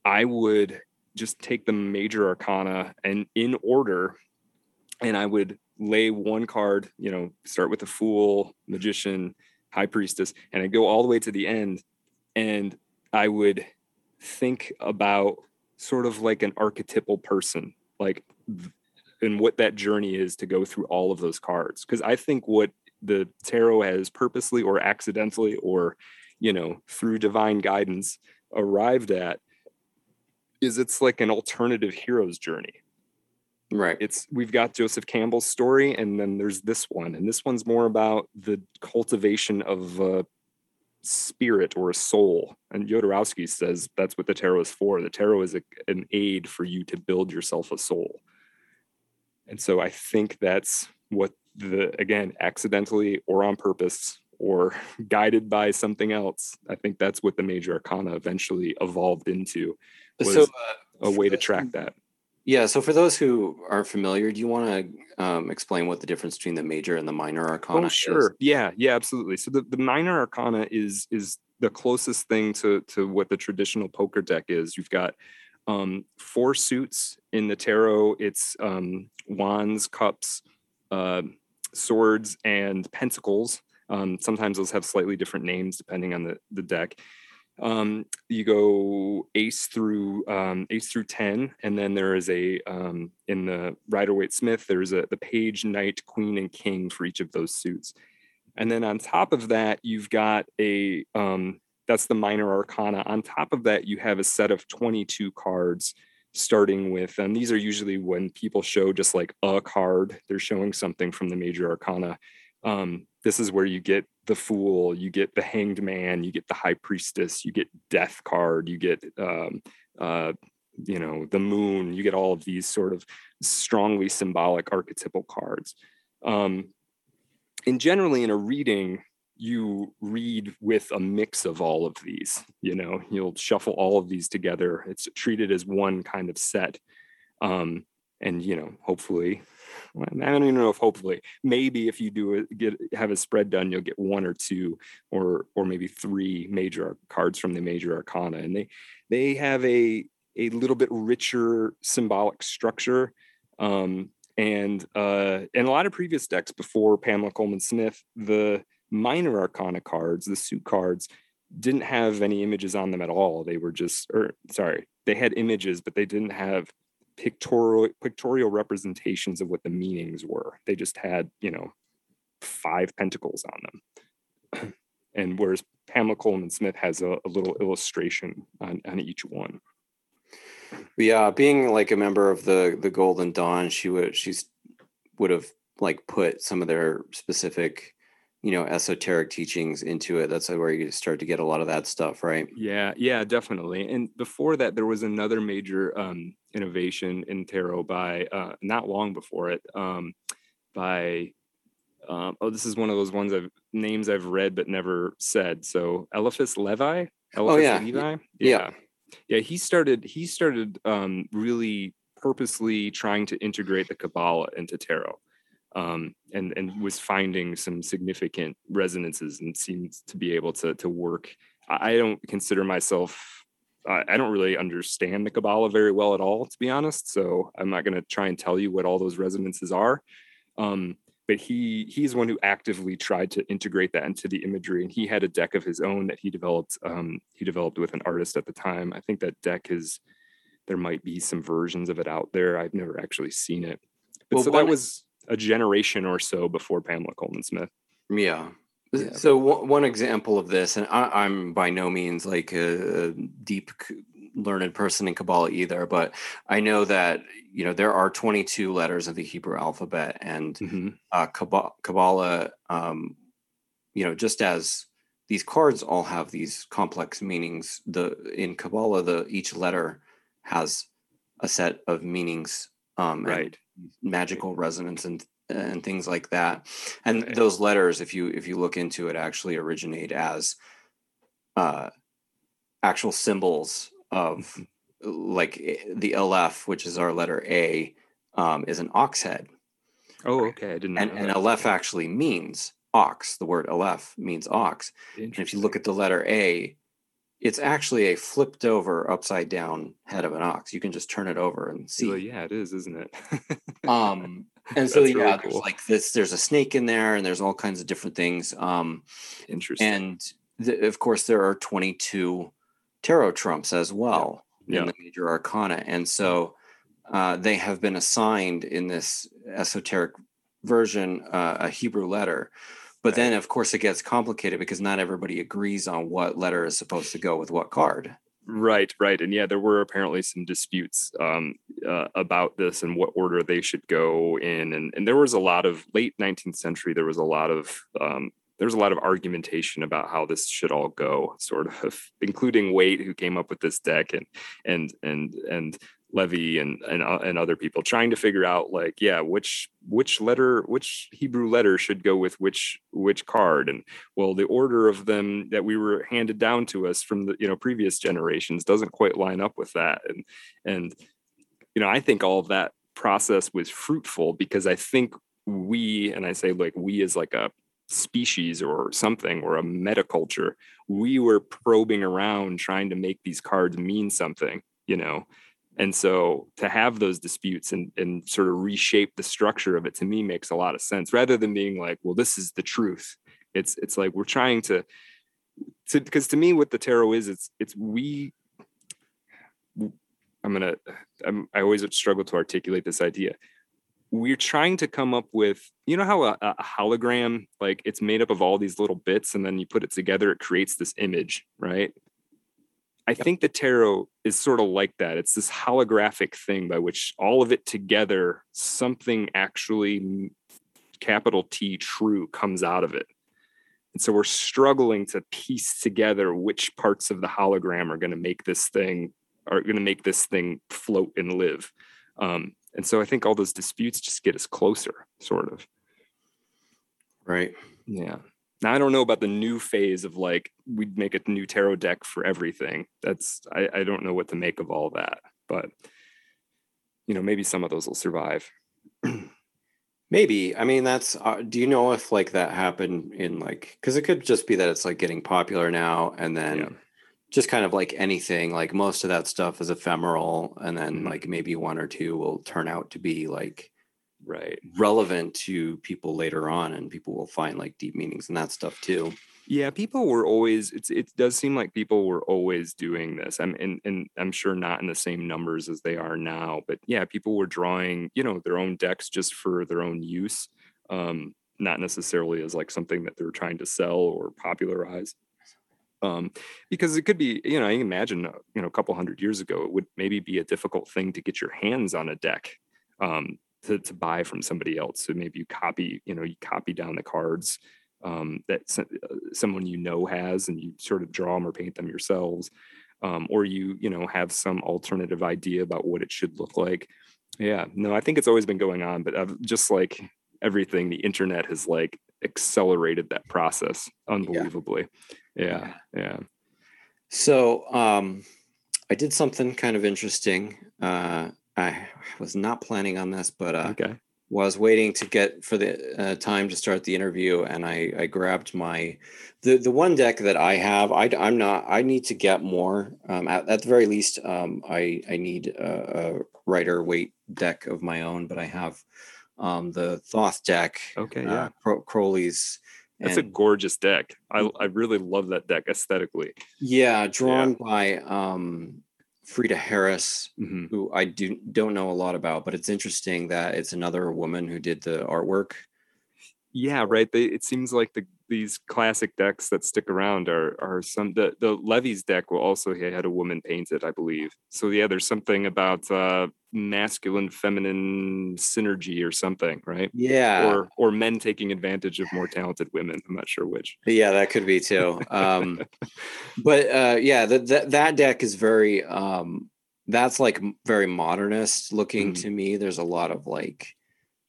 i would just take the major arcana and in order and i would lay one card you know start with the fool magician high priestess and i go all the way to the end and i would think about sort of like an archetypal person like and what that journey is to go through all of those cards. Because i think what the tarot has purposely or accidentally or you know through divine guidance arrived at is it's like an alternative hero's journey. Right. It's we've got Joseph Campbell's story, and then there's this one, and this one's more about the cultivation of a spirit or a soul. And Jodorowsky says that's what the tarot is for. The tarot is a, an aid for you to build yourself a soul. And so I think that's what the again accidentally or on purpose or guided by something else. I think that's what the major arcana eventually evolved into was so, uh, a way to track that. Yeah. So for those who aren't familiar, do you want to um, explain what the difference between the major and the minor arcana? Oh, sure. Is? Yeah. Yeah. Absolutely. So the, the minor arcana is is the closest thing to to what the traditional poker deck is. You've got um, four suits in the tarot. It's um, wands, cups, uh, swords, and pentacles. Um, sometimes those have slightly different names depending on the the deck. Um, you go ace through um, ace through 10 and then there is a um, in the rider waite smith there's a the page knight queen and king for each of those suits. And then on top of that you've got a um, that's the minor arcana. On top of that you have a set of 22 cards starting with and these are usually when people show just like a card they're showing something from the major arcana. Um, this is where you get the fool you get the hanged man you get the high priestess you get death card you get um, uh, you know the moon you get all of these sort of strongly symbolic archetypal cards. Um, and generally in a reading you read with a mix of all of these you know you'll shuffle all of these together. It's treated as one kind of set. Um, and you know hopefully I don't even know if hopefully maybe if you do it, get have a spread done, you'll get one or two or or maybe three major cards from the major arcana, and they they have a a little bit richer symbolic structure. Um, and uh, in a lot of previous decks before Pamela Colman Smith, the minor arcana cards, the suit cards, didn't have any images on them at all. They were just, or sorry, they had images, but they didn't have pictorial pictorial representations of what the meanings were. They just had, you know, five pentacles on them. and whereas Pamela Colman Smith has a, a little illustration on, on each one. Yeah, being like a member of the the Golden Dawn, she would she's would have like put some of their specific you know esoteric teachings into it that's where you start to get a lot of that stuff right yeah yeah definitely and before that there was another major um, innovation in tarot by uh, not long before it um, by um, oh this is one of those ones i've names i've read but never said so eliphas levi eliphas oh yeah levi yeah. yeah yeah he started he started um, really purposely trying to integrate the kabbalah into tarot um, and and was finding some significant resonances and seems to be able to to work. I don't consider myself. I don't really understand the Kabbalah very well at all, to be honest. So I'm not going to try and tell you what all those resonances are. Um, but he he's one who actively tried to integrate that into the imagery, and he had a deck of his own that he developed. Um, he developed with an artist at the time. I think that deck is there might be some versions of it out there. I've never actually seen it. But well, so that was a generation or so before Pamela Colman Smith. Yeah. Yeah. So one example of this, and I, am by no means like a, a deep learned person in Kabbalah either, but I know that you know there are 22 letters of the Hebrew alphabet, and mm-hmm. uh, Kabbalah, um, you know, just as these cards all have these complex meanings, the in Kabbalah, the each letter has a set of meanings um, right. magical resonance and and things like that. And right. those letters, if you if you look into it, actually originate as uh, actual symbols of mm-hmm. like eh, the Aleph, which is our letter A, um, is an ox head. Oh, okay. I didn't know. And, and Aleph actually means ox. The word Aleph means ox. And if you look at the letter A, it's actually a flipped over upside down head of an ox. You can just turn it over and see. Well, yeah, it is, isn't it? um, and so yeah, really cool. there's like this. There's a snake in there, and there's all kinds of different things. Um, Interesting. And the, of course, there are 22 tarot trumps as well yeah. in yeah. the major arcana, and so uh, they have been assigned in this esoteric version uh, a Hebrew letter. But then, of course, it gets complicated because not everybody agrees on what letter is supposed to go with what card. Right, right, and yeah, there were apparently some disputes um, uh, about this and what order they should go in, and and there was a lot of late 19th century. There was a lot of um, there was a lot of argumentation about how this should all go, sort of, including Waite, who came up with this deck, and and and and Levi and and uh, and other people trying to figure out like yeah which which letter which Hebrew letter should go with which which card? And well the order of them that we were handed down to us from the you know previous generations doesn't quite line up with that. And and you know I think all of that process was fruitful because I think we and I say like we as like a species or something or a metaculture we were probing around trying to make these cards mean something you know and so to have those disputes and, and sort of reshape the structure of it to me makes a lot of sense. Rather than being like well this is the truth it's it's like we're trying to to because to me what the tarot is it's it's we i'm gonna I'm, i always struggle to articulate this idea. We're trying to come up with you know how a, a, hologram like it's made up of all these little bits and then you put it together it creates this image right I think the tarot is sort of like that. It's this holographic thing by which all of it together, something actually capital T true comes out of it. And so we're struggling to piece together which parts of the hologram are going to make this thing are going to make this thing float and live. Um, and so I think all those disputes just get us closer, sort of. Right. Yeah. Now I don't know about the new phase of like we'd make a new tarot deck for everything. That's I, I don't know what to make of all that, but you know maybe some of those will survive. maybe. I mean, that's. Uh, do you know if like that happened in like because it could just be that it's like getting popular now, and then. Yeah. Just kind of like anything, like most of that stuff is ephemeral, and then mm-hmm. like maybe one or two will turn out to be like right relevant to people later on and people will find like deep meanings and that stuff too yeah people were always it's it does seem like people were always doing this i'm and, and i'm sure not in the same numbers as they are now but yeah people were drawing you know their own decks just for their own use um not necessarily as like something that they're trying to sell or popularize um, because it could be, you know, I imagine, uh, you know, a couple hundred years ago, it would maybe be a difficult thing to get your hands on a deck. Um, to, to buy from somebody else. So maybe you copy, you know, you copy down the cards um, that uh, someone you know has, and you sort of draw them or paint them yourselves, um, or you, you know, have some alternative idea about what it should look like. Yeah, no, I think it's always been going on, but I've, just like everything, the internet has like accelerated that process unbelievably. Yeah, yeah. yeah. So um, I did something kind of interesting. Uh, I was not planning on this, but uh, okay. was waiting to get for the uh, time to start the interview, and I, I grabbed my the the one deck that I have. I I'm not. I need to get more. Um, at, at the very least, um, I I need a, a Rider Waite deck of my own, but I have um, the Thoth deck. Okay, uh, yeah, Cro- Crowley's. That's and, a gorgeous deck. I I really love that deck aesthetically. Yeah, drawn yeah. by um Frieda Harris, mm-hmm. who I do don't know a lot about, but it's interesting that it's another woman who did the artwork. Yeah, right. They, it seems like the these classic decks that stick around are are some the the Levi's deck will also had a woman painted, I believe. So yeah, there's something about uh masculine feminine synergy or something, right? Yeah. Or or men taking advantage of more talented women. I'm not sure which. Yeah, that could be too. Um but uh yeah, that that deck is very um that's like very modernist looking Mhm. to me. There's a lot of like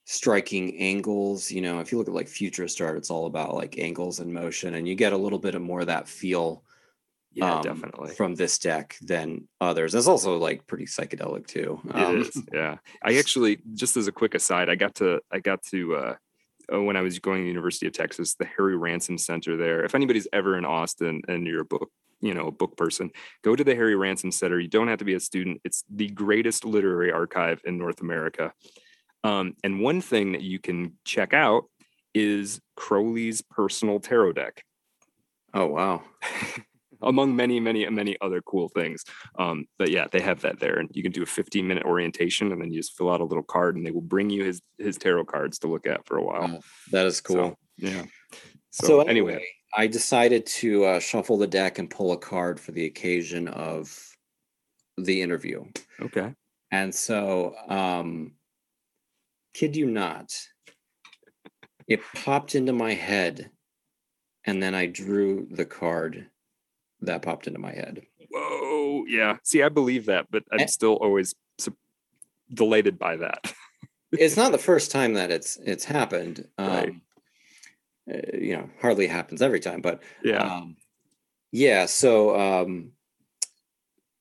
striking angles. You know, if you look at like Futurist art, it's all about like angles and motion, and you get a little bit of more of that feel Yeah, um, definitely. from this deck than others. It's also like pretty psychedelic too. Um, is, yeah. I actually, just as a quick aside, I got to, I got to, uh, uh, when I was going to the University of Texas, the Harry Ransom Center there. If anybody's ever in Austin and you're a book, you know, a book person, go to the Harry Ransom Center. You don't have to be a student. It's the greatest literary archive in North America. Um, and one thing that you can check out is Crowley's personal tarot deck Oh wow. among many, many, many other cool things. Um, but yeah, they have that there, and you can do a 15 minute orientation, and then you just fill out a little card, and they will bring you his his tarot cards to look at for a while. Wow, that is cool. So, yeah. So, So, anyway, anyway, I decided to uh, shuffle the deck and pull a card for the occasion of the interview. okay. And so, um, kid you not, it popped into my head, and then I drew the card that popped into my head. Whoa, yeah. See, I believe that, but I'm Eh. still always su- delighted by that. It's not the first time that it's it's happened. Um, Right. uh, you know, hardly happens every time, but yeah. Um, yeah. So um,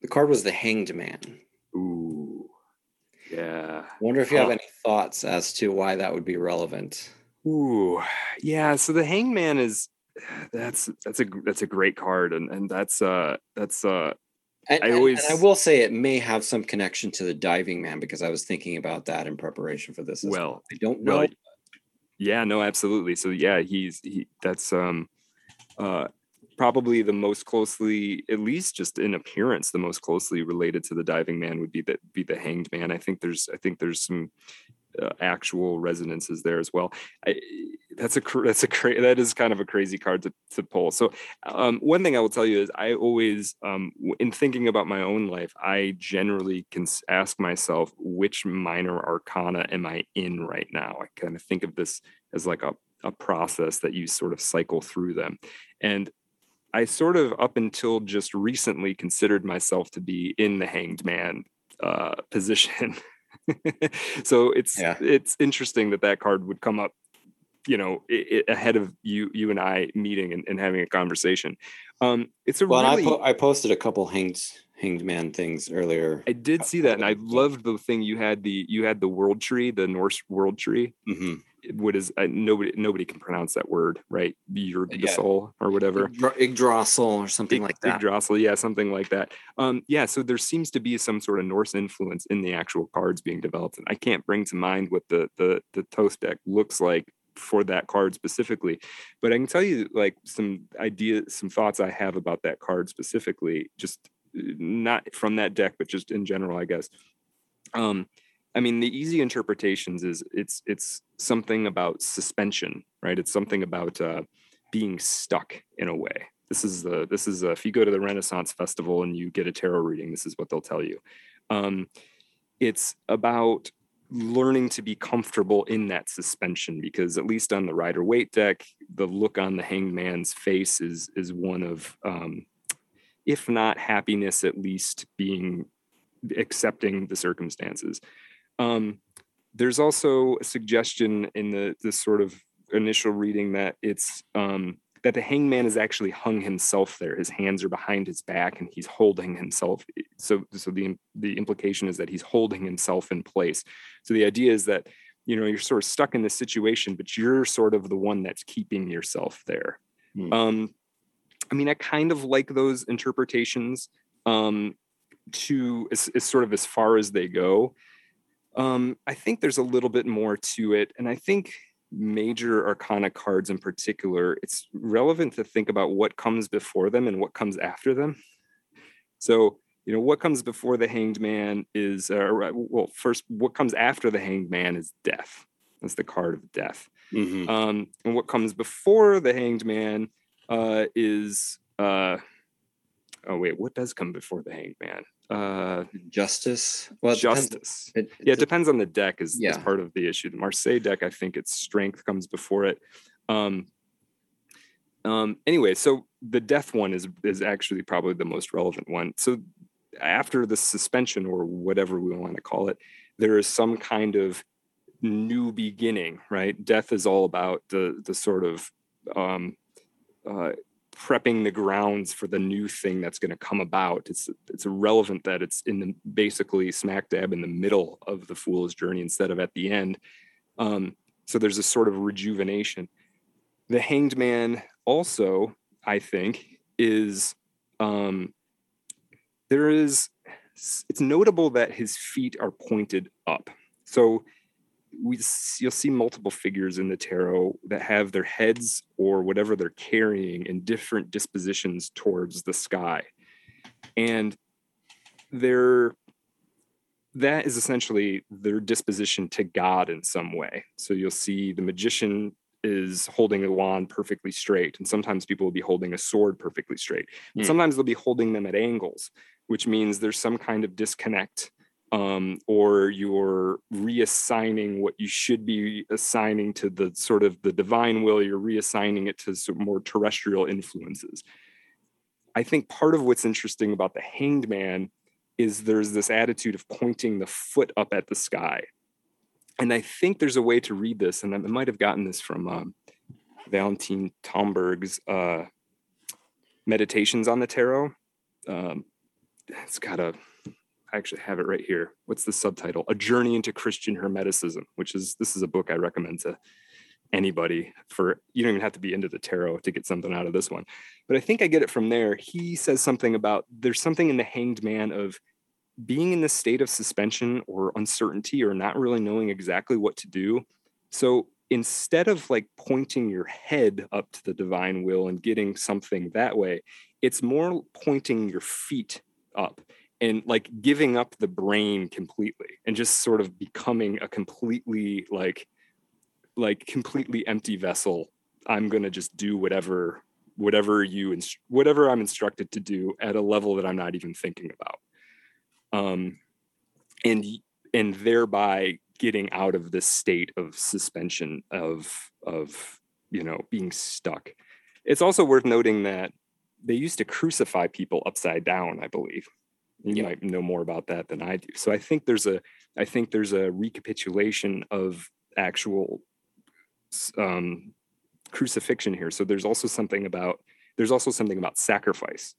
the card was the Hanged Man. Ooh. Yeah. Wonder if you have Huh. any thoughts as to why that would be relevant. Ooh, yeah. So the Hangman is that's that's a that's a great card, and and that's uh that's uh And, I always- and I will say it may have some connection to the Diving Man because I was thinking about that in preparation for this. as well I don't know. well, yeah no absolutely so yeah he's he that's um uh probably the most closely at least just in appearance the most closely related to the diving man would be the be the hanged man. I think there's i think there's some uh, actual resonances there as well. I, that's a that's a cra- that is kind of a crazy card to, to pull. So um, one thing i will tell you is i always um, in thinking about my own life i generally can ask myself which minor arcana am i in right now? I kind of think of this as like a, a process that you sort of cycle through them. And i sort of up until just recently considered myself to be in the hanged man uh, position so it's Yeah. it's interesting that that card would come up you know i i ahead of you you and i meeting and, and having a conversation um it's a Well, really I, po- I posted a couple Hanged Hanged Man things earlier. I did see that, and I loved the thing you had the you had the world tree, the Norse world tree. Mhm. What is uh, nobody nobody can pronounce that word, right? Your the Yeah. soul or whatever. Yggdrasil or something like that. Yggdrasil, yeah, something like that. Um, yeah, so there seems to be some sort of Norse influence in the actual cards being developed, and I can't bring to mind what the the the Thoth deck looks like for that card specifically, but I can tell you like some ideas, some thoughts I have about that card specifically, just uh, not from that deck, but just in general, I guess. Um, I mean, the easy interpretations is it's it's something about suspension, right? It's something about uh, being stuck in a way. This is the this is uh if you go to the Renaissance Festival and you get a tarot reading, this is what they'll tell you. Um, it's about learning to be comfortable in that suspension because at least on the Rider Waite deck, the look on the hanged man's face is is one of um, if not happiness, at least being accepting the circumstances. Um, there's also a suggestion in the the sort of initial reading that it's um, that the hangman is actually hung himself there. His hands are behind his back, and he's holding himself. So, so the the implication is that he's holding himself in place. So the idea is that you know you're sort of stuck in this situation, but you're sort of the one that's keeping yourself there. Hmm. Um, I mean, I kind of like those interpretations um, to as, as sort of as far as they go. Um, I think there's a little bit more to it, and I think major arcana cards in particular, it's relevant to think about what comes before them and what comes after them. So, you know, what comes before the hanged man is, uh, well, first, what comes after the hanged man is death. That's the card of death. Mhm. Um, and what comes before the hanged man uh, is, uh, oh wait, what does come before the hanged man? Uh, Justice. Well, it depends- justice. it- Yeah, it it- depends on the deck is, is part of the issue. The Marseille deck, I think its strength comes before it. Um, um, anyway, so the death one is is actually probably the most relevant one. So after the suspension or whatever we want to call it, there is some kind of new beginning, right? Death is all about the the sort of um, uh, prepping the grounds for the new thing that's going to come about. It's it's irrelevant that it's in the basically smack dab in the middle of the fool's journey instead of at the end. Um, so there's a sort of rejuvenation. The Hanged Man also, I think, is um, there is. It's notable that his feet are pointed up. So we you'll see multiple figures in the tarot that have their heads or whatever they're carrying in different dispositions towards the sky and they're that is essentially their disposition to god in some way so you'll see the magician is holding a wand perfectly straight and sometimes people will be holding a sword perfectly straight mm. sometimes they'll be holding them at angles which means there's some kind of disconnect um, or you're reassigning what you should be assigning to the sort of the divine will, you're reassigning it to some more terrestrial influences. I think part of what's interesting about the hanged man is there's this attitude of pointing the foot up at the sky. And I think there's a way to read this, and I might have gotten this from um, Valentine Tomberg's uh, Meditations on the Tarot. Um, it's got a I actually have it right here. What's the subtitle? A Journey into Christian Hermeticism, which is this is a book I recommend to anybody for you don't even have to be into the tarot to get something out of this one. But I think I get it from there. He says something about there's something in the hanged man of being in this state of suspension or uncertainty or not really knowing exactly what to do. So instead of like pointing your head up to the divine will and getting something that way, it's more pointing your feet up and like giving up the brain completely and just sort of becoming a completely like like completely empty vessel. I'm going to just do whatever whatever you inst- whatever i'm instructed to do at a level that i'm not even thinking about. Um and and thereby getting out of this state of suspension of of you know being stuck. It's also worth noting that they used to crucify people upside down i believe you might know more about that than I do. So I think there's a I think there's a recapitulation of actual um, crucifixion here. So there's also something about there's also something about sacrifice.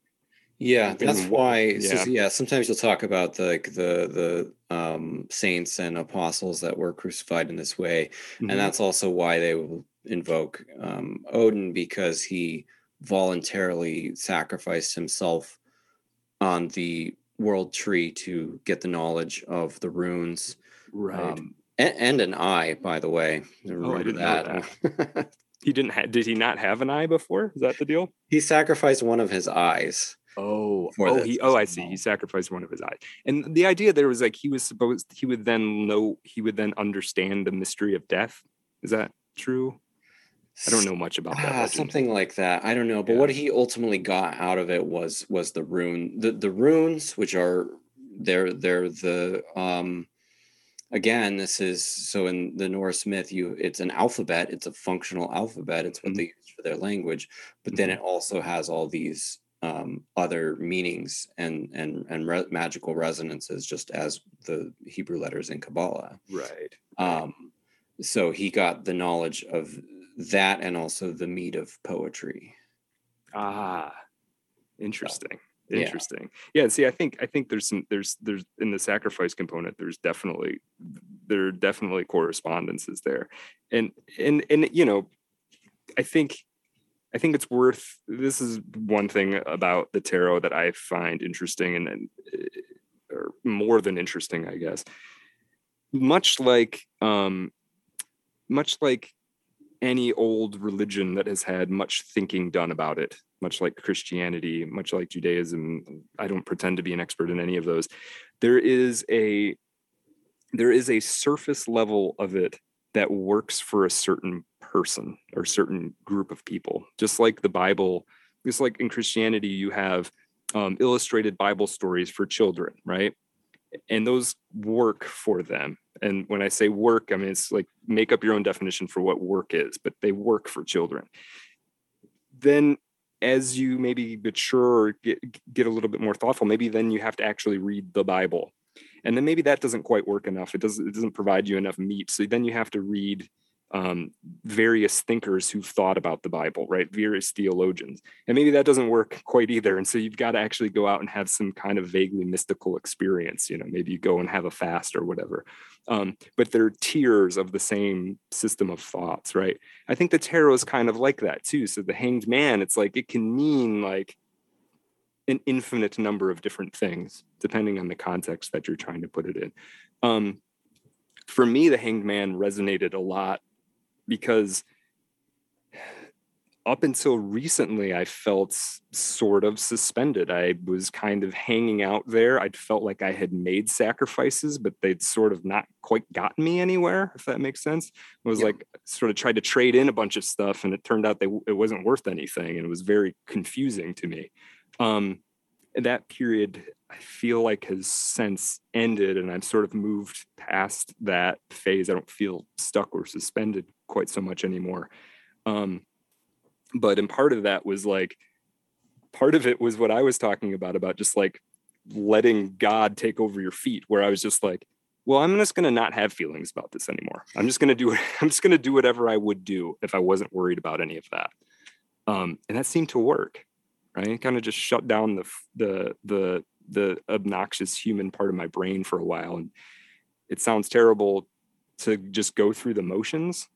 Yeah, that's why. Yeah. So, yeah, sometimes you'll talk about the like the the um, saints and apostles that were crucified in this way, mm-hmm. and that's also why they will invoke um, Odin because he voluntarily sacrificed himself on the world tree to get the knowledge of the runes. Right. Um, and, and, an eye, by the way. Oh, I that. that. he didn't. Ha- did he not have an eye before? Is that the deal? He sacrificed one of his eyes. Oh, oh, he, oh, I see. He sacrificed one of his eyes, and the idea there was like he was supposed he would then know he would then understand the mystery of death. Is that true? I don't know much about that. Ah, something like that. I don't know, but yeah. what he ultimately got out of it was was the rune, the the runes, which are they're they're the um again this is so in the norse myth you it's an alphabet it's a functional alphabet it's what mm-hmm. they use for their language but mm-hmm. then it also has all these um, other meanings and and and re- magical resonances just as the hebrew letters in kabbalah right um so he got the knowledge of that and also the mead of poetry. Ah, interesting. So, interesting. Yeah. yeah. See, I think I think there's some there's there's in the sacrifice component. There's definitely there are definitely correspondences there, and and and you know, I think I think it's worth. This is one thing about the tarot that I find interesting, and, and or more than interesting, I guess. Much like um, much like any old religion that has had much thinking done about it, much like Christianity, much like Judaism. I don't pretend to be an expert in any of those. There is a there is a surface level of it that works for a certain person or certain group of people. Just like the Bible, just like in Christianity, you have um, illustrated Bible stories for children, right? And those work for them and when i say work i mean it's like make up your own definition for what work is but they work for children then as you maybe mature or get, get a little bit more thoughtful, maybe then you have to actually read the Bible. And then maybe that doesn't quite work enough. It doesn't, it doesn't provide you enough meat. So then you have to read um, various thinkers who've thought about the Bible, right? Various theologians. And maybe that doesn't work quite either. And so you've got to actually go out and have some kind of vaguely mystical experience. You know, maybe you go and have a fast or whatever. Um, but they're tiers of the same system of thoughts, right? I think the tarot is kind of like that too. So the hanged man, it's like it can mean like an infinite number of different things depending on the context that you're trying to put it in. Um, for me, the hanged man resonated a lot because up until recently, I felt sort of suspended. I was kind of hanging out there. I'd felt like I had made sacrifices, but they'd sort of not quite gotten me anywhere, if that makes sense. It was yeah. like sort of tried to trade in a bunch of stuff, and it turned out they, it wasn't worth anything. And it was very confusing to me. Um, that period, I feel like, has since ended, and I've sort of moved past that phase. I don't feel stuck or suspended quite so much anymore. Um, but and part of that was like, part of it was what I was talking about, about just like letting God take over your feet, where I was just like, well, I'm just going to not have feelings about this anymore. I'm just going to do it. I'm just going to do whatever I would do if I wasn't worried about any of that. Um, and that seemed to work, right? Kind of just shut down the, the, the, the obnoxious human part of my brain for a while. And it sounds terrible to just go through the motions,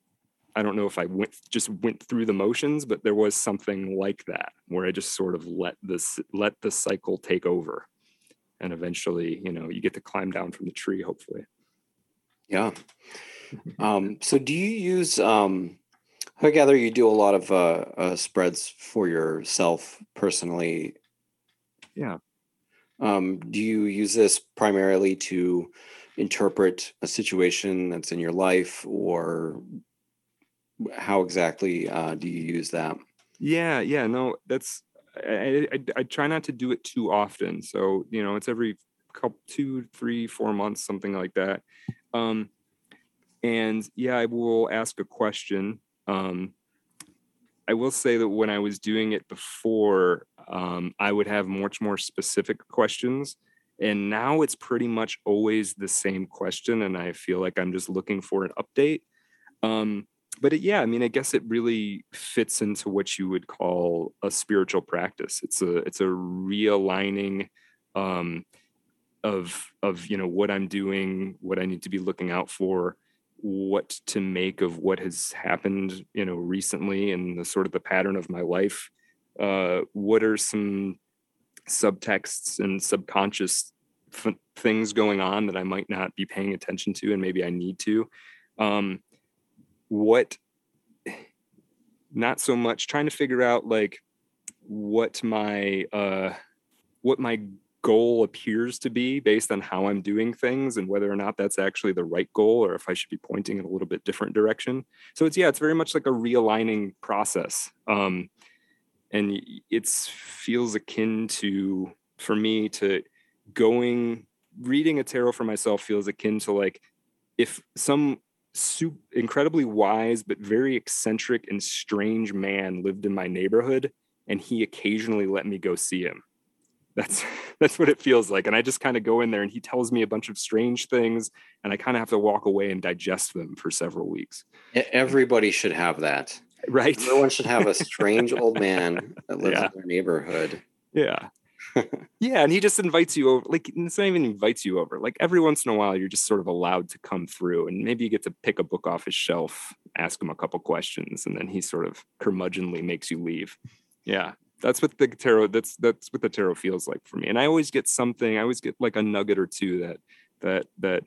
I don't know if I went just went through the motions, but there was something like that where I just sort of let this let the cycle take over, and eventually, you know, you get to climb down from the tree. Hopefully. Yeah. Um, so, do you use? Um, I gather you do a lot of uh, uh, spreads for yourself personally. Yeah. Um, do you use this primarily to interpret a situation that's in your life, or how exactly uh, do you use that? Yeah, yeah, no, that's I, I, I try not to do it too often. So you know, it's every couple, two, three, four months, something like that. Um, and yeah, I will ask a question. Um, I will say that when I was doing it before, um, I would have much more specific questions. And now it's pretty much always the same question. And I feel like I'm just looking for an update. Um, but it, yeah, I mean, I guess it really fits into what you would call a spiritual practice. It's a it's a realigning um, of of you know what I'm doing, what I need to be looking out for, what to make of what has happened, you know, recently, and the sort of the pattern of my life. Uh, what are some subtexts and subconscious f- things going on that I might not be paying attention to, and maybe I need to. Um, what not so much trying to figure out like what my uh what my goal appears to be based on how I'm doing things and whether or not that's actually the right goal or if I should be pointing in a little bit different direction. So it's yeah, it's very much like a realigning process. Um and it feels akin to for me to going reading a tarot for myself feels akin to like if some super, incredibly wise but very eccentric and strange man lived in my neighborhood and he occasionally let me go see him. That's that's what it feels like and i just kind of go in there and he tells me a bunch of strange things and i kind of have to walk away and digest them for several weeks. Everybody should have that. Right. Everyone should have a strange old man that lives yeah. in their neighborhood. Yeah yeah, and he just invites you over. Like it's not even invites you over. Like every once in a while, you're just sort of allowed to come through, and maybe you get to pick a book off his shelf, ask him a couple questions, and then he sort of curmudgeonly makes you leave. Yeah, that's what the tarot. That's that's what the tarot feels like for me. And I always get something. I always get like a nugget or two that that that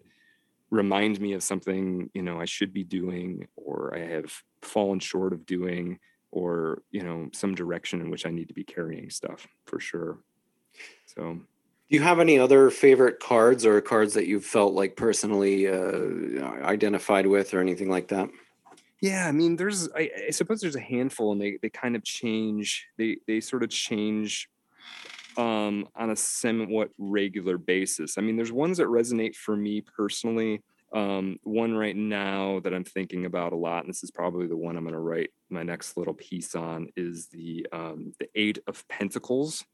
remind me of something you know I should be doing, or I have fallen short of doing, or you know some direction in which I need to be carrying stuff for sure. So, do you have any other favorite cards or cards that you've felt like personally uh, identified with or anything like that? Yeah, I mean, there's I, I suppose there's a handful, and they they kind of change. They they sort of change um, on a somewhat regular basis. I mean, there's ones that resonate for me personally. Um, one right now that I'm thinking about a lot, and this is probably the one I'm going to write my next little piece on, is the um, the Eight of Pentacles.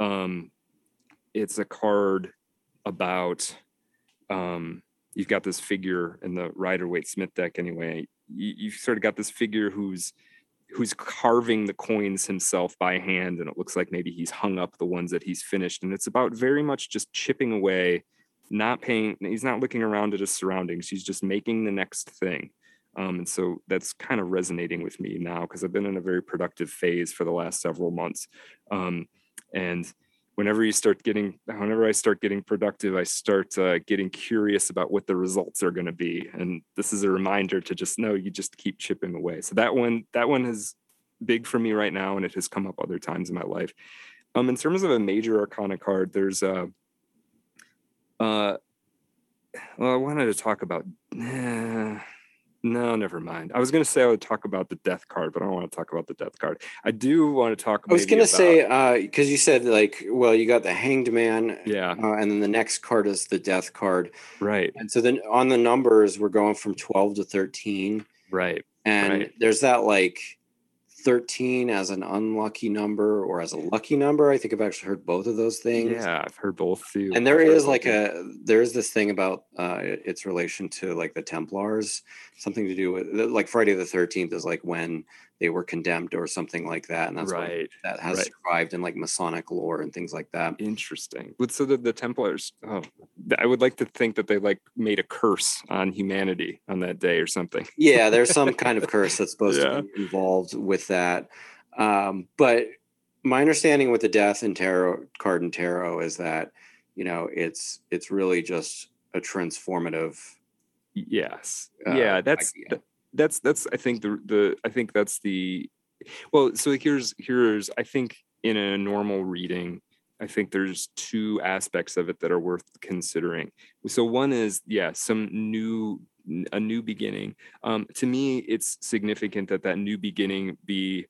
Um, it's a card about um, you've got this figure in the Rider Waite Smith deck anyway. You, you've sort of got this figure who's who's carving the coins himself by hand, and it looks like maybe he's hung up the ones that he's finished, and it's about very much just chipping away not paying he's not looking around at his surroundings he's just making the next thing. Um, and so that's kind of resonating with me now because i've been in a very productive phase for the last several months. Um, and whenever you start getting whenever i start getting productive i start uh, getting curious about what the results are going to be and this is a reminder to just know you just keep chipping away so that one that one is big for me right now and it has come up other times in my life um, in terms of a major arcana card there's uh, uh, well, I wanted to talk about. Eh, no, never mind. I was going to say I would talk about the death card, but I don't want to talk about the death card. I do want to talk. I was going to say because uh, you said like, well, you got the Hanged Man, yeah, uh, and then the next card is the Death card, right? And so then on the numbers, we're going from twelve to thirteen, right? And right. there's that like 13 as an unlucky number or as a lucky number. I think I've actually heard both of those things. Yeah, I've heard both too. And there is like a there is this thing about uh, its relation to like the Templars, something to do with like Friday the 13th is like when they were condemned or something like that, and that's right. that has right. survived in like Masonic lore and things like that. Interesting. But so the, the Templars, oh, I would like to think that they like made a curse on humanity on that day or something. Yeah, there's some kind of curse that's supposed yeah. to be involved with that. Um, but my understanding with the death and tarot card and tarot is that you know it's it's really just a transformative yes. Uh, yeah that's that's that's i think the the i think that's the well so here's here's i think in a normal reading i think there's two aspects of it that are worth considering. So one is yeah some new a new beginning. Um, to me it's significant that that new beginning be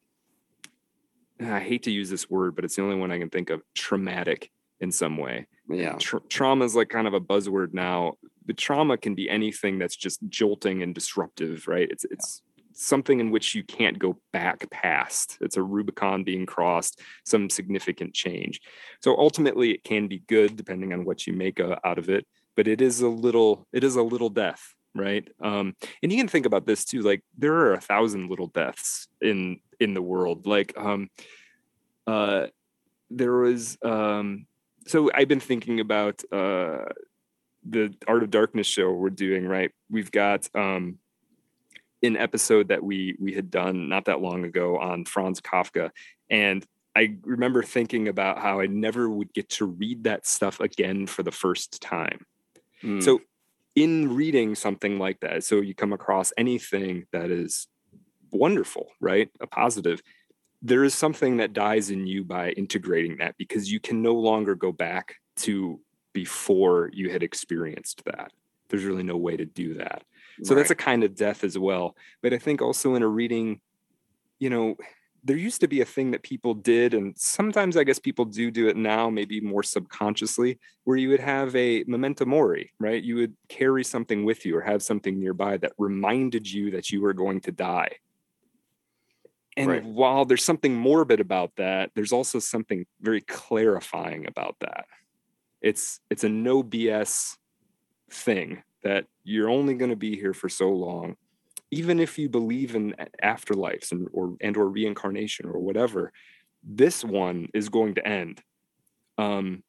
i hate to use this word but it's the only one i can think of traumatic in some way. Yeah. Tra- trauma is like kind of a buzzword now the trauma can be anything that's just jolting and disruptive right? It's it's something in which you can't go back past. It's a rubicon being crossed some significant change. So ultimately it can be good depending on what you make uh, out of it but it is a little it is a little death right? Um and you can think about this too like there are a thousand little deaths in in the world. Like um uh there was um so I've been thinking about uh, the Art of Darkness show we're doing. Right, we've got um, an episode that we we had done not that long ago on Franz Kafka, and I remember thinking about how I never would get to read that stuff again for the first time. Mm. So, in reading something like that, so you come across anything that is wonderful, right? A positive there is something that dies in you by integrating that because you can no longer go back to before you had experienced that. There's really no way to do that. So right. that's a kind of death as well. But I think also in a reading, you know, there used to be a thing that people did, and sometimes I guess people do do it now, maybe more subconsciously, where you would have a memento mori, right? You would carry something with you or have something nearby that reminded you that you were going to die and right. while there's something morbid about that there's also something very clarifying about that it's it's a no bs thing that you're only going to be here for so long. Even if you believe in afterlives and or and or reincarnation or whatever this one is going to end. Um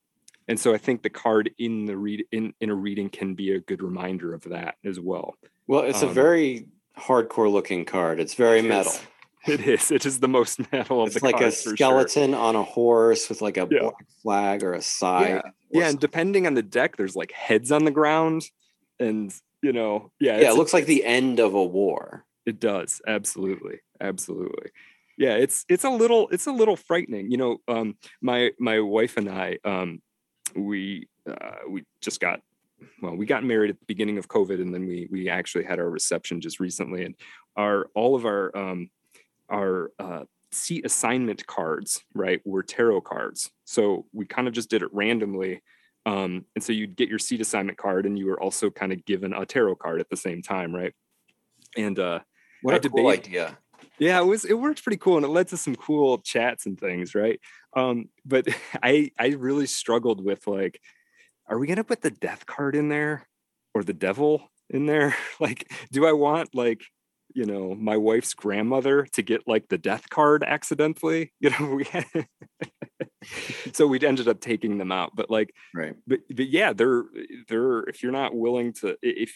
and so i think the card in the read in in a reading can be a good reminder of that as well. Well it's um, a very hardcore looking card. It's very metal It is. It is the most metal of it's the like a skeleton sure. on a horse with like a yeah. black flag or a side. Yeah. yeah, and depending on the deck, there's like heads on the ground, and you know, yeah, yeah, it looks like the end of a war. It does absolutely, absolutely. Yeah, it's it's a little it's a little frightening. You know, um, my my wife and I, um, we uh, we just got well, we got married at the beginning of COVID, and then we we actually had our reception just recently, and our all of our um, our uh, seat assignment cards, right, were tarot cards. So we kind of just did it randomly. Um, and so you'd get your seat assignment card, and you were also kind of given a tarot card at the same time, right? And uh, what a cool idea! Yeah, it was. It worked pretty cool, and it led to some cool chats and things, right? Um, but I I really struggled with like, are we gonna put the death card in there or the devil in there? Like, do I want like you know my wife's grandmother to get like the death card accidentally you know we had so we ended up taking them out but like right but but yeah they're they're if you're not willing to if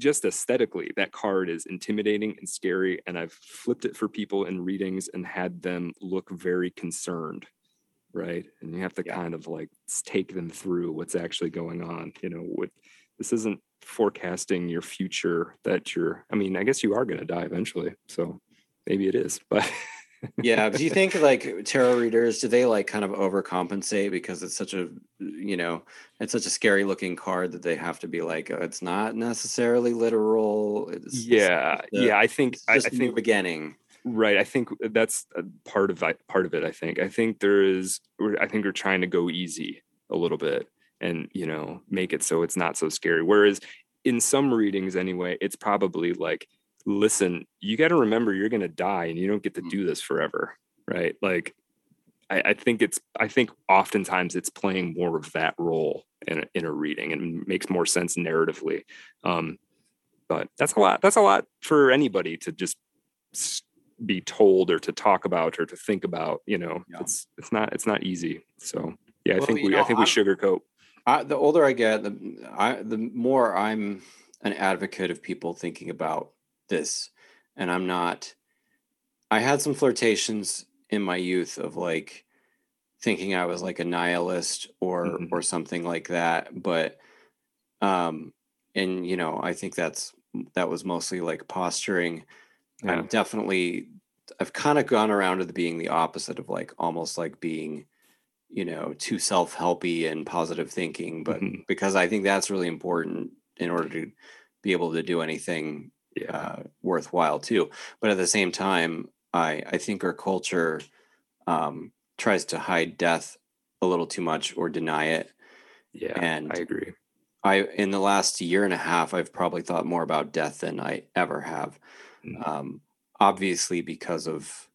just aesthetically that card is intimidating and scary and i've flipped it for people in readings and had them look very concerned right and you have to yeah. kind of like take them through what's actually going on you know what this isn't forecasting your future that you're i mean i guess you are going to die eventually so maybe it is but yeah do you think like tarot readers do they like kind of overcompensate because it's such a you know it's such a scary looking card that they have to be like oh, it's not necessarily literal it's, yeah it's yeah i think I, I think beginning. Right i think that's part of part of it i think. I think there is i think we're trying to go easy a little bit and you know make it so it's not so scary. Whereas in some readings anyway it's probably like listen you got to remember you're going to die and you don't get to mm. do this forever right? Like I, I, think it's i think oftentimes it's playing more of that role in a, in a reading and makes more sense narratively. Um but that's a lot that's a lot for anybody to just be told or to talk about or to think about you know? Yeah. it's it's not it's not easy. So yeah well, i think we know, i think we I'm, sugarcoat I, the older I get, the I the more I'm an advocate of people thinking about this, and I'm not. I had some flirtations in my youth of like thinking I was like a nihilist or mm-hmm. or something like that, but um, and you know, I think that's that was mostly like posturing. Yeah. I'm definitely I've kind of gone around to the being the opposite of like almost like being you know too self-helpy and positive thinking but mm-hmm. because i think that's really important in order to be able to do anything yeah. uh, worthwhile too but at the same time i i think our culture um, tries to hide death a little too much or deny it yeah and i agree i in the last year and a half i've probably thought more about death than i ever have mm-hmm. um, obviously because of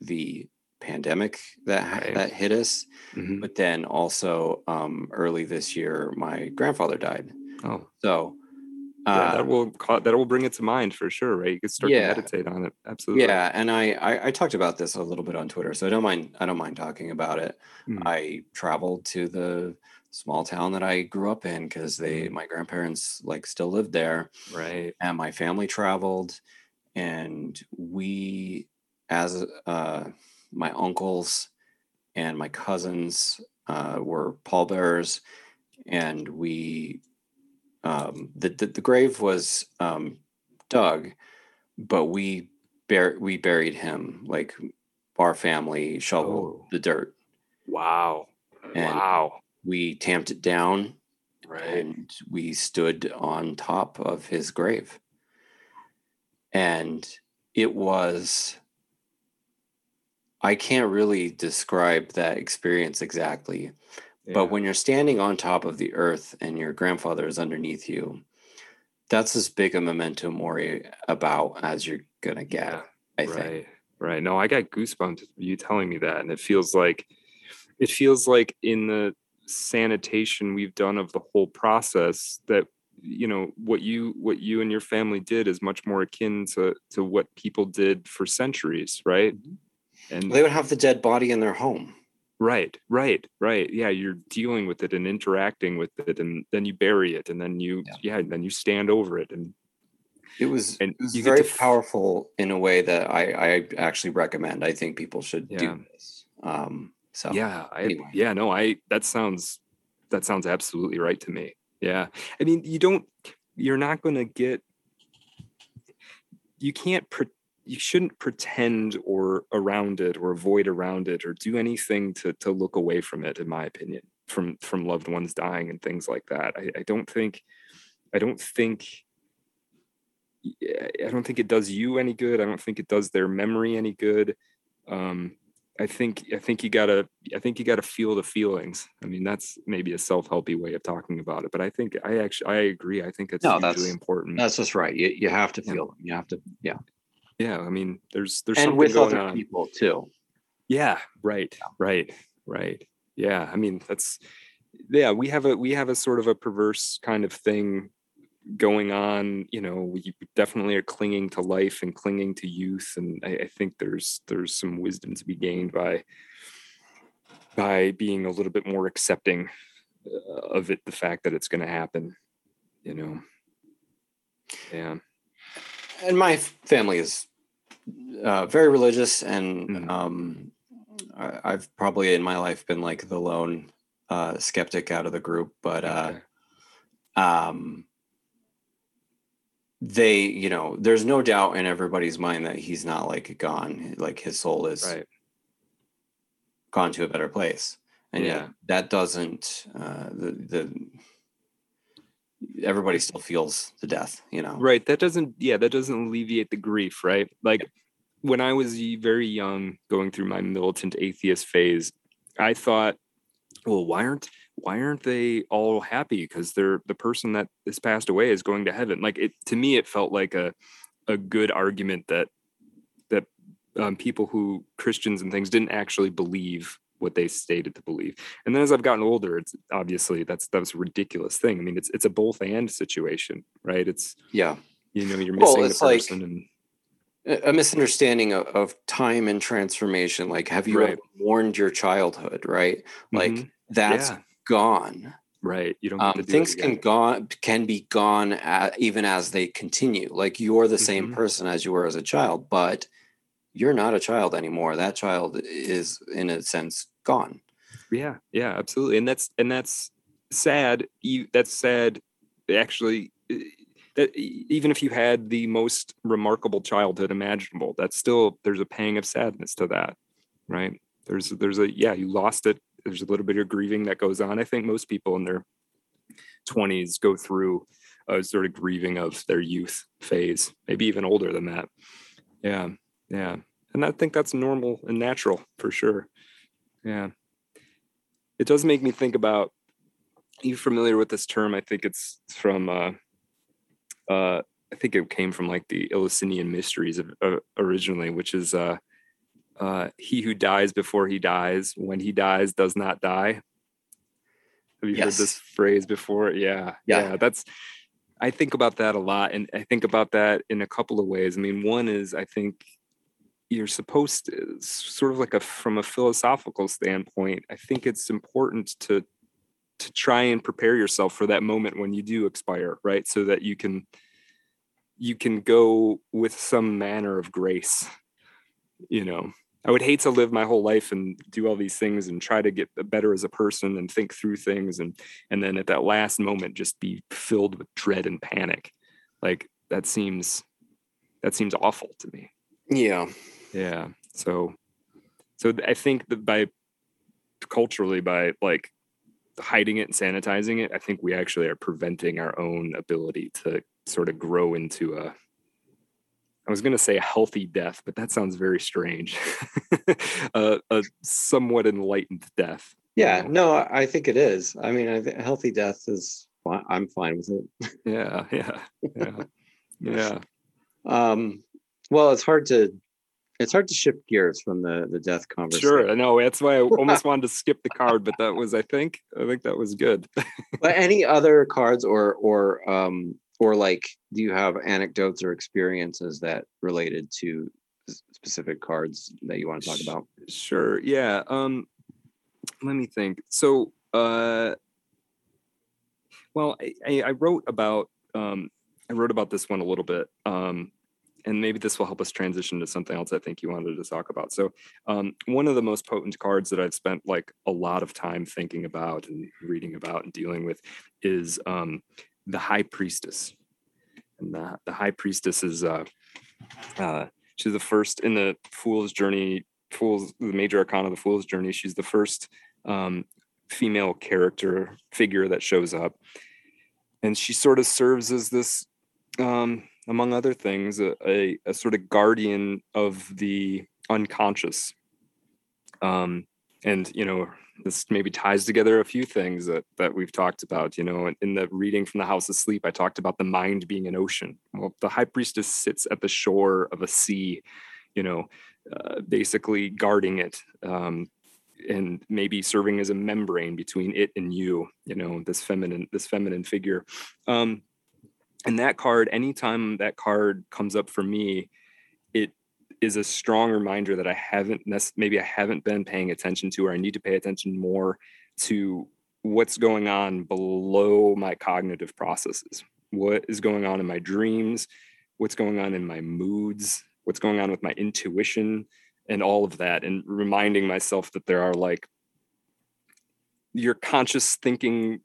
the pandemic that right. that hit us, mm-hmm. but then also um, early this year, my grandfather died. Oh, so uh, that will that will bring it to mind for sure, right? You can start yeah, to meditate on it. Absolutely. Yeah, and I, I, I talked about this a little bit on Twitter, so I don't mind I don't mind talking about it. Mm. I traveled to the small town that I grew up in because they mm. my grandparents like still lived there, right? And my family traveled, and we as uh my uncles and my cousins uh, were pallbearers, and we um, the, the, the grave was um, dug, but we bur- we buried him like our family shoveled oh. the dirt. Wow! And wow! We tamped it down, right? And we stood on top of his grave, and it was I can't really describe that experience exactly. Yeah. But when you're standing on top of the earth and your grandfather is underneath you, that's as big a memento mori about as you're gonna get. Yeah, I right, think. Right. Right. No, I got goosebumps you telling me that, and it feels like it feels like in the sanitation we've done of the whole process that you know what you what you and your family did is much more akin to to what people did for centuries right mm-hmm and they would have the dead body in their home right right right yeah you're dealing with it and interacting with it and then you bury it and then you yeah, yeah then you stand over it and it was and it was very f- powerful in a way that I, I actually recommend. I think people should yeah. do this. Um, so yeah, I, anyway. yeah, no, I that sounds that sounds absolutely right to me. Yeah, I mean, you don't, you're not going to get, you can't pre- you shouldn't pretend or around it or avoid around it or do anything to to look away from it in my opinion from from loved ones dying and things like that i, I don't think i don't think i don't think it does you any good i don't think it does their memory any good um I think I think you gotta I think you gotta feel the feelings. I mean, that's maybe a self-helpy way of talking about it, but I think I actually I agree. I think it's no, hugely important. That's just right. You you have to feel yeah. them. You have to yeah. Yeah. I mean, there's there's and with other on. people too. Yeah. Right. Right. Right. Yeah. I mean, that's yeah. We have a we have a sort of a perverse kind of thing going on you know we definitely are clinging to life and clinging to youth and I, I, think there's there's some wisdom to be gained by by being a little bit more accepting uh, of it the fact that it's going to happen you know yeah and my family is uh, very religious and mm-hmm. um, I, have probably in my life been like the lone uh, skeptic out of the group but uh, okay. um they you know there's no doubt in everybody's mind that he's not like gone like his soul is right. gone to a better place and yeah, that doesn't uh the the everybody still feels the death you know? Right that doesn't yeah that doesn't alleviate the grief right? Like when i was very young going through my militant atheist phase i thought well why aren't why aren't they all happy? Because they're the person that has passed away is going to heaven. Like it to me it felt like a a good argument that that um, people who christians and things didn't actually believe what they stated to believe. And then as i've gotten older it's obviously that's that's a ridiculous thing. I mean it's it's a both and situation right? It's yeah. you know you're missing well, the person like, and a misunderstanding of, of, time and transformation. Like have you right. mourned your childhood right? Like mm-hmm. that's yeah. gone. Right. You don't um, things can gone can be gone at, even as they continue. Like you're the same mm-hmm. person as you were as a child but you're not a child anymore. That child is in a sense gone yeah yeah absolutely and that's and that's sad that's sad actually that even if you had the most remarkable childhood imaginable that's still there's a pang of sadness to that right there's there's a yeah you lost it there's a little bit of grieving that goes on. I think most people in their 20s go through a sort of grieving of their youth phase, maybe even older than that. Yeah, yeah. And I think that's normal and natural for sure. Yeah. It does make me think about you familiar with this term? I think it's from uh uh I think it came from like the Eleusinian mysteries of, uh, originally, which is uh uh, he who dies before he dies, when he dies, does not die. Have you yes. heard this phrase before? Yeah, yeah, yeah. That's I think about that a lot, and I think about that in a couple of ways. I mean, one is I think you're supposed to sort of like a from a philosophical standpoint. I think it's important to to try and prepare yourself for that moment when you do expire, right? So that you can you can go with some manner of grace you know I would hate to live my whole life and do all these things and try to get better as a person and think through things and and then at that last moment just be filled with dread and panic. Like that seems that seems awful to me. Yeah. Yeah. So so I think that by culturally by like hiding it and sanitizing it, I think we actually are preventing our own ability to sort of grow into a I was going to say a healthy death, but that sounds very strange. uh, a somewhat enlightened death. Yeah, no, I think it is. I mean, I think healthy death is. I'm fine with it. yeah, yeah, yeah, yeah. Um, well, it's hard to it's hard to shift gears from the the death conversation. Sure, I know. That's why I almost wanted to skip the card, but that was, I think, I think that was good. but any other cards or or um or like do you have anecdotes or experiences that related to specific cards that you want to talk about sure yeah um let me think so uh well i i wrote about um i wrote about this one a little bit um and maybe this will help us transition to something else I think you wanted to talk about. So, um, one of the most potent cards that I've spent like a lot of time thinking about and reading about and dealing with is um, the high priestess. And the, the high priestess is uh, uh, she's the first in the fool's journey, fool's the major arcana of the fool's journey. She's the first um, female character figure that shows up. And she sort of serves as this, um, among other things, a, a, a sort of guardian of the unconscious Um, and you know, this maybe ties together a few things that that we've talked about. You know, in the reading from the House of Sleep, I talked about the mind being an ocean. Well, the high priestess sits at the shore of a sea. You know, uh, basically guarding it. Um, and maybe serving as a membrane between it and you you know this feminine this feminine figure um and that card anytime that card comes up for me it is a strong reminder that i haven't maybe i haven't been paying attention to or i need to pay attention more to what's going on below my cognitive processes. What is going on in my dreams? What's going on in my moods? What's going on with my intuition? And all of that and reminding myself that there are like your conscious thinking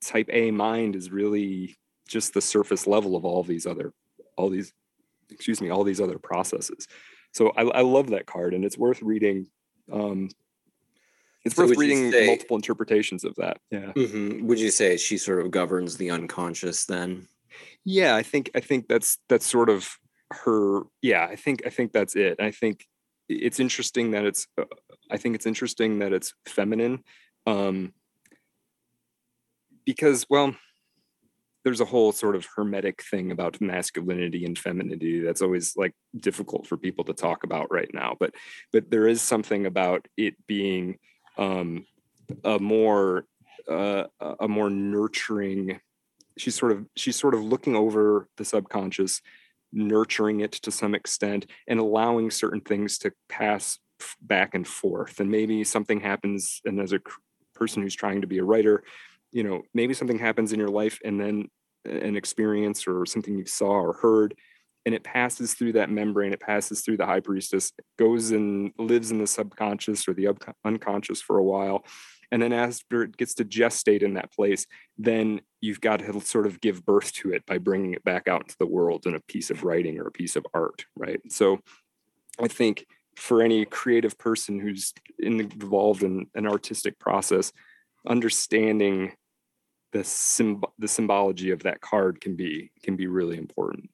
type a mind is really just the surface level of all these other all these excuse me all these other processes. So i, I love that card and it's worth reading um it's so worth reading say, multiple interpretations of that. Yeah. Mm-hmm. would you say she sort of governs the unconscious then? Yeah i think i think that's that's sort of her yeah i think i think that's it. I think it's interesting that it's uh, i think it's interesting that it's feminine um because well there's a whole sort of hermetic thing about masculinity and femininity that's always like difficult for people to talk about right now but but there is something about it being um a more uh, a more nurturing she's sort of she's sort of looking over the subconscious nurturing it to some extent and allowing certain things to pass back and forth and maybe something happens and as a person who's trying to be a writer you know maybe something happens in your life and then uh, an experience or something you saw or heard and it passes through that membrane it passes through the high priestess goes and lives in the subconscious or the unconscious for a while and then after it gets to gestate in that place then you've got to sort of give birth to it by bringing it back out into the world in a piece of writing or a piece of art right? So i think for any creative person who's involved in an artistic process understanding the symb- the symbology of that card can be can be really important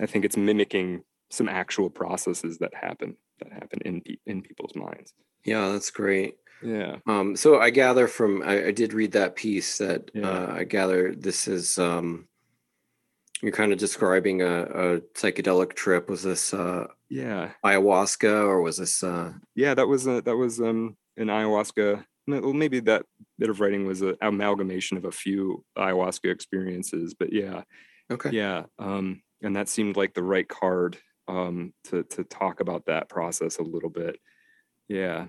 i think it's mimicking some actual processes that happen that happen in pe- in people's minds yeah that's great yeah. Um, so I gather from I, I did read that piece that yeah. uh, I gather this is um, you're kind of describing a, a psychedelic trip. Was this uh, yeah ayahuasca or was this? Uh... Yeah, that was a, that was um, an ayahuasca. Well, maybe that bit of writing was an amalgamation of a few ayahuasca experiences, but yeah. Okay. Yeah. Um, and that seemed like the right card um, to to talk about that process a little bit. Yeah.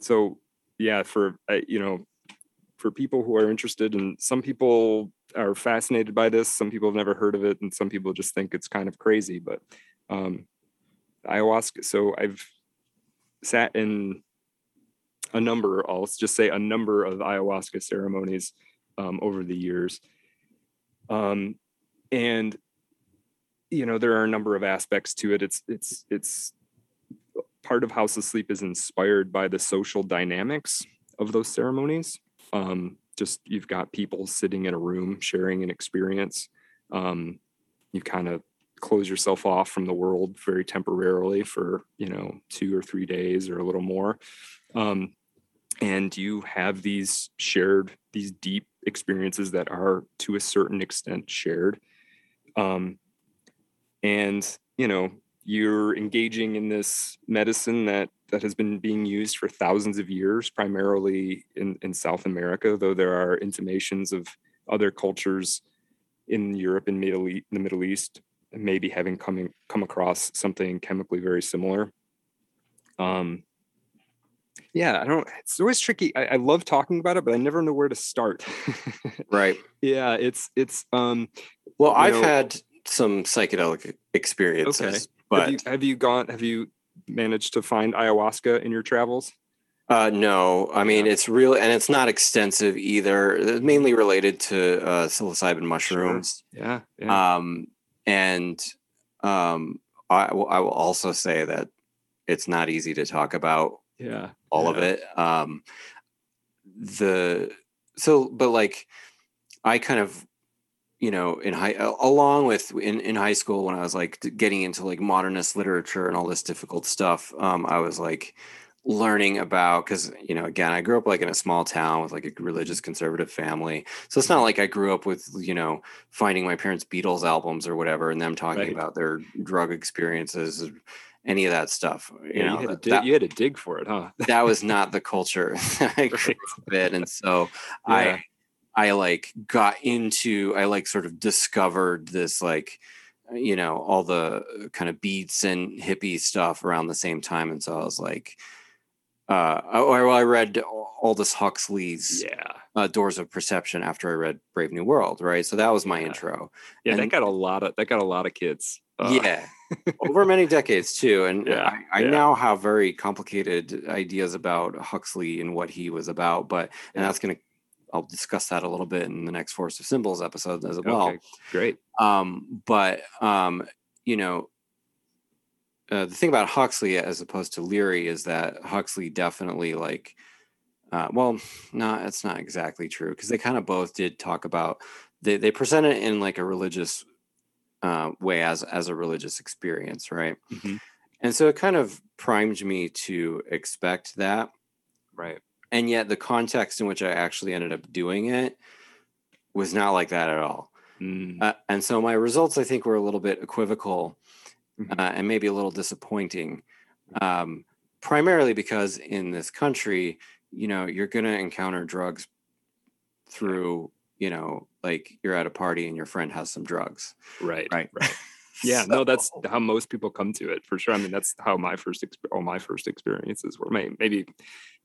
So yeah, for uh, you know, for people who are interested, and some people are fascinated by this, some people have never heard of it, and some people just think it's kind of crazy. But um, ayahuasca. So I've sat in a number, I'll just say a number of ayahuasca ceremonies um, over the years. Um, and you know, there are a number of aspects to it. It's it's it's part of House of Sleep is inspired by the social dynamics of those ceremonies. Um, just you've got people sitting in a room sharing an experience. Um, you kind of close yourself off from the world very temporarily for you know two or three days or a little more um, and you have these shared these deep experiences that are to a certain extent shared um, and you know you're engaging in this medicine that that has been being used for thousands of years, primarily in, in South America, though there are intimations of other cultures in Europe and Middle East, the Middle East, maybe having coming come across something chemically very similar. Um, yeah, I don't. It's always tricky. I, I, love talking about it, but I never know where to start. right. Yeah, it's it's. um Well, I've know, had some psychedelic experiences. Okay. But have you, have you gone? Have you managed to find ayahuasca in your travels? Uh, no, I mean it's real, and it's not extensive either. It's mainly related to uh, psilocybin mushrooms. Sure. Yeah, yeah. Um, and um, I, will, I will also say that it's not easy to talk about. Yeah, all yeah. of it. Um, the so, but like, I kind of you know, in high, along with in, in high school when I was like getting into like modernist literature and all this difficult stuff, um, I was like learning about because you know again i grew up like in a small town with like a religious conservative family so it's not like i grew up with you know finding my parents beatles albums or whatever and them talking right. about their drug experiences any of that stuff you yeah, know you had, dig, that, you had, to dig for it huh that was not the culture i grew up in and so yeah. i i like got into i like sort of discovered this like you know all the kind of beats and hippie stuff around the same time and so i was like uh, oh, I, I read Aldous Huxley's yeah. uh, Doors of Perception after I read Brave New World, right? So that was my yeah. intro. Yeah, and, that got a lot of that got a lot of kids. Uh. Yeah, over many decades too. And yeah, I, I yeah. now have very complicated ideas about Huxley and what he was about, but and that's gonna I'll discuss that a little bit in the next Forest of Symbols episode as well. Okay, great. Um, but um, you know, uh, the thing about Huxley as opposed to Leary is that Huxley definitely like, uh, well, no, it's not exactly true because they kind of both did talk about they they present it in like a religious uh, way as as a religious experience, right? Mm-hmm. And so it kind of primed me to expect that, right? And yet the context in which I actually ended up doing it was not like that at all. Mm. Uh, and so my results, I think, were a little bit equivocal mm-hmm. uh, and maybe a little disappointing. Um, primarily because in this country, you know, you're going to encounter drugs through, you know, like you're at a party and your friend has some drugs. Right. Right. Right. Yeah, so, no, that's how most people come to it for sure. I mean, that's how my first, exp- all my first experiences were. Maybe,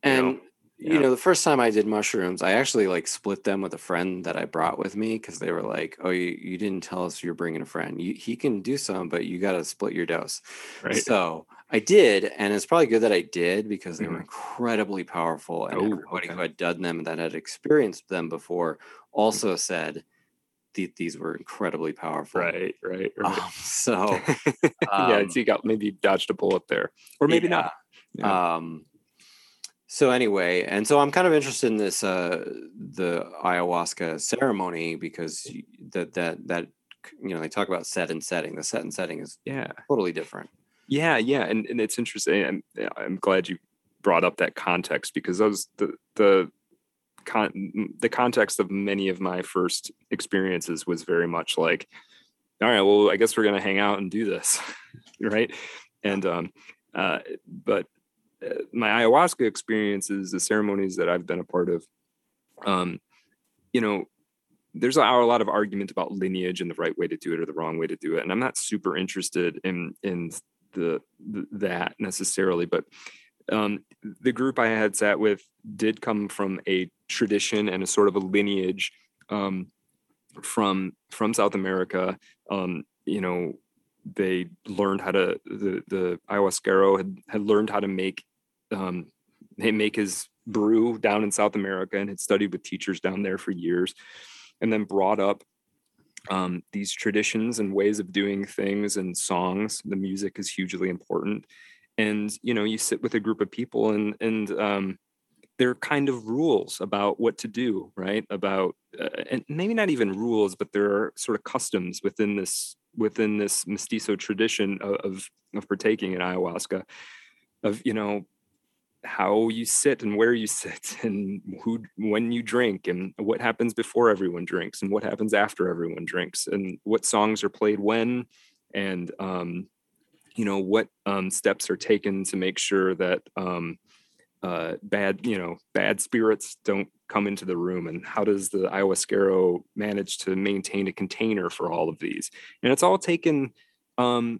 and know, yeah. you know, the first time I did mushrooms, I actually like split them with a friend that I brought with me because they were like, "Oh, you, you didn't tell us you're bringing a friend. You, he can do some, but you got to split your dose." Right. So I did, and it's probably good that I did because they mm-hmm. were incredibly powerful, and oh, everybody okay. who had done them that had experienced them before. Also said that these were incredibly powerful. Right, right, right. Um, so um, yeah, you got maybe dodged a bullet there, or maybe yeah. not. Yeah. Um, so anyway and so i'm kind of interested in this uh the ayahuasca ceremony because that that that you know they talk about set and setting the set and setting is yeah totally different yeah yeah and, and it's interesting i'm i'm glad you brought up that context because those the the con- the context of many of my first experiences was very much like all right well i guess we're going to hang out and do this right? And um uh but my ayahuasca experiences, the ceremonies that I've been a part of, um, you know, there's a, a, lot of argument about lineage and the right way to do it or the wrong way to do it, and I'm not super interested in in the, the that necessarily, but um, the group I had sat with did come from a tradition and a sort of a lineage um, from from South America. Um, you know, they learned how to the the ayahuasquero had had learned how to make um, make his brew down in South America and had studied with teachers down there for years, and then brought up um, these traditions and ways of doing things and songs. The music is hugely important, and you know you sit with a group of people and and um, there are kind of rules about what to do, right? About uh, and maybe not even rules, but there are sort of customs within this within this mestizo tradition of, of, of partaking in ayahuasca of you know how you sit and where you sit and who when you drink and what happens before everyone drinks and what happens after everyone drinks and what songs are played when and um, you know what um, steps are taken to make sure that um, uh, bad you know bad spirits don't come into the room and how does the ayahuasquero manage to maintain a container for all of these? And it's all taken um,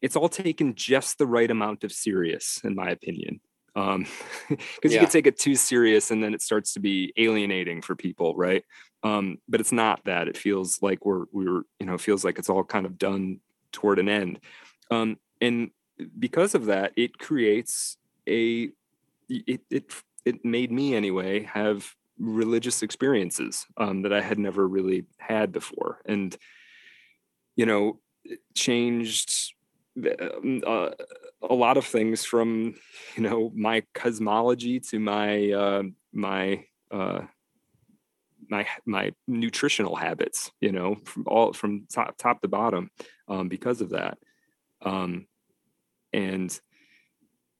it's all taken just the right amount of serious in my opinion. Um because yeah. you could take it too serious and then it starts to be alienating for people right? Um but it's not that. It feels like we're we're you know feels like it's all kind of done toward an end. Um and because of that it creates a it it it made me anyway have religious experiences um that I had never really had before. And you know changed um, uh, a lot of things from you know my cosmology to my uh, my uh, my my nutritional habits you know from all from top, top to bottom um, because of that. Um, and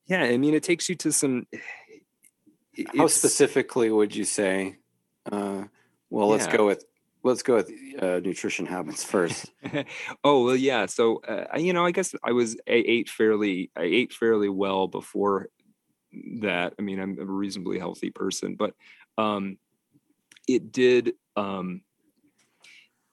yeah i mean it takes you to some how specifically would you say uh, well let's go with let's go with uh, nutrition habits first. Oh well yeah so uh, you know i guess i was i ate fairly i ate fairly well before that. I mean i'm a reasonably healthy person but um it did um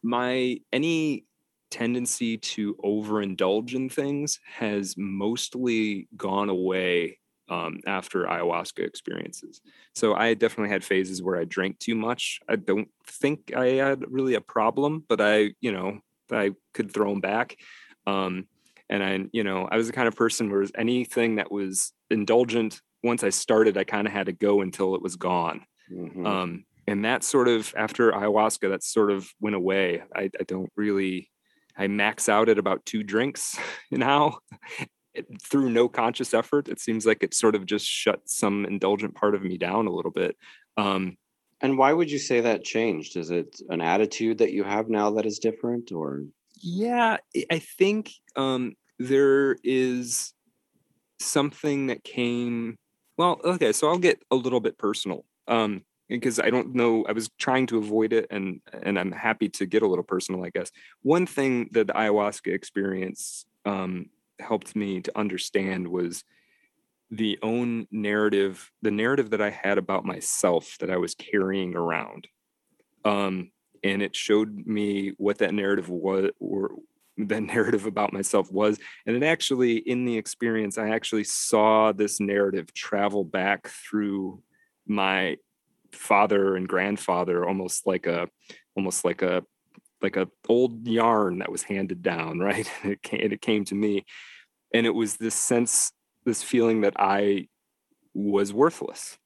my any tendency to overindulge in things has mostly gone away um, after ayahuasca experiences. So I definitely had phases where I drank too much. I don't think I had really a problem, but I, you know, I could throw them back. Um, and I, you know, I was the kind of person where anything that was indulgent, once I started, I kind of had to go until it was gone. Mm-hmm. Um, and that sort of after ayahuasca, that sort of went away. I, I don't really, I max out at about two drinks now through no conscious effort. It seems like it sort of just shut some indulgent part of me down a little bit. Um, and why would you say that changed? Is it an attitude that you have now that is different, or? Yeah, I think um, there is something that came. Well, okay, so I'll get a little bit personal um, because I don't know. I was trying to avoid it, and and I'm happy to get a little personal. I guess one thing that the ayahuasca experience um, helped me to understand was the own narrative, the narrative that I had about myself that I was carrying around. Um, and it showed me what that narrative was or that narrative about myself was. And it actually, in the experience, I actually saw this narrative travel back through my father and grandfather, almost like a almost like a like a old yarn that was handed down, right? it came, it came to me, and it was this sense, this feeling that I was worthless.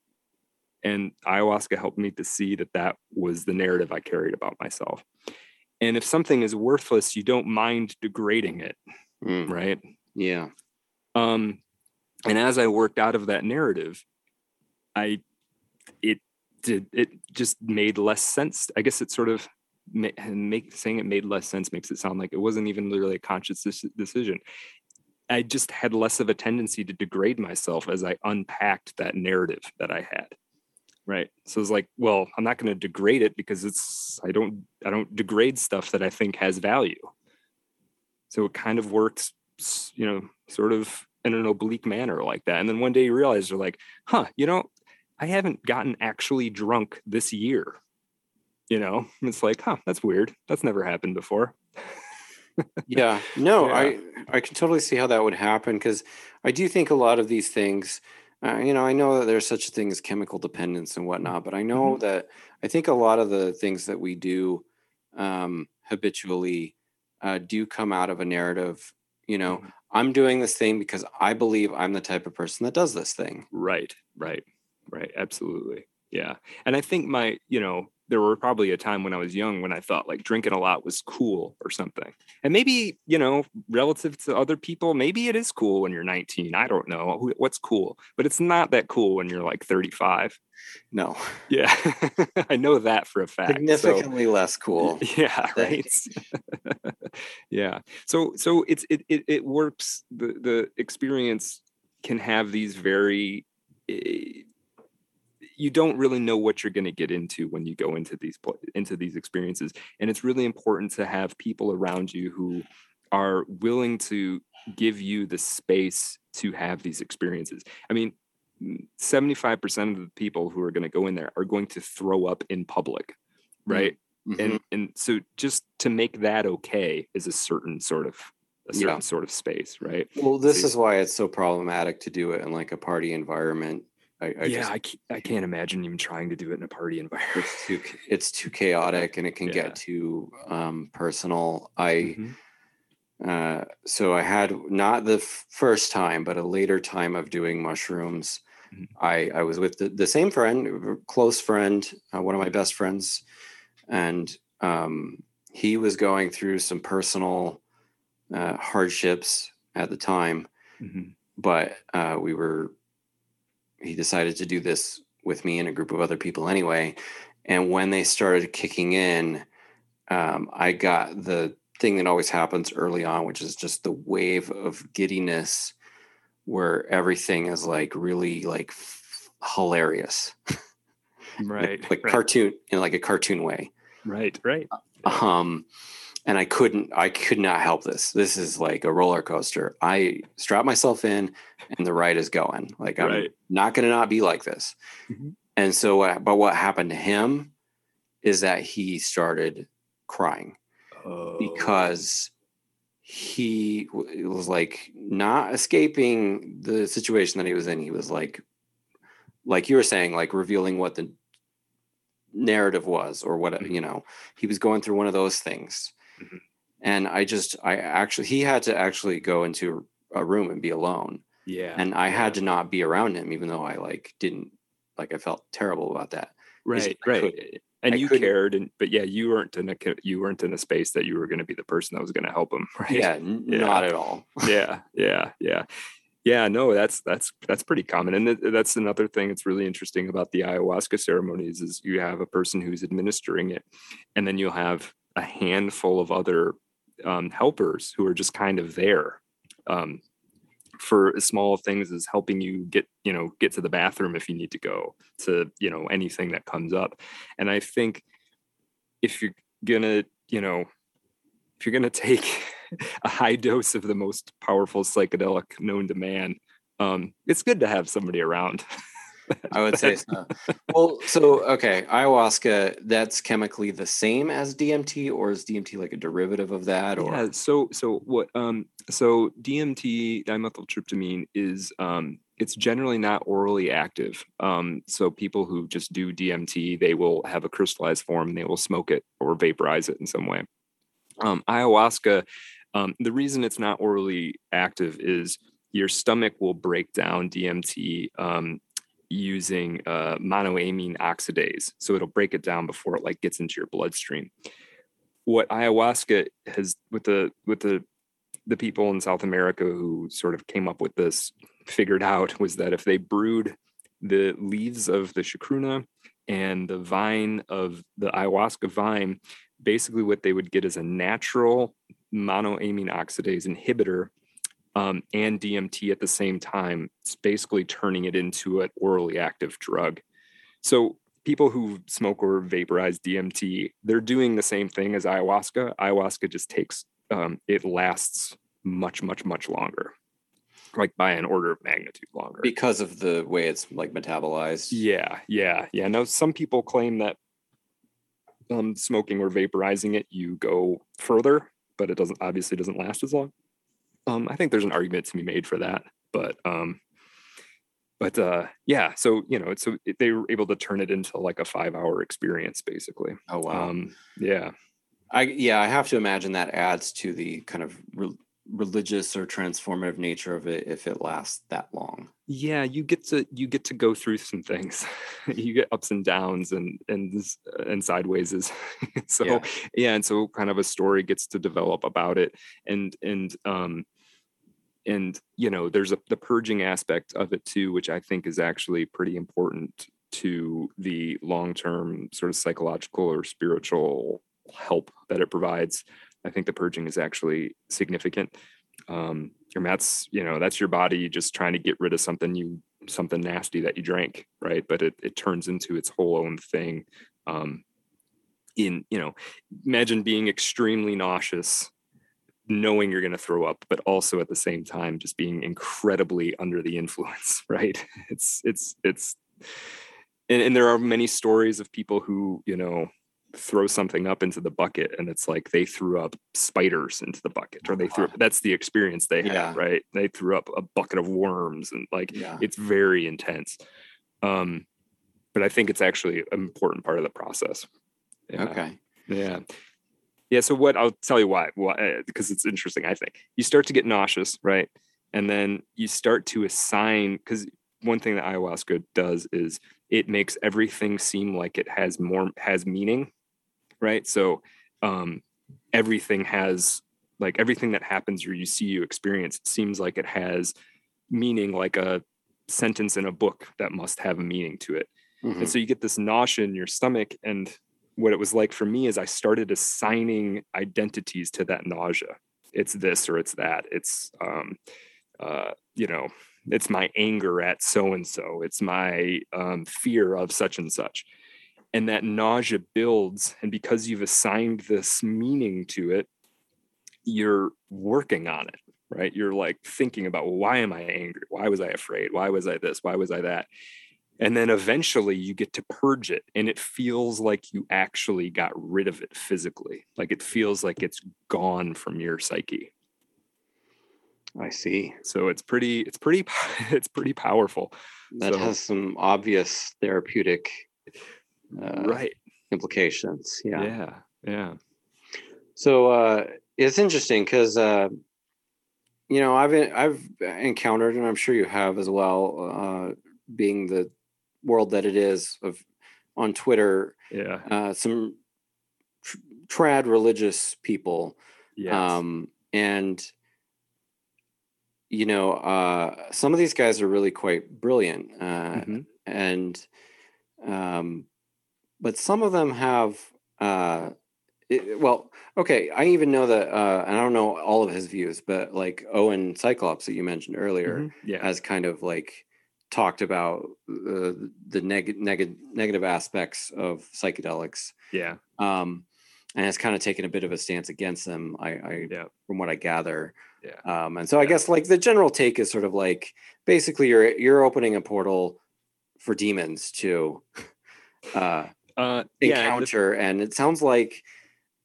And ayahuasca helped me to see that that was the narrative I carried about myself. And if something is worthless, you don't mind degrading it, mm. right? Yeah. Um, and as I worked out of that narrative, I did it just made less sense. I guess it sort of make saying it made less sense makes it sound like it wasn't even really a conscious decision. I just had less of a tendency to degrade myself as I unpacked that narrative that I had. Right. So it's like, well, I'm not going to degrade it because it's I don't I don't degrade stuff that I think has value. So it kind of works, you know, sort of in an oblique manner like that. And then one day you realize you're like, huh, you know, I haven't gotten actually drunk this year. You know, it's like, huh, that's weird. That's never happened before. yeah. No, yeah. I I can totally see how that would happen because I do think a lot of these things. Uh, you know, I know that there's such a thing as chemical dependence and whatnot, but I know mm-hmm. that I think a lot of the things that we do um, habitually uh, do come out of a narrative. You know, mm-hmm. I'm doing this thing because I believe I'm the type of person that does this thing. Right. Right. Right. Absolutely. Yeah. And I think my, you know, there were probably a time when I was young when I thought like drinking a lot was cool or something. And maybe, you know, relative to other people, maybe it is cool when you're 19. I don't know what's cool, but it's not that cool when you're like 35. No. Yeah. I know that for a fact. Significantly so, less cool. Yeah. Right. yeah. So, so it's, it, it, it works. The, the experience can have these very, eh, you don't really know what you're going to get into when you go into these into these experiences and it's really important to have people around you who are willing to give you the space to have these experiences i mean 75% of the people who are going to go in there are going to throw up in public right mm-hmm. and and so just to make that okay is a certain sort of a certain yeah. sort of space right well this so, is why it's so problematic to do it in like a party environment I, I yeah, just, I, can't, I can't imagine even trying to do it in a party environment. It's too it's too chaotic and it can yeah. get too um, personal. I mm-hmm. uh, so I had not the f- first time, but a later time of doing mushrooms. Mm-hmm. I I was with the, the same friend, close friend, uh, one of my best friends, and um, he was going through some personal uh, hardships at the time, mm-hmm. but uh, we were he decided to do this with me and a group of other people anyway and when they started kicking in, um, I got the thing that always happens early on, which is just the wave of giddiness where everything is like really like f- hilarious. Right. like, like right. cartoon in like a cartoon way. Right, right. Um and I couldn't I could not help this. This is like a roller coaster. I strap myself in and the ride is going. Like I'm Right. not going to not be like this. Mhm. And so but what happened to him is that he started crying Oh. because he was like not escaping the situation that he was in. He was like, like you were saying, like revealing what the narrative was or what, Mhm. you know, he was going through one of those things. Mhm. And I just, I actually, he had to actually go into a room and be alone. yeah. And I had to not be around him, even though I like didn't, like I felt terrible about that. right, right. and I you couldn't- cared and but yeah, you weren't in a you weren't in a space that you were going to be the person that was going to help him, right? Yeah, Yeah. not at all. yeah yeah yeah yeah no that's that's that's pretty common and th- that's another thing that's really interesting about the ayahuasca ceremonies is you have a person who's administering it and then you'll have a handful of other um, helpers who are just kind of there um, for as small things as helping you get you know get to the bathroom if you need to go to you know anything that comes up. And i think if you're gonna you know if you're gonna take a high dose of the most powerful psychedelic known to man um it's good to have somebody around I would say so. Well, so okay, ayahuasca that's chemically the same as DMT, or is DMT like a derivative of that? Or yeah so so what um so dmt dimethyltryptamine is um it's generally not orally active um so people who just do dmt they will have a crystallized form and they will smoke it or vaporize it in some way um ayahuasca um the reason it's not orally active is your stomach will break down dmt um using uh, monoamine oxidase so it'll break it down before it like gets into your bloodstream. What ayahuasca has with the with the the people in South America who sort of came up with this figured out was that if they brewed the leaves of the chacruna and the vine of the ayahuasca vine, basically what they would get is a natural monoamine oxidase inhibitor um, and DMT at the same time. It's basically turning it into an orally active drug. So people who smoke or vaporize DMT, they're doing the same thing as ayahuasca. Ayahuasca just takes um, it lasts much, much, much longer, like by an order of magnitude longer. because of the way it's like metabolized. Yeah, yeah, yeah. Now, some people claim that um, smoking or vaporizing it, you go further, but it doesn't obviously doesn't last as long. Um, I think there's an argument to be made for that, but um, but uh, yeah. So you know, it's so it- they were able to turn it into like a five hour experience, basically. Oh wow. Um, yeah, I yeah, I have to imagine that adds to the kind of re- religious or transformative nature of it if it lasts that long. yeah. You get to you get to go through some things. you get ups and downs and and this- and sideways is so Yeah. yeah and so kind of a story gets to develop about it and and um and you know there's a the purging aspect of it too which i think is actually pretty important to the long-term sort of psychological or spiritual help that it provides. I think the purging is actually significant. Um and that's you know that's your body just trying to get rid of something you something nasty that you drank right? But it, it turns into its whole own thing. Um in you know imagine being extremely nauseous knowing you're going to throw up but also at the same time just being incredibly under the influence right it's it's it's and, and there are many stories of people who you know throw something up into the bucket and it's like they threw up spiders into the bucket or they threw that's the experience they had Yeah. right they threw up a bucket of worms and like Yeah. it's very intense um but i think it's actually an important part of the process yeah. Okay. Yeah. Yeah. So what I'll tell you why, why because it's interesting, I think. You start to get nauseous, right? And then you start to assign because one thing that ayahuasca does is it makes everything seem like it has more has meaning, right? So um everything has like everything that happens or you see you experience seems like it has meaning like a sentence in a book that must have a meaning to it Mm-hmm. And so you get this nausea in your stomach. And what it was like for me is I started assigning identities to that nausea. It's this or it's that. It's, um, uh, you know, it's my anger at so and so. It's my um, fear of such and such. And that nausea builds. And because you've assigned this meaning to it, you're working on it right you're like thinking about well, why am i angry why was i afraid why was i this why was i that and then eventually you get to purge it and it feels like you actually got rid of it physically. Like it feels like it's gone from your psyche. I see. So it's pretty it's pretty it's pretty powerful. That so, has some obvious therapeutic uh, right. implications yeah. Yeah yeah. So uh it's interesting because uh you know i've i've encountered and i'm sure you have as well uh being the world that it is of on twitter yeah uh some tr- trad religious people yes. um and you know uh some of these guys are really quite brilliant uh mm-hmm. and um but some of them have uh it, well, okay. I even know that, uh, and I don't know all of his views, but like Owen Cyclops that you mentioned earlier mm-hmm. yeah. has kind of like talked about uh, the neg- neg- negative aspects of psychedelics. Yeah. Um, and has kind of taken a bit of a stance against them. I, I yeah. from what I gather. Yeah. Um, and so I guess like the general take is sort of like basically you're you're opening a portal for demons to uh, uh encounter, yeah, and it sounds like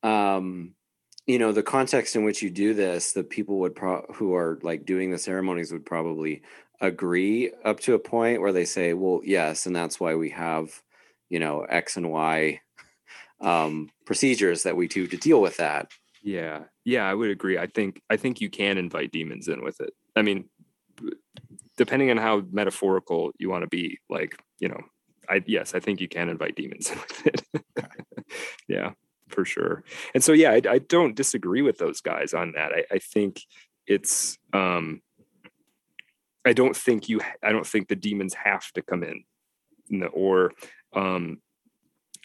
um you know the context in which you do this the people would pro who are like doing the ceremonies would probably agree up to a point where they say well yes and that's why we have you know x and y um procedures that we do to deal with that. Yeah. Yeah i would agree. I think i think you can invite demons in with it. I mean depending on how metaphorical you want to be like you know i yes i think you can invite demons in with it. Yeah for sure. And so, yeah, I, I don't disagree with those guys on that. I, I think it's, um, I don't think you, I don't think the demons have to come in, or, um,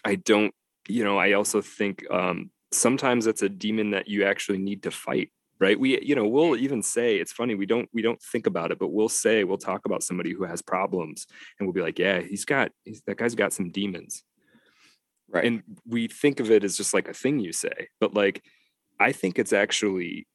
I don't, you know, I also think, um, sometimes it's a demon that you actually need to fight right? We you know we'll even say it's funny we don't we don't think about it but we'll say we'll talk about somebody who has problems and we'll be like yeah he's got he's, that guy's got some demons. Right. And we think of it as just like a thing you say, but like I think it's actually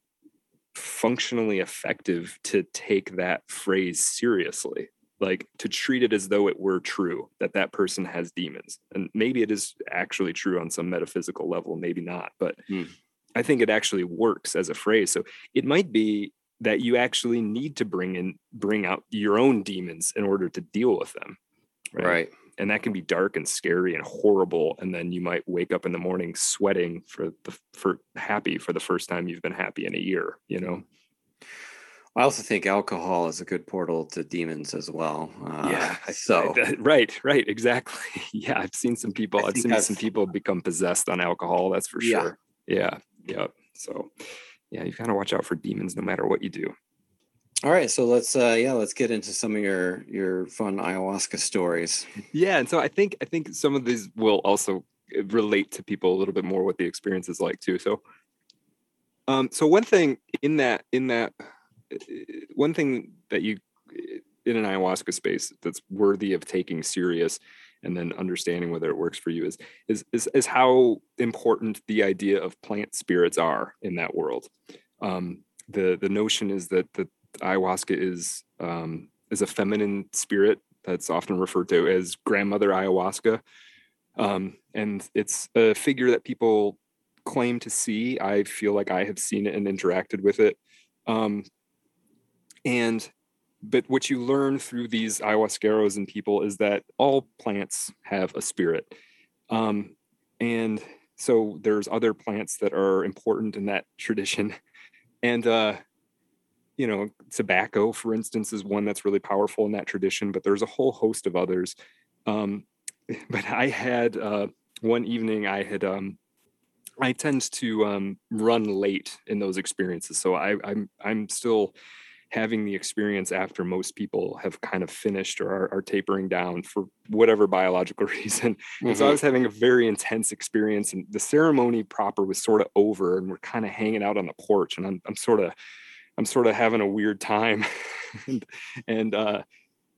functionally effective to take that phrase seriously like to treat it as though it were true that that person has demons. And maybe it is actually true on some metaphysical level maybe not but mm. i think it actually works as a phrase. So it might be that you actually need to bring in bring out your own demons in order to deal with them right, right and that can be dark and scary and horrible and then you might wake up in the morning sweating for the for happy for the first time you've been happy in a year you know I also think alcohol is a good portal to demons as well. Uh, yeah. So right, right, exactly. Yeah, I've seen some people. I've seen I've, some people become possessed on alcohol. That's for sure. Yeah, yeah. Yep. So, yeah, you kind of watch out for demons no matter what you do. All right, so let's uh yeah, let's get into some of your your fun ayahuasca stories. Yeah, and so I think I think some of these will also uh, relate to people a little bit more what the experience is like too. So um so one thing in that in that uh, one thing that you in an ayahuasca space that's worthy of taking serious and then understanding whether it works for you is is is, is how important the idea of plant spirits are in that world. Um the the notion is that the ayahuasca is um, is a feminine spirit that's often referred to as grandmother ayahuasca, um, and it's a figure that people claim to see. I feel like I have seen it and interacted with it, um, and but what you learn through these ayahuasqueros and people is that all plants have a spirit, um, and so there's other plants that are important in that tradition, and uh, you know, tobacco, for instance, is one that's really powerful in that tradition, but there's a whole host of others. Um, but I had uh, one evening, I had, um, I tend to um, run late in those experiences. So I, I'm, I'm still having the experience after most people have kind of finished or are, are tapering down for whatever biological reason. Mm-hmm. And so I mm-hmm. was having a very intense experience, and the ceremony proper was sort of over, and we're kind of hanging out on the porch, and I'm I'm sort of I'm sort of having a weird time, and and uh,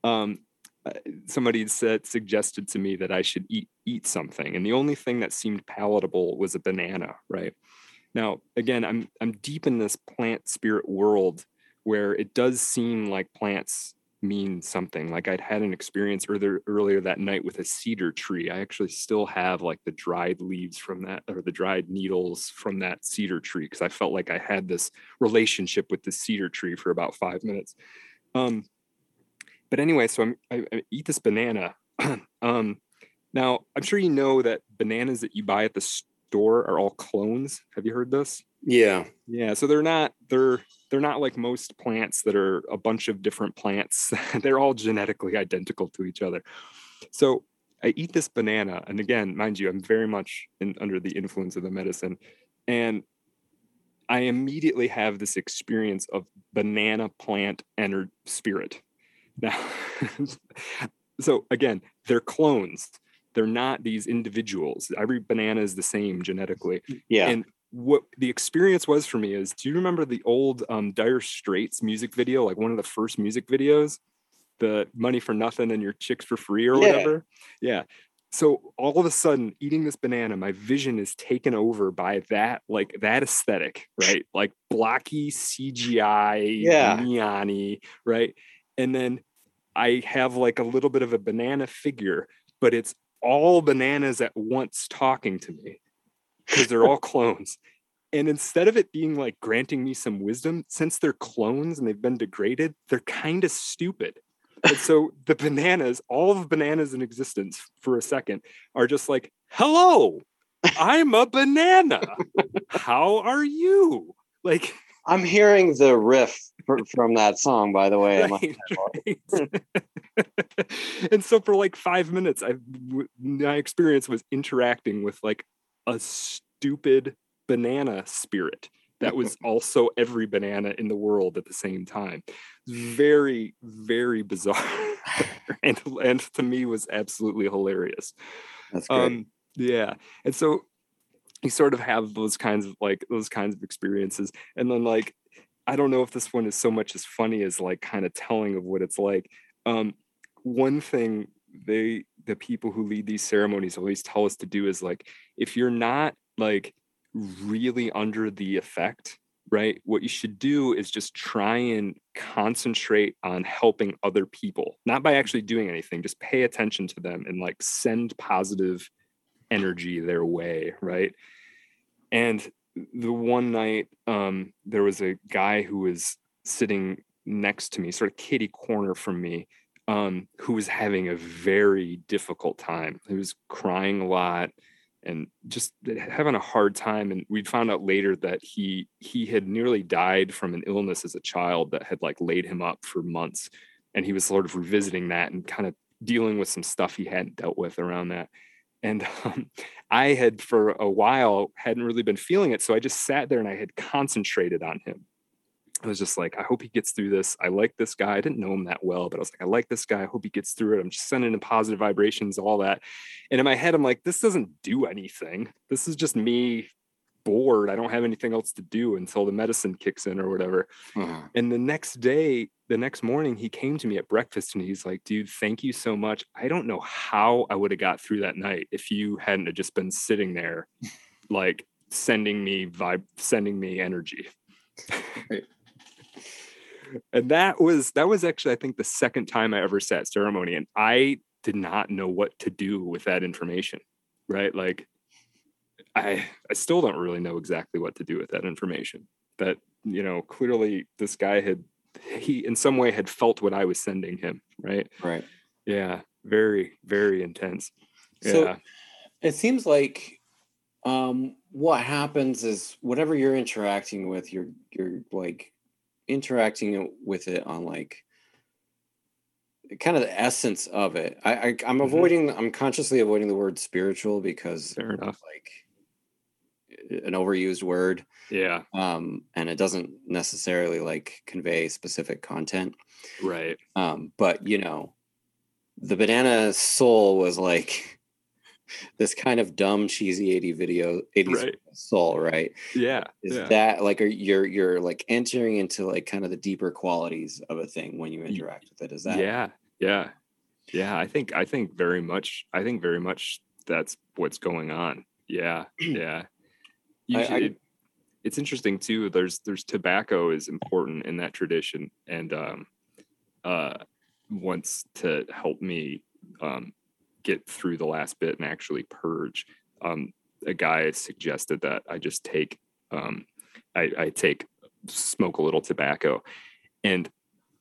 um, uh, somebody said suggested to me that I should eat eat something, and the only thing that seemed palatable was a banana. Right now, again, I'm I'm deep in this plant spirit world where it does seem like plants mean something. Like I'd had an experience earlier earlier that night with a cedar tree. I actually still have like the dried leaves from that or the dried needles from that cedar tree because I felt like I had this relationship with the cedar tree for about five minutes. Um, but anyway, so I'm, I, I eat this banana. um, now I'm sure you know that bananas that you buy at the store are all clones. Have you heard this? Yeah. Yeah. So they're not they're they're not like most plants that are a bunch of different plants. they're all genetically identical to each other. So I eat this banana, and again, mind you, I'm very much in, under the influence of the medicine, and I immediately have this experience of banana plant and spirit. Now, so again, they're clones. They're not these individuals. Every banana is the same genetically. Yeah. And what the experience was for me is do you remember the old um, dire straits music video like one of the first music videos? The money for nothing and your chicks for free or yeah. whatever? Yeah. So all of a sudden eating this banana my vision is taken over by that like that aesthetic right? Like blocky cgi yeah. neon right? And then i have like a little bit of a banana figure but it's all bananas at once talking to me because they're all clones. And instead of it being like granting me some wisdom, since they're clones and they've been degraded, they're kind of stupid. And so the bananas, all of bananas in existence for a second, are just like, hello, I'm a banana. How are you? Like, I'm hearing the riff from that song, by the way. Right, right. and so for like five minutes, I my experience was interacting with like a stupid banana spirit that was also every banana in the world at the same time. Very, very bizarre, and and to me was absolutely hilarious. That's great. Um, yeah, and so you sort of have those kinds of like those kinds of experiences, and then like I don't know if this one is so much as funny as like kind of telling of what it's like. Um, one thing they the people who lead these ceremonies always tell us to do is like if you're not like really under the effect right what you should do is just try and concentrate on helping other people not by actually doing anything just pay attention to them and like send positive energy their way right? And the one night um there was a guy who was sitting next to me sort of kitty corner from me um, who was having a very difficult time. He was crying a lot and just having a hard time. And we found out later that he he had nearly died from an illness as a child that had like laid him up for months. And he was sort of revisiting that and kind of dealing with some stuff he hadn't dealt with around that. And um, I had for a while hadn't really been feeling it. So I just sat there and I had concentrated on him I was just like, I hope he gets through this. I like this guy. I didn't know him that well, but I was like, I like this guy. I hope he gets through it. I'm just sending him positive vibrations, all that. And in my head, I'm like, this doesn't do anything. This is just me bored. I don't have anything else to do until the medicine kicks in or whatever. Uh-huh. And the next day, the next morning, he came to me at breakfast and he's like, dude, thank you so much. I don't know how I would have got through that night if you hadn't have just been sitting there, like sending me vibe, sending me energy. And that was that was actually i think the second time i ever sat ceremony and i did not know what to do with that information right? Like i i still don't really know exactly what to do with that information. That you know clearly this guy had he in some way had felt what i was sending him right? Right. Yeah very very intense. Yeah. so it seems like um what happens is whatever you're interacting with you're you're like interacting with it on like kind of the essence of it. I, I am mm-hmm. avoiding. I'm consciously avoiding the word spiritual because fair enough. Like an overused word. Yeah. Um, and it doesn't necessarily like convey specific content. Right. Um, but you know, the banana soul was like this kind of dumb cheesy 80 video 80s Right. soul right Yeah. is yeah. that like are you're you're like entering into like kind of the deeper qualities of a thing when you interact with it is that yeah yeah yeah i think i think very much i think very much that's what's going on yeah yeah You I- I- it- it's interesting too there's there's tobacco is important in that tradition and um uh wants to help me um get through the last bit and actually purge um a guy suggested that i just take um i i take smoke a little tobacco and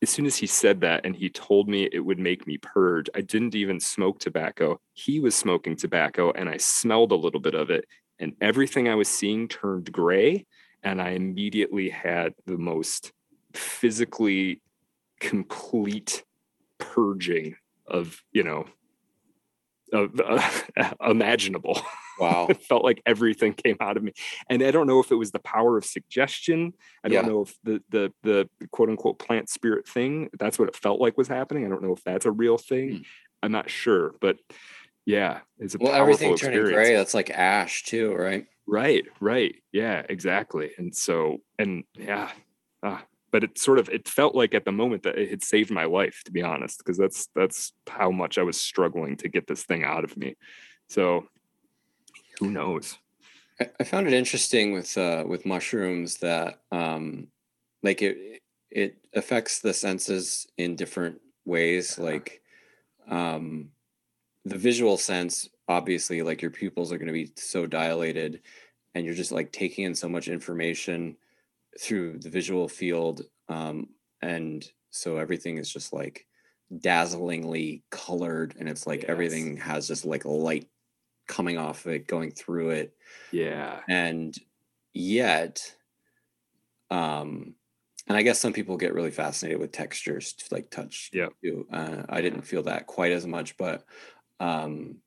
as soon as he said that and he told me it would make me purge, I didn't even smoke tobacco. He was smoking tobacco and I smelled a little bit of it and everything I was seeing turned gray. And I immediately had the most physically complete purging of, you know, of uh, imaginable. wow. It felt like everything came out of me. And i don't know if it was the power of suggestion. I don't Yeah. know if the the the quote unquote plant spirit thing that's what it felt like was happening. I don't know if that's a real thing. Hmm. i'm not sure but yeah it's a well everything turning experience. gray that's like ash too right? Right right. Yeah exactly. And so and yeah ah, but it sort of it felt like at the moment that it had saved my life to be honest because that's that's how much i was struggling to get this thing out of me so who knows I, found it interesting with uh with mushrooms that um like it it affects the senses in different ways Uh-huh. like um the visual sense obviously like your pupils are going to be so dilated and you're just like taking in so much information through the visual field um and so everything is just like dazzlingly colored and it's like Yes. everything has just like light coming off of it going through it yeah and yet um and i guess some people get really fascinated with textures to like touch Yeah. too. uh, i didn't feel that quite as much but um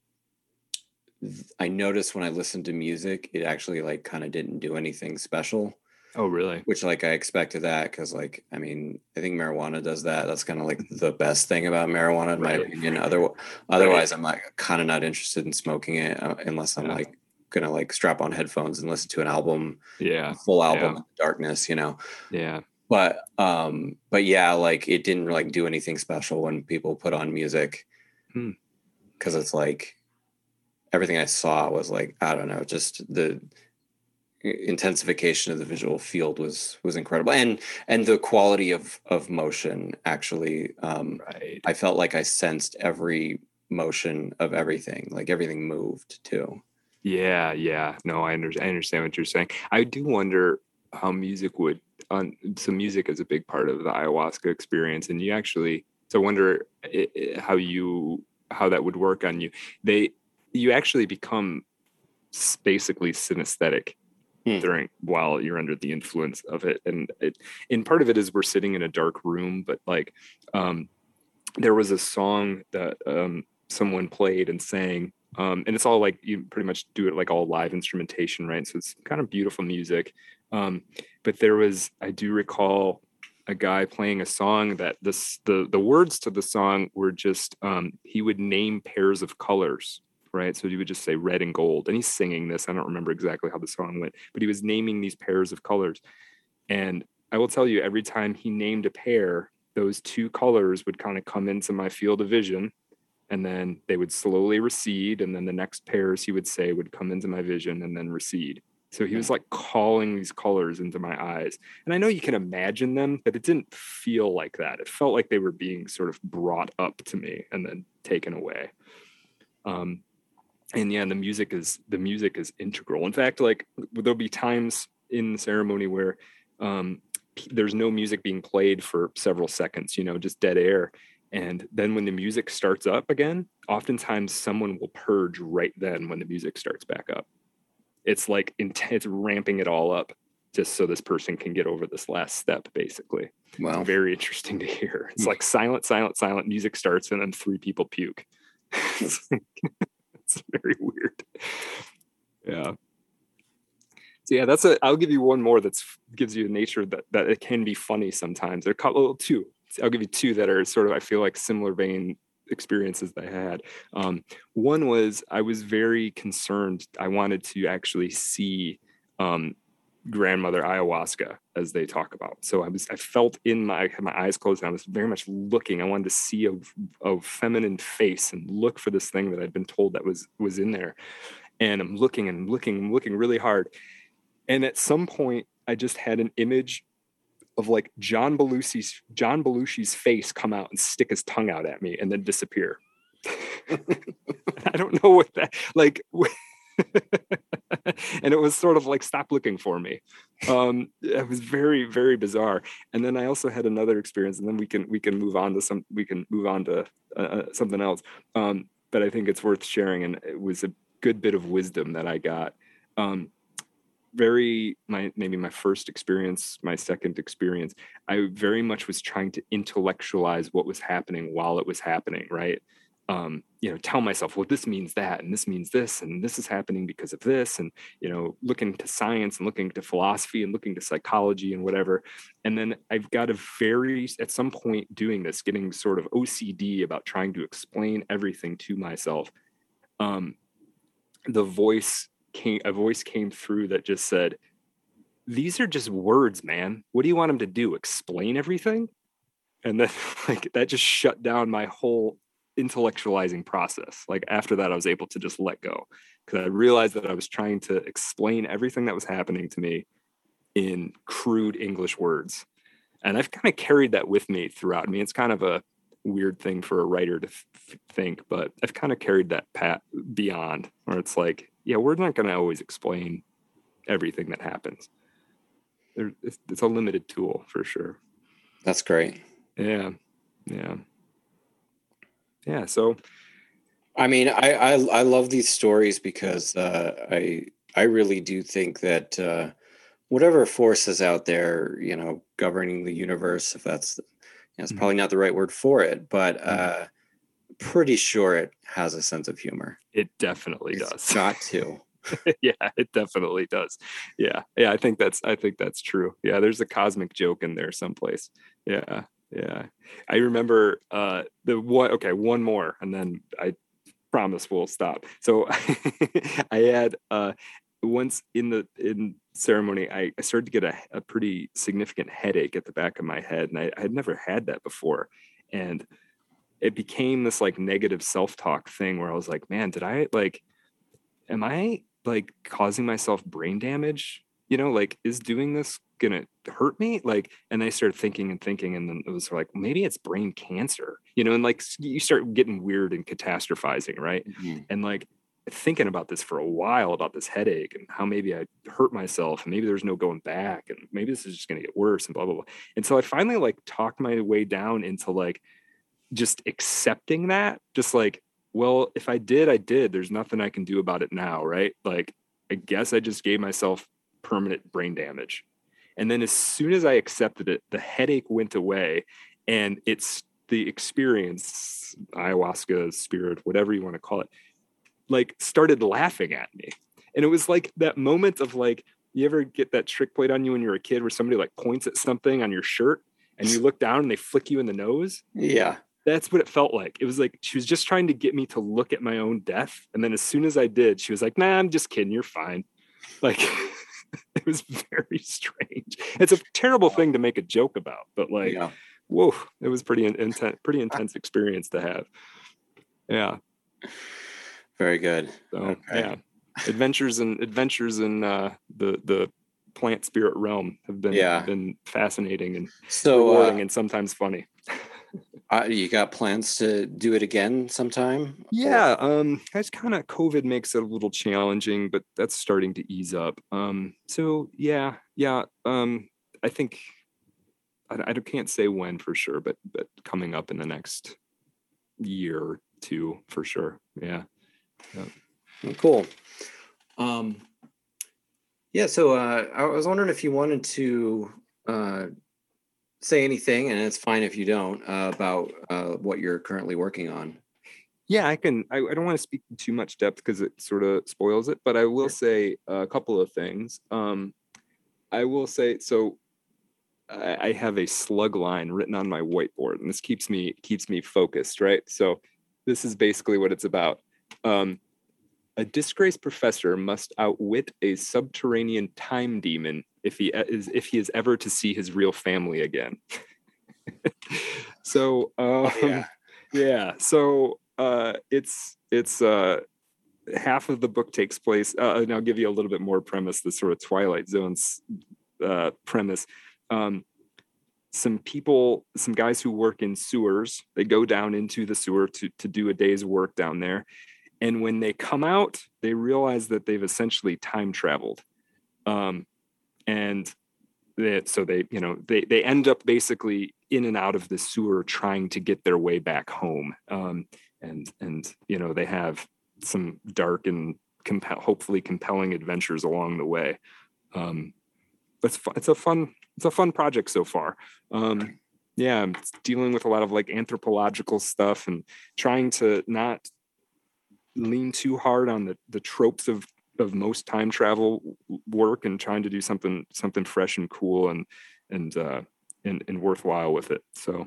th- i noticed when i listened to music it actually like kind of didn't do anything special oh really? which like i expected that because like i mean i think marijuana does that. That's kind of like the best thing about marijuana in my opinion. Other, otherwise i'm like kind of not interested in smoking it uh, unless i'm Yeah. like gonna like strap on headphones and listen to an album yeah. full album yeah. in the darkness you know? Yeah. But um but yeah like it didn't like do anything special when people put on music Hmm. because it's like everything i saw was like i don't know just the intensification of the visual field was was incredible. And and the quality of of motion actually um right. I felt like i sensed every motion of everything like everything moved too. Yeah yeah. No i, under, I understand what you're saying. I do wonder how music would on so music is a big part of the ayahuasca experience and you actually so i wonder how you how that would work on you. They you actually become basically synesthetic Hmm. during while you're under the influence of it. And it part of it is we're sitting in a dark room but like um there was a song that um someone played and sang um and it's all like you pretty much do it like all live instrumentation right? So it's kind of beautiful music. Um but there was i do recall a guy playing a song that this the the words to the song were just um he would name pairs of colors right? So he would just say red and gold and he's singing this. I don't remember exactly how the song went but he was naming these pairs of colors. And i will tell you every time he named a pair those two colors would kind of come into my field of vision and then they would slowly recede and then the next pairs he would say would come into my vision and then recede. So he was like calling these colors into my eyes. And i know you can imagine them but it didn't feel like that. It felt like they were being sort of brought up to me and then taken away. Um and yeah the music is the music is integral. In fact like there'll be times in the ceremony where um there's no music being played for several seconds you know just dead air. And then when the music starts up again oftentimes someone will purge right then when the music starts back up. It's like intense ramping it all up just so this person can get over this last step basically. Wow. Very interesting to hear. It's Hmm. like silent silent silent music starts and then three people puke it's, very weird yeah So yeah, that's a. I'll give you one more that gives you a nature that that it can be funny sometimes. There are a couple, two. I'll give you two that are sort of I feel like similar vein experiences that I had. Um, one was I was very concerned. I wanted to actually see um, grandmother ayahuasca as they talk about. So I was I felt in my my eyes closed and I was very much looking. I wanted to see a, a feminine face and look for this thing that I'd been told that was was in there. And I'm looking and looking and looking really hard. And at some point I just had an image of like John Belushi's John Belushi's face come out and stick his tongue out at me and then disappear. I don't know what that like and it was sort of like stop looking for me. Um it was very very bizarre. And then i also had another experience and then we can we can move on to some we can move on to uh, uh something else. Um but i think it's worth sharing and it was a good bit of wisdom that i got. Um very my maybe my first experience my second experience i very much was trying to intellectualize what was happening while it was happening right um, you know, tell myself, well, this means that, and this means this, and this is happening because of this, and you know, looking to science and looking to philosophy and looking to psychology and whatever. And then I've got a very, at some point, doing this, getting sort of OCD about trying to explain everything to myself. Um, the voice came, a voice came through that just said, "These are just words, man. What do you want them to do? Explain everything?" And then, like, that just shut down my whole intellectualizing process. Like after that, I was able to just let go because I realized that I was trying to explain everything that was happening to me in crude English words. And I've kind of carried that with me throughout. I mean, it's kind of a weird thing for a writer to f- think, but I've kind of carried that pat beyond where it's like, yeah, we're not going to always explain everything that happens. There, it's, it's a limited tool for sure. That's great. Yeah. Yeah yeah so i mean i i, I love these stories because uh, i i really do think that uh, whatever force is out there you know governing the universe if that's you know, it's mm-hmm. probably not the right word for it but mm-hmm. uh pretty sure it has a sense of humor. It definitely it's does. got to. Yeah it definitely does. Yeah yeah i think that's i think that's true. Yeah there's a cosmic joke in there someplace. Yeah yeah. I remember uh the one okay one more and then i promise we'll stop. So i had uh once in the in ceremony i, started to get a, a pretty significant headache at the back of my head and I, I had never had that before. And it became this like negative self-talk thing where i was like man did i like am i like causing myself brain damage? You know like is doing this gonna hurt me like and i started thinking and thinking and then it was like maybe it's brain cancer you know and like you start getting weird and catastrophizing right? Mm-hmm. and like thinking about this for a while about this headache and how maybe i hurt myself and maybe there's no going back and maybe this is just going to get worse and blah blah blah. And so i finally like talked my way down into like just accepting that just like well if i did i did. There's nothing i can do about it now right? Like i guess i just gave myself permanent brain damage and then as soon as I accepted it, the headache went away and it's the experience, ayahuasca, spirit, whatever you want to call it, like started laughing at me. And it was like that moment of like, you ever get that trick played on you when you're a kid where somebody like points at something on your shirt and you look down and they flick you in the nose? Yeah. That's what it felt like. It was like she was just trying to get me to look at my own death. And then as soon as I did, she was like, nah, I'm just kidding. You're fine. Like, it was very strange. It's a terrible thing to make a joke about, but like, yeah. whoa, it was pretty intense, pretty intense experience to have. Yeah. Very good. So, okay. yeah, adventures and adventures in uh, the the plant spirit realm have been yeah. been fascinating and so rewarding uh, and sometimes funny. Uh, you got plans to do it again sometime? Yeah, um, that's kind of COVID makes it a little challenging, but that's starting to ease up. Um, so yeah, yeah, um, I think I, I can't say when for sure, but but coming up in the next year or two for sure. Yeah. yeah. Cool. Um, yeah. So uh, I was wondering if you wanted to uh, say anything, and it's fine if you don't, uh, about uh, what you're currently working on. Yeah, I can. I, I don't want to speak too much depth because it sort of spoils it, but I will say a couple of things. Um, I will say so. I, I have a slug line written on my whiteboard, and this keeps me keeps me focused. Right. So this is basically what it's about. Um, a disgraced professor must outwit a subterranean time demon if he is if he is ever to see his real family again. so um, yeah. yeah, so uh, it's it's uh, half of the book takes place, uh, and I'll give you a little bit more premise. The sort of Twilight Zone's uh, premise. Um, some people, some guys who work in sewers, they go down into the sewer to to do a day's work down there and when they come out they realize that they've essentially time traveled. Um, and that so they you know they they end up basically in and out of the sewer trying to get their way back home. Um, and and you know they have some dark and comp- hopefully compelling adventures along the way. Um, it's it's a fun it's a fun project so far. Um, yeah it's dealing with a lot of like anthropological stuff and trying to not lean too hard on the the tropes of of most time travel work and trying to do something something fresh and cool and and uh and, and worthwhile with it. So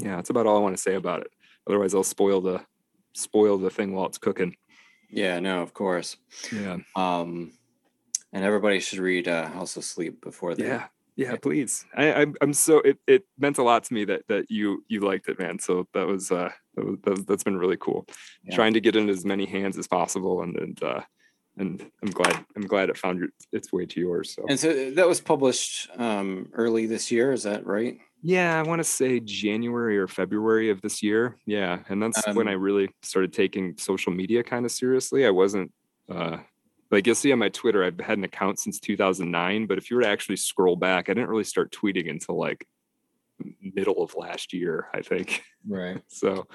yeah that's about all i want to say about it. Otherwise i'll spoil the spoil the thing while it's cooking. Yeah no of course. Yeah. Um and everybody should read uh, house of sleep before they yeah yeah please. I, I'm, I'm so it, it meant a lot to me that that you you liked it man. So that was uh that was, that has been really cool. Yeah. trying to get in as many hands as possible and and uh and i'm glad i'm glad it found your, its way to yours so. And so that was published um early this year is that right? Yeah i want to say january or february of this year. Yeah and that's um, when i really started taking social media kind of seriously. I wasn't uh like you'll see on my Twitter, I've had an account since 2009. But if you were to actually scroll back, I didn't really start tweeting until like middle of last year, I think. Right. so,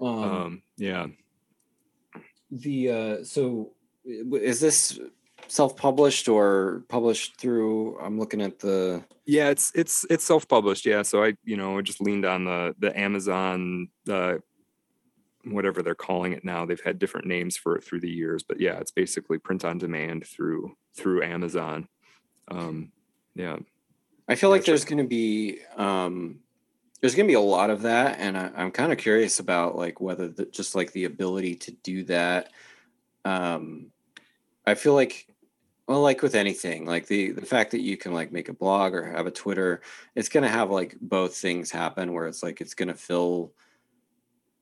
um, um, yeah. The uh, so is this self-published or published through? I'm looking at the. Yeah, it's it's it's self-published. Yeah, so I you know I just leaned on the the Amazon uh, whatever they're calling it now. They've had different names for it through the years, but yeah, it's basically print on demand through through Amazon. Um, yeah, I feel like there's going to be um, there's going to be a lot of that, and I, am kind of curious about like whether the, just like the ability to do that. Um, I feel like well like with anything like the the fact that you can like make a blog or have a twitter it's going to have like both things happen where it's like it's going to fill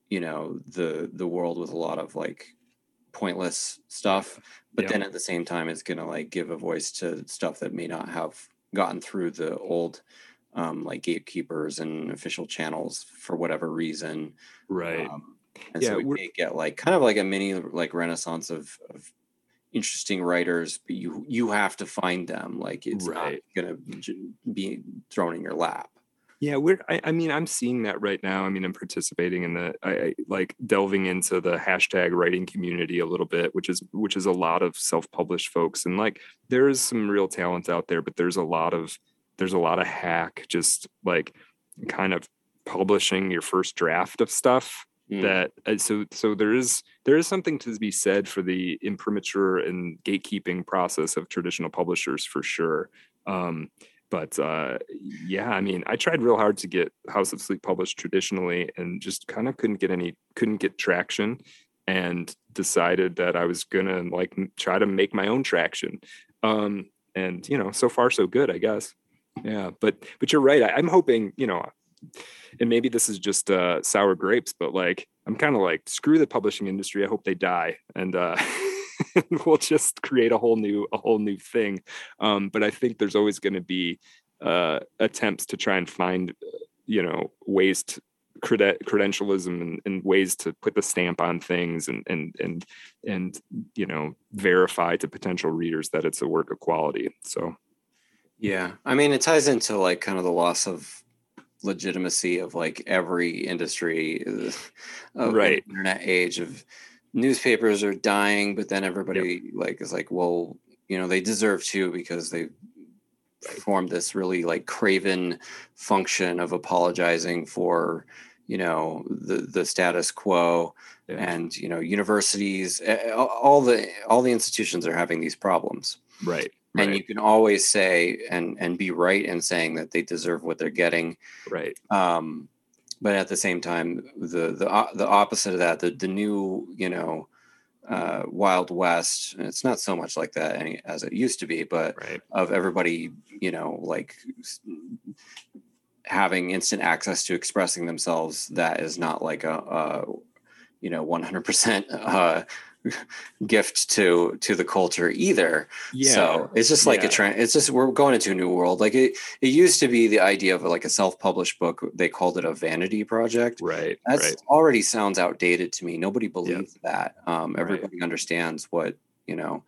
you know the the world with a lot of like pointless stuff but yeah. then at the same time it's going to like give a voice to stuff that may not have gotten through the old um, like gatekeepers and official channels for whatever reason right um, and yeah, so we get like kind of like a mini like renaissance of, of interesting writers but you you have to find them like it's right. not gonna be thrown in your lap yeah, we're. I, I, mean, I'm seeing that right now. I mean, I'm participating in the, I, I, like delving into the hashtag writing community a little bit, which is which is a lot of self-published folks, and like there is some real talent out there, but there's a lot of there's a lot of hack, just like kind of publishing your first draft of stuff. Mm. That uh, so so there is there is something to be said for the imprimatur and gatekeeping process of traditional publishers for sure. Um, but uh, yeah, I mean, I tried real hard to get House of Sleep published traditionally, and just kind of couldn't get any, couldn't get traction, and decided that I was gonna like try to make my own traction. Um, and you know, so far so good, I guess. Yeah, but but you're right. I, am hoping, you know, and maybe this is just uh, sour grapes, but like I'm kind of like screw the publishing industry. I hope they die, and uh, we'll just create a whole new a whole new thing. Um, but I think there's always going to be uh, attempts to try and find you know ways to creden- credentialism and, and, ways to put the stamp on things and and and and you know verify to potential readers that it's a work of quality. So yeah, I mean it ties into like kind of the loss of legitimacy of like every industry uh, of right internet age of newspapers are dying, but then everybody yep. like is like, well, you know, they deserve to because they performed this really like craven function of apologizing for you know the the status quo yeah. and you know universities all the all the institutions are having these problems right and right. you can always say and and be right in saying that they deserve what they're getting right um but at the same time the the the opposite of that the the new you know uh, Wild West. It's not so much like that any, as it used to be, but right. of everybody, you know, like having instant access to expressing themselves. That is not like a, a you know, 100% uh, gift to to the culture either. Yeah. So it's just like yeah. a trend. It's just we're going into a new world. Like it it used to be the idea of like a self-published book. They called it a vanity project. Right. That right. already sounds outdated to me. Nobody believes that. Um, everybody right. understands what you know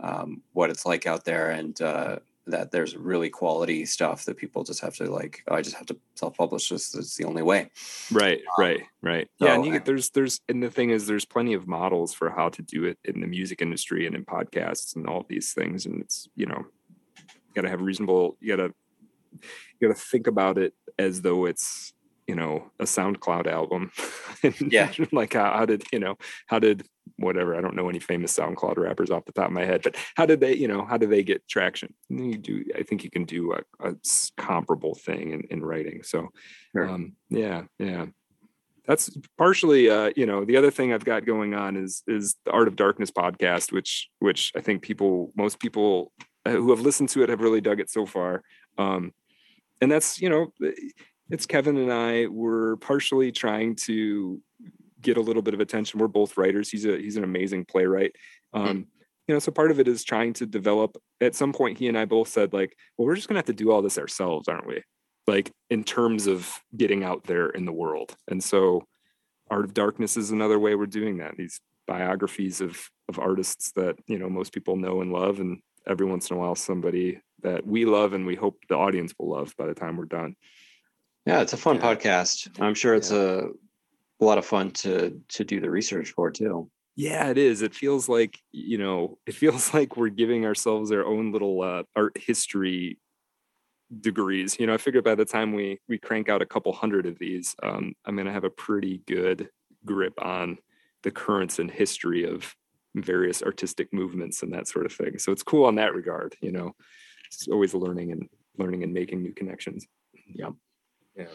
um, what it's like out there, and uh, that there's really quality stuff that people just have to like oh, i just have to self-publish this it's the only way. Right um, right right. so, yeah and you get there's there's and the thing is there's plenty of models for how to do it in the music industry and in podcasts and all these things and it's you know you gotta have reasonable you gotta you gotta think about it as though it's you know a soundcloud album. Yeah. like how, how did you know how did whatever i don't know any famous soundcloud rappers off the top of my head but how did they you know how do they get traction? You do i think you can do a, a comparable thing in, in writing so sure. um, yeah yeah. That's partially uh, you know the other thing i've got going on is is the art of darkness podcast which which i think people most people uh, who have listened to it have really dug it so far um, and that's you know it's Kevin and I were partially trying to get a little bit of attention. We're both writers. He's a he's an amazing playwright. Hmm. Um, you know, so part of it is trying to develop. At some point, he and I both said like, well, we're just gonna have to do all this ourselves, aren't we? Like in terms of getting out there in the world. And so, Art of Darkness is another way we're doing that. These biographies of of artists that you know most people know and love, and every once in a while somebody that we love and we hope the audience will love by the time we're done. Yeah, it's a fun yeah. podcast. I'm sure it's yeah. a, a lot of fun to to do the research for too. Yeah, it is. It feels like you know, it feels like we're giving ourselves our own little uh, art history degrees. You know, I figure by the time we we crank out a couple hundred of these, um, I'm going to have a pretty good grip on the currents and history of various artistic movements and that sort of thing. So it's cool on that regard. You know, it's always learning and learning and making new connections. Yeah. Yeah.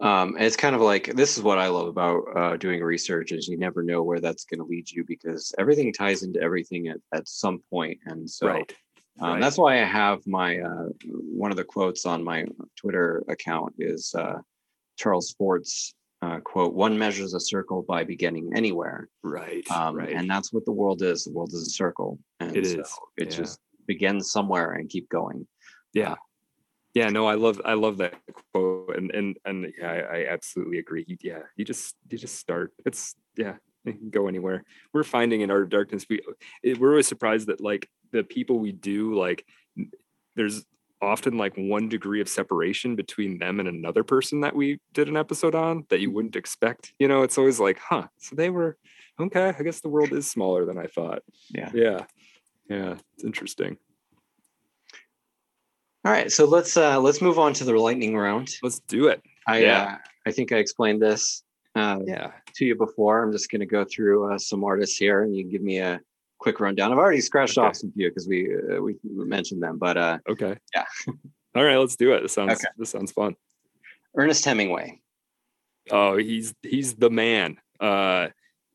Um, and it's kind of like this is what I love about uh, doing research is you never know where that's going to lead you because everything ties into everything at, at some point, and so right. Um, right. that's why I have my uh, one of the quotes on my Twitter account is uh, Charles Fort's uh, quote: "One measures a circle by beginning anywhere." Right. Um, right. And that's what the world is. The world is a circle, and it so is. It yeah. just begins somewhere and keep going. Yeah yeah no i love i love that quote and and and yeah i, I absolutely agree. Yeah you just you just start. It's yeah go anywhere. We're finding in our darkness we eh, we're always surprised that like the people we do like there's often like one degree of separation between them and another person that we did an episode on that you mm-hmm. wouldn't expect you know? It's always like huh so they were okay i guess the world is smaller than i thought. Yeah. Yeah. Yeah it's interesting all right, so let's uh, let's move on to the lightning round. Let's do it. I yeah. uh, I think I explained this uh, yeah to you before. I'm just going to go through uh, some artists here, and you can give me a quick rundown. I've already scratched okay. off some few because we uh, we mentioned them, but uh, okay, yeah. All right, let's do it. This sounds okay. this sounds fun. Ernest Hemingway. Oh, he's he's the man. Uh,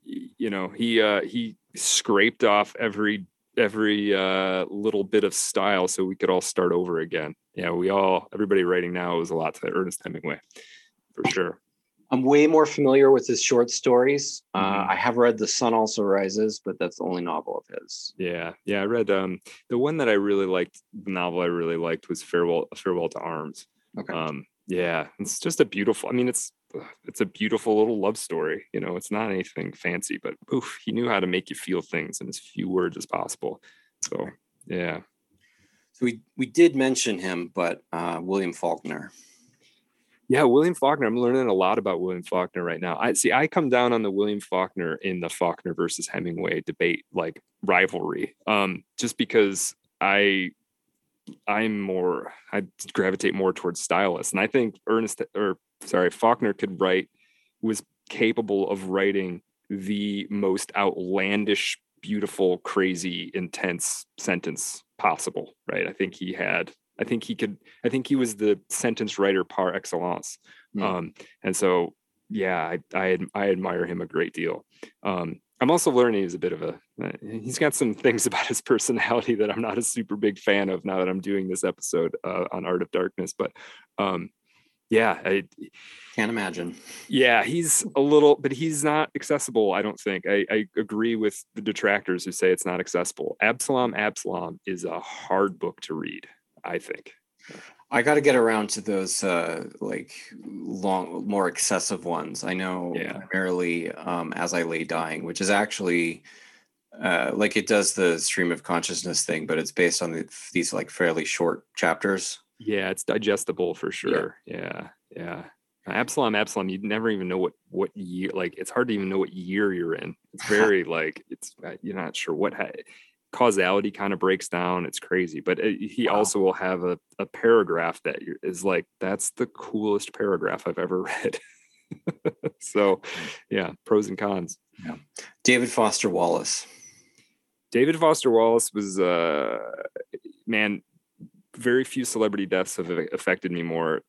you know, he uh, he scraped off every every uh, little bit of style so we could all start over again. Yeah, we all everybody writing now is a lot to Ernest Hemingway for sure. I'm way more familiar with his short stories. Uh, mm-hmm. I have read The Sun Also Rises, but that's the only novel of his. Yeah, yeah, I read um, the one that I really liked. The novel I really liked was Farewell Farewell to Arms. Okay. Um, yeah, it's just a beautiful. I mean, it's it's a beautiful little love story. You know, it's not anything fancy, but oof, he knew how to make you feel things in as few words as possible. So yeah. So we we did mention him, but uh, William Faulkner. Yeah, William Faulkner. I'm learning a lot about William Faulkner right now. I see. I come down on the William Faulkner in the Faulkner versus Hemingway debate, like rivalry, um, just because I I'm more I gravitate more towards stylists, and I think Ernest or sorry Faulkner could write was capable of writing the most outlandish, beautiful, crazy, intense sentence possible, right? I think he had, I think he could, I think he was the sentence writer par excellence. Mm. Um, and so, yeah, I, I, I admire him a great deal. Um, I'm also learning he's a bit of a uh, he's got some things about his personality that I'm not a super big fan of now that I'm doing this episode uh, on Art of Darkness. But um, yeah, I can't imagine. Yeah, he's a little, but he's not accessible. I don't think. I, I agree with the detractors who say it's not accessible. Absalom, Absalom is a hard book to read. I think. I got to get around to those uh, like long, more excessive ones. I know yeah. primarily um, as I lay dying, which is actually uh, like it does the stream of consciousness thing, but it's based on the, these like fairly short chapters. Yeah, it's digestible for sure. Yeah, yeah. yeah. Absalom, Absalom, you never even know what what year. Like it's hard to even know what year you're in. It's very like it's uh, you're not sure what causality kind of breaks down. It's crazy. But it, uh, he wow. also will have a, a paragraph that is like, that's the coolest paragraph I've ever read. so, hmm. yeah, pros and cons. Yeah. David Foster Wallace. David Foster Wallace was, uh, man, very few celebrity deaths have affected me more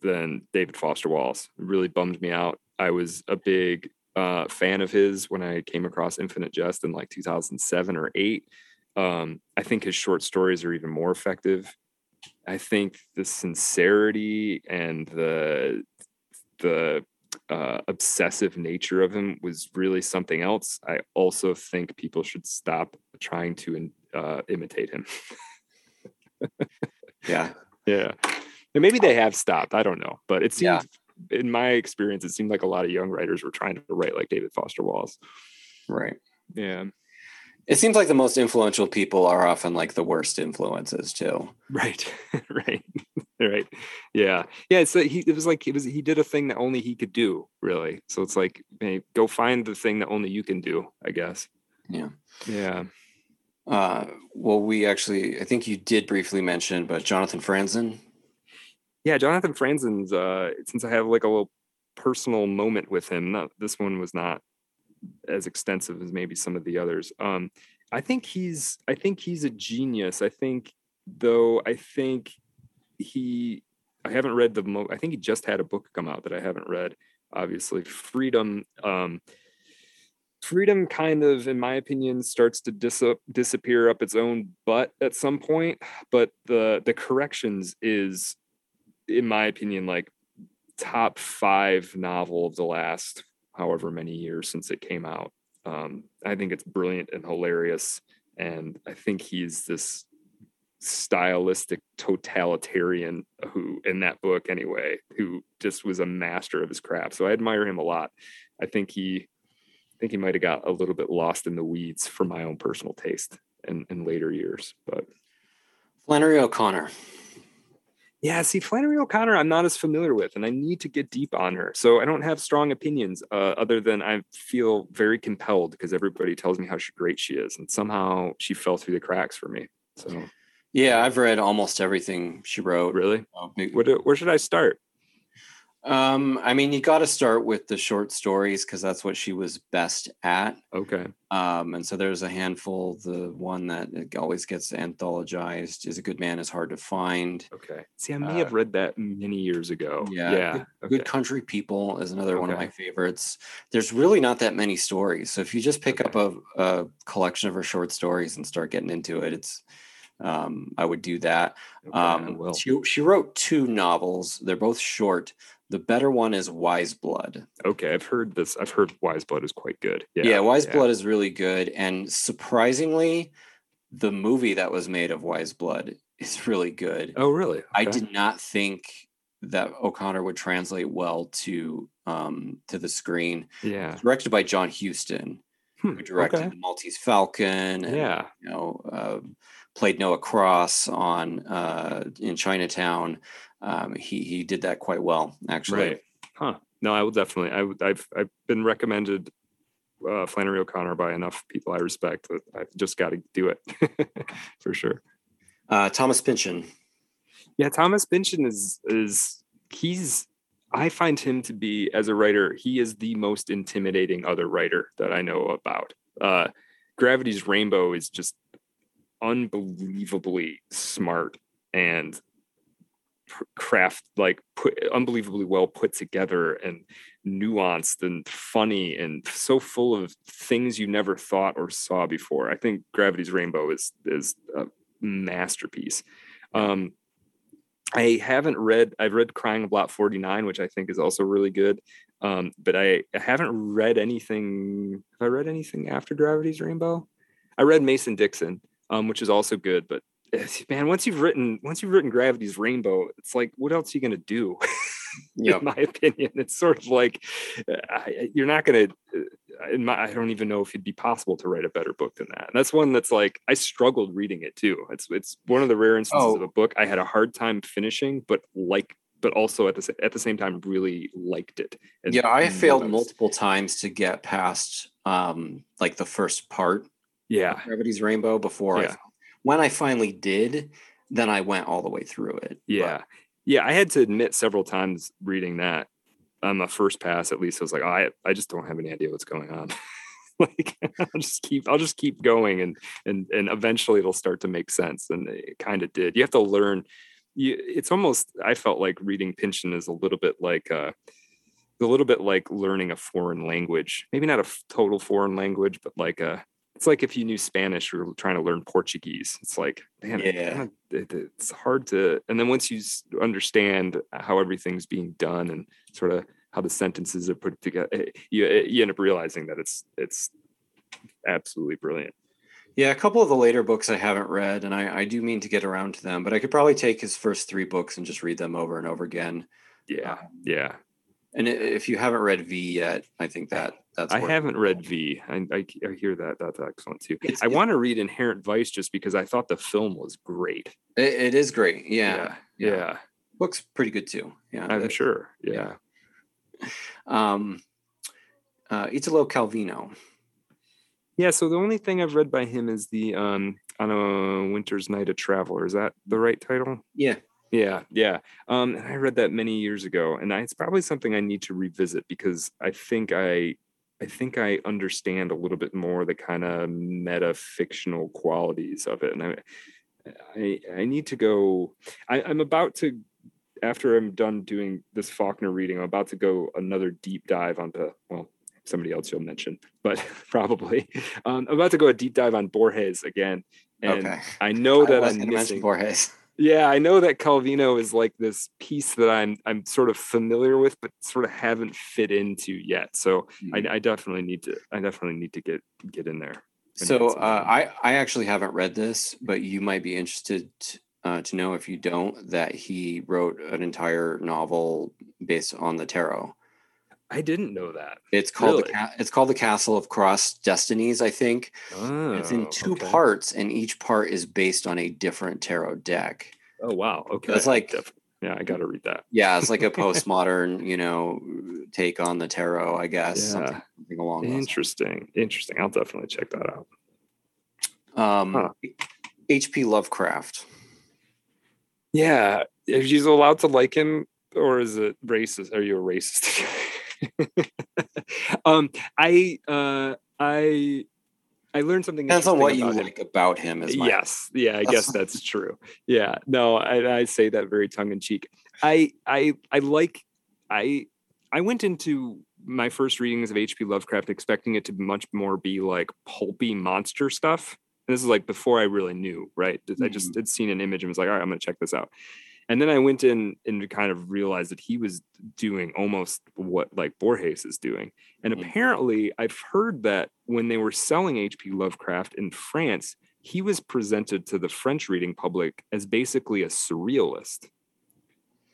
than David Foster Wallace. It really bummed me out. I was a big uh, fan of his when I came across Infinite Jest in like 2007 or 8. Um, I think his short stories are even more effective. I think the sincerity and the the uh, obsessive nature of him was really something else. I also think people should stop trying to uh, imitate him. yeah, yeah, and maybe they have stopped. I don't know, but it seems, yeah. in my experience, it seemed like a lot of young writers were trying to write like David Foster Wallace. Right. Yeah. It seems like the most influential people are often like the worst influences too. Right, right, right. Yeah, yeah. It's he. It was like it was. He did a thing that only he could do. Really. So it's like, hey, go find the thing that only you can do. I guess. Yeah. Yeah. Uh, well, we actually, I think you did briefly mention, but Jonathan Franzen. Yeah, Jonathan Franzen's. Uh, since I have like a little personal moment with him, not this one was not as extensive as maybe some of the others. Um, I think he's I think he's a genius. I think though I think he I haven't read the mo- I think he just had a book come out that I haven't read. Obviously, freedom. Um, freedom kind of in my opinion starts to dis- disappear up its own butt at some point but the the corrections is in my opinion like top five novel of the last however many years since it came out. Um, I think it's brilliant and hilarious. And I think he's this stylistic totalitarian who, in that book anyway, who just was a master of his craft. So I admire him a lot. I think he, think he might have got a little bit lost in the weeds for my own personal taste in, in later years. But Flannery O'Connor. Yeah, see, Flannery O'Connor, I'm not as familiar with, and I need to get deep on her. So I don't have strong opinions, uh, other than I feel very compelled because everybody tells me how great she is, and somehow she fell through the cracks for me. So, yeah, I've read almost everything she wrote. Really? Uh, where, where should I start? Um, I mean, you got to start with the short stories because that's what she was best at. Okay. Um, and so there's a handful. The one that always gets anthologized is "A Good Man Is Hard to Find." Okay. See, I may uh, have read that many years ago. Yeah. Yeah. Good, okay. Good Country People is another okay. one of my favorites. There's really not that many stories, so if you just pick okay. up a, a collection of her short stories and start getting into it, it's um, I would do that. Okay, um, she, she wrote two novels. They're both short. The better one is Wise Blood. Okay, I've heard this. I've heard Wise Blood is quite good. Yeah, yeah Wise yeah. Blood is really good. And surprisingly, the movie that was made of Wise Blood is really good. Oh, really? Okay. I did not think that O'Connor would translate well to um to the screen. Yeah. Directed by John Huston, hmm, who directed okay. the Maltese Falcon. And, yeah. You know, uh, played Noah Cross on uh in Chinatown um, he he did that quite well actually. Right. Huh. No, I will definitely. I, have I've been recommended uh, Flannery O'Connor by enough people I respect that I've just got to do it for sure. Uh, Thomas Pynchon. Yeah, Thomas Pynchon is is he's I find him to be, as a writer, he is the most intimidating other writer that I know about. Uh, Gravity's Rainbow is just unbelievably smart and craft like put unbelievably well put together and nuanced and funny and so full of things you never thought or saw before. I think Gravity's Rainbow is is a masterpiece. Um, I haven't read. I've read Crying of Lot 49, which I think is also really good. Um, but I, I haven't read anything. Have I read anything after Gravity's Rainbow? I read Mason Dixon, um, which is also good. But man, once you've written once you've written Gravity's Rainbow, it's like, what else are you gonna do? in my opinion, it's sort of like uh, you're not gonna. Uh, my, I don't even know if it'd be possible to write a better book than that. And that's one that's like I struggled reading it too. It's it's one of the rare instances oh. of a book I had a hard time finishing, but like but also at the at the same time really liked it. And yeah, I failed multiple times to get past um like the first part. Yeah, Gravity's Rainbow before yeah. I when I finally did, then I went all the way through it. Yeah. But, yeah. I had to admit several times reading that on the first pass, at least I was like, oh, I, I just don't have any idea what's going on. like I'll just keep, I'll just keep going and, and, and eventually it'll start to make sense. And it kind of did. You have to learn. You, it's almost, I felt like reading Pynchon is a little bit like, uh, a little bit like learning a foreign language, maybe not a f- total foreign language, but like a, it's like if you knew Spanish or trying to learn Portuguese. It's like, man, yeah. it, it's hard to. And then once you understand how everything's being done and sort of how the sentences are put together, eh, you eh, you end up realizing that it's it's absolutely brilliant. Yeah, a couple of the later books I haven't read, and I, I do mean to get around to them, but I could probably take his first three books and just read them over and over again. Yeah, um, yeah. And if you haven't read V yet, I think that that's. I haven't read V. I, I, I hear that that's excellent too. It's, I want to read Inherent Vice just because I thought the film was great. it, it is great. Yeah. yeah. yeah, Book's pretty good too. Yeah, I'm sure. Yeah. yeah. Um, uh, Italo Calvino. Yeah. So the only thing I've read by him is the um, on a winter's night a traveler. Is that the right title? Yeah. Yeah, yeah. Um, and I read that many years ago, and I, it's probably something I need to revisit because I think I, I think I understand a little bit more the kind of meta fictional qualities of it, and I, I, I need to go. I, I'm about to, after I'm done doing this Faulkner reading, I'm about to go another deep dive onto well, somebody else you'll mention, but probably um, I'm about to go a deep dive on Borges again. And okay. I know that I am missing Borges. Yeah, I know that Calvino is like this piece that I'm I'm sort of familiar with, but sort of haven't fit into yet. So mm-hmm. I, I, definitely need to I definitely need to get get in there. So uh, I I actually haven't read this, but you might be interested uh, to know if you don't that he wrote an entire novel based on the tarot. I didn't know that. It's called really? the it's called the Castle of Cross Destinies, I think. Oh, it's in two okay. parts, and each part is based on a different tarot deck. Oh wow! Okay, it's like yeah, I got to read that. Yeah, it's like a postmodern, you know, take on the tarot, I guess. Yeah. Something, something along. Interesting, interesting. I'll definitely check that out. Um, huh. H.P. Lovecraft. Yeah, if she's allowed to like him, or is it racist? Are you a racist? um, I uh, I I learned something. Depends on what you him. like about him. As yes, yeah, I guess that's true. Yeah, no, I, I say that very tongue in cheek. I I I like I I went into my first readings of H.P. Lovecraft expecting it to much more be like pulpy monster stuff. And this is like before I really knew, right? I just mm-hmm. had seen an image and was like, all right, I'm gonna check this out and then I went in and kind of realized that he was doing almost what like Borges is doing. And mm-hmm. apparently, I've heard that when they were selling H.P. Lovecraft in France, he was presented to the French reading public as basically a surrealist.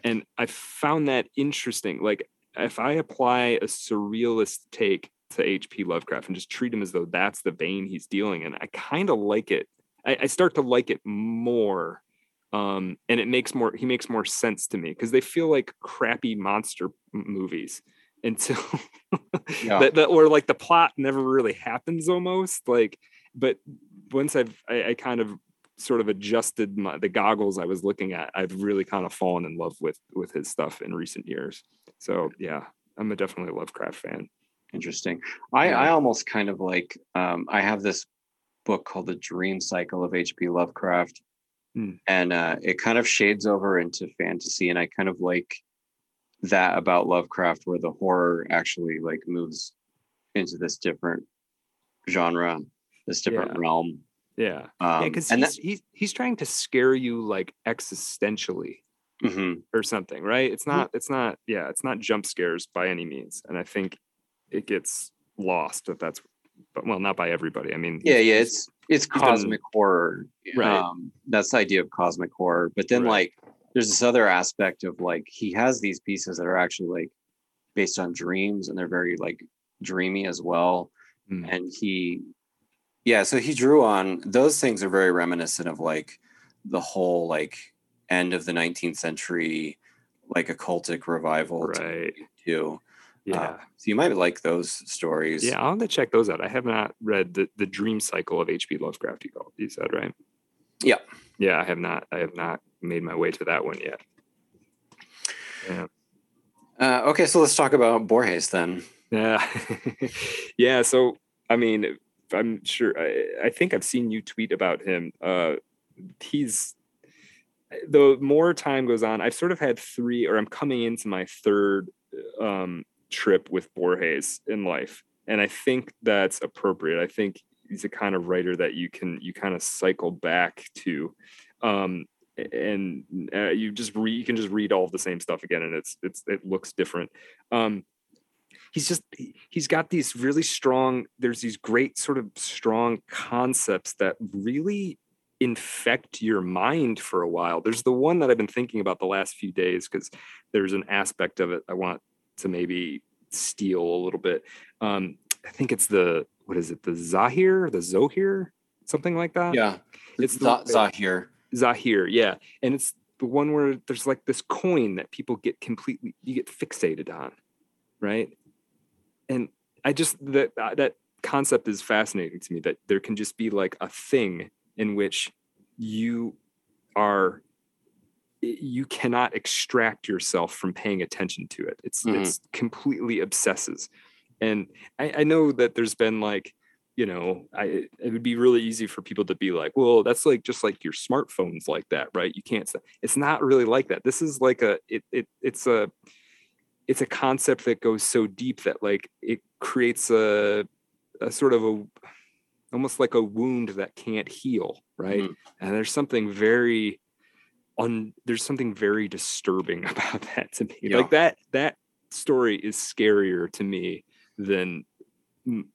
And I found that interesting. Like, if I apply a surrealist take to H.P. Lovecraft and just treat him as though that's the vein he's dealing in, I kind of like it. I, I start to like it more um, and it makes more he makes more sense to me because they feel like crappy monster movies until yeah. that, that or like the plot never really happens almost like but once I've I, I, kind of sort of adjusted my, the goggles I was looking at, I've really kind of fallen in love with with his stuff in recent years. So yeah, I'm a definitely a Lovecraft fan. Interesting. I yeah. I almost kind of like um, I have this book called The Dream Cycle of H.P. Lovecraft, hmm. and uh, it kind of shades over into fantasy, and I kind of like that about Lovecraft, where the horror actually like moves into this different genre, this different yeah. realm. Yeah, um, yeah, because he's, he's he's trying to scare you like existentially mm-hmm. or something, right? It's not it's not yeah, it's not jump scares by any means, and I think it gets lost if that's but well, not by everybody. I mean, yeah, yeah, it's it's cosmic been, horror, right? Um, that's the idea of cosmic horror, but then right. like there's this other aspect of like he has these pieces that are actually like based on dreams and they're very like dreamy as well mm. and he yeah so he drew on those things are very reminiscent of like the whole like end of the 19th century like occultic revival right too yeah. Uh, so you might like those stories. Yeah i'll have to check those out. I have not read the, the dream cycle of hp lovecraft you, called, you said right? Yeah. Yeah i have not i have not made my way to that one yet. Yeah. Uh, okay so let's talk about borges then. Yeah. yeah. So, I mean, I'm sure, I, I, think I've seen you tweet about him. Uh, he's, the more time goes on, I've sort of had three, or I'm coming into my third um, trip with Borges in life. And I think that's appropriate. I think he's a kind of writer that you can, you kind of cycle back to. Um, and uh, you just read, you can just read all the same stuff again and it's, it's, it looks different. Um, he's just he's got these really strong there's these great sort of strong concepts that really infect your mind for a while there's the one that i've been thinking about the last few days because there's an aspect of it i want to maybe steal a little bit. Um i think it's the what is it? The zahir? The zohir? Something like that? Yeah. It's the zahir. Zahir yeah. And it's the one where there's like this coin that people get completely you get fixated on right? And I just that uh, that concept is fascinating to me that there can just be like a thing in which you are you cannot extract yourself from paying attention to it. It's mm-hmm. it's completely obsesses. And I, I know that there's been like you know i it would be really easy for people to be like well that's like just like your smartphones like that right? You can't it's not really like that. This is like a it, it it's a it's a concept that goes so deep that like it creates a, a sort of a almost like a wound that can't heal right? Mm-hmm. and there's something very on there's something very disturbing about that to me yeah. like that that story is scarier to me than m-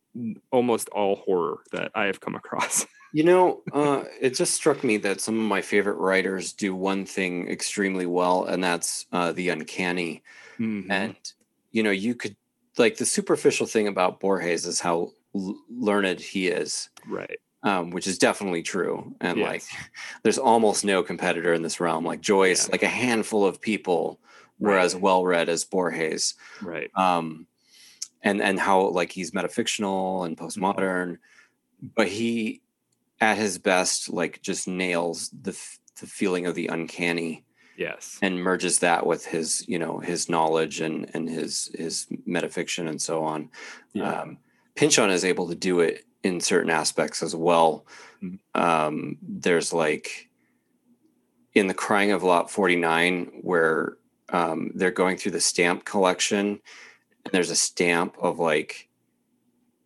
almost all horror that i have come across you know uh, it just struck me that some of my favorite writers do one thing extremely well and that's uh, the uncanny Mm-hmm. And, you know, you could like the superficial thing about Borges is how l- learned he is. Right. Um, which is definitely true. And yes. like, there's almost no competitor in this realm. Like Joyce, yeah. like a handful of people were right. as well read as Borges. Right. Um, and and how like he's metafictional and postmodern, but he, at his best, like just nails the the feeling of the uncanny yes and merges that with his you know his knowledge and and his his metafiction and so on yeah. um, Pynchon is able to do it in certain aspects as well mm-hmm. um, there's like in the crying of lot 49 where um, they're going through the stamp collection and there's a stamp of like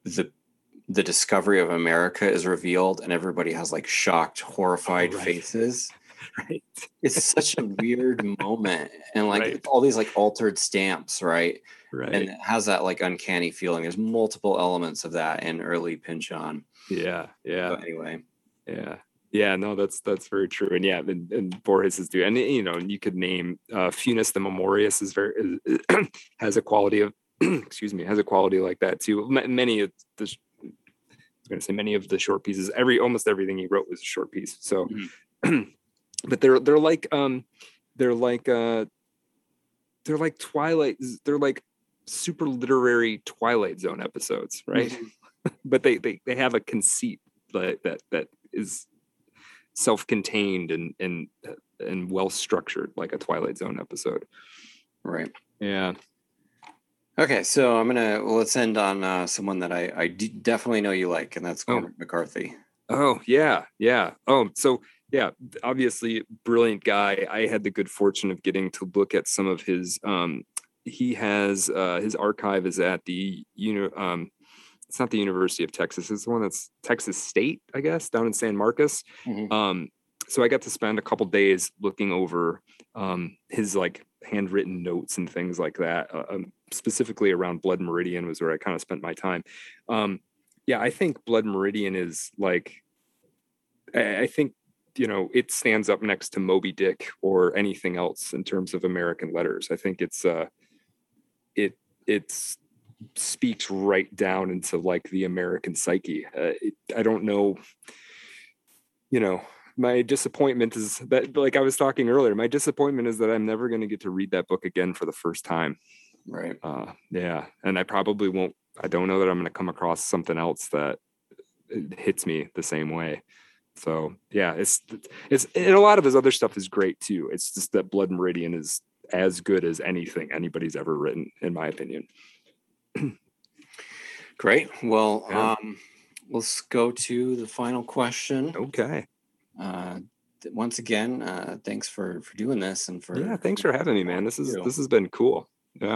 the the discovery of america is revealed and everybody has like shocked horrified oh, right. faces right? It's such a weird moment, and like right. all these like altered stamps, right? Right. And it has that like uncanny feeling. There's multiple elements of that in early Pynchon. Yeah, yeah. So anyway, yeah. Yeah, no, that's that's very true, and yeah, and, and Borges is do, and you know, you could name uh, Funes the Memorious is very has a quality of, excuse me, has a quality like that too. many of the, I was going to say many of the short pieces, every almost everything he wrote was a short piece. So, mm-hmm. but they're they're like um they're like uh they're like twilight they're like super literary twilight zone episodes right mm-hmm. but they, they they have a conceit that that that is self-contained and and and well structured like a Twilight Zone episode. Right. Yeah. Okay, so I'm gonna well, let's end on uh, someone that I I d- definitely know you like, and that's Cormac oh. McCarthy. Oh yeah, yeah. Oh, so yeah, obviously brilliant guy. I had the good fortune of getting to look at some of his. Um, he has uh, his archive is at the you know um, it's not the University of Texas. It's the one that's Texas State, I guess, down in San Marcos. Mm-hmm. Um, so I got to spend a couple days looking over um, his like handwritten notes and things like that. Uh, um, specifically around Blood Meridian was where I kind of spent my time. Um, yeah, I think Blood Meridian is like, I, I think you know it stands up next to Moby Dick or anything else in terms of American letters. I think it's uh, it it's speaks right down into like the American psyche. Uh, it, I don't know, you know, my disappointment is that like i was talking earlier my disappointment is that i'm never going to get to read that book again for the first time. Right. Uh yeah and i probably won't i don't know that i'm going to come across something else that hits me the same way. So yeah it's it's and a lot of his other stuff is great too. It's just that blood meridian is as good as anything anybody's ever written in my opinion great well yeah. um let's go to the final question okay uh, once again, uh, thanks for for doing this and for yeah, thanks for having me, man. This is this has been cool. Yeah.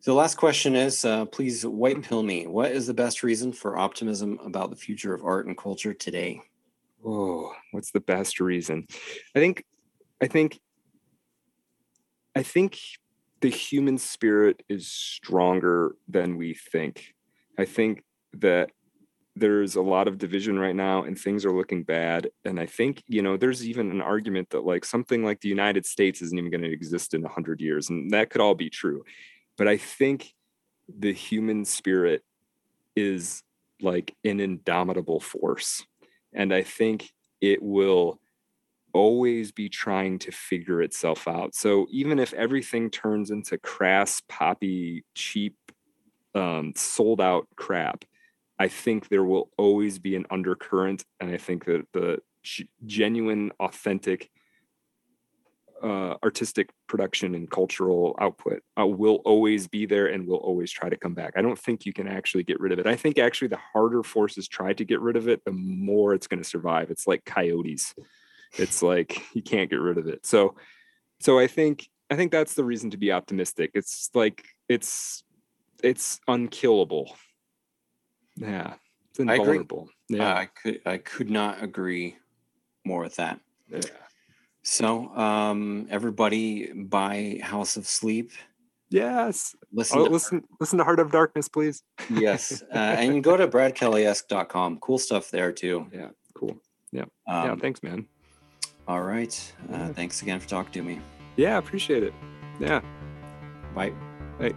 So the last question is, uh, please white pill me. What is the best reason for optimism about the future of art and culture today? Oh, what's the best reason? I think, I think, I think the human spirit is stronger than we think. I think that there's a lot of division right now and things are looking bad. And i think you know there's even an argument that like something like the united states isn't even going to exist in 100 years and that could all be true. But i think the human spirit is like an indomitable force. And i think it will always be trying to figure itself out so even if everything turns into crass poppy cheap um, sold out crap I think there will always be an undercurrent, and I think that the g- genuine, authentic, uh, artistic production and cultural output uh, will always be there and will always try to come back. I don't think you can actually get rid of it. I think actually the harder forces try to get rid of it, the more it's going to survive. It's like coyotes. It's like you can't get rid of it. So, so I think I think that's the reason to be optimistic. It's like it's it's unkillable yeah, it's invulnerable. I yeah, uh, I could I could not agree more with that. Yeah. So, um, everybody buy House of Sleep. Yes. Listen, oh, to listen, listen to Heart of Darkness, please. yes, uh, and go to bradkellyesque.com. Cool stuff there too. Yeah, cool. Yeah, um, yeah. Thanks, man. All right. Uh, thanks again for talking to me. Yeah, appreciate it. Yeah. Bye. Bye.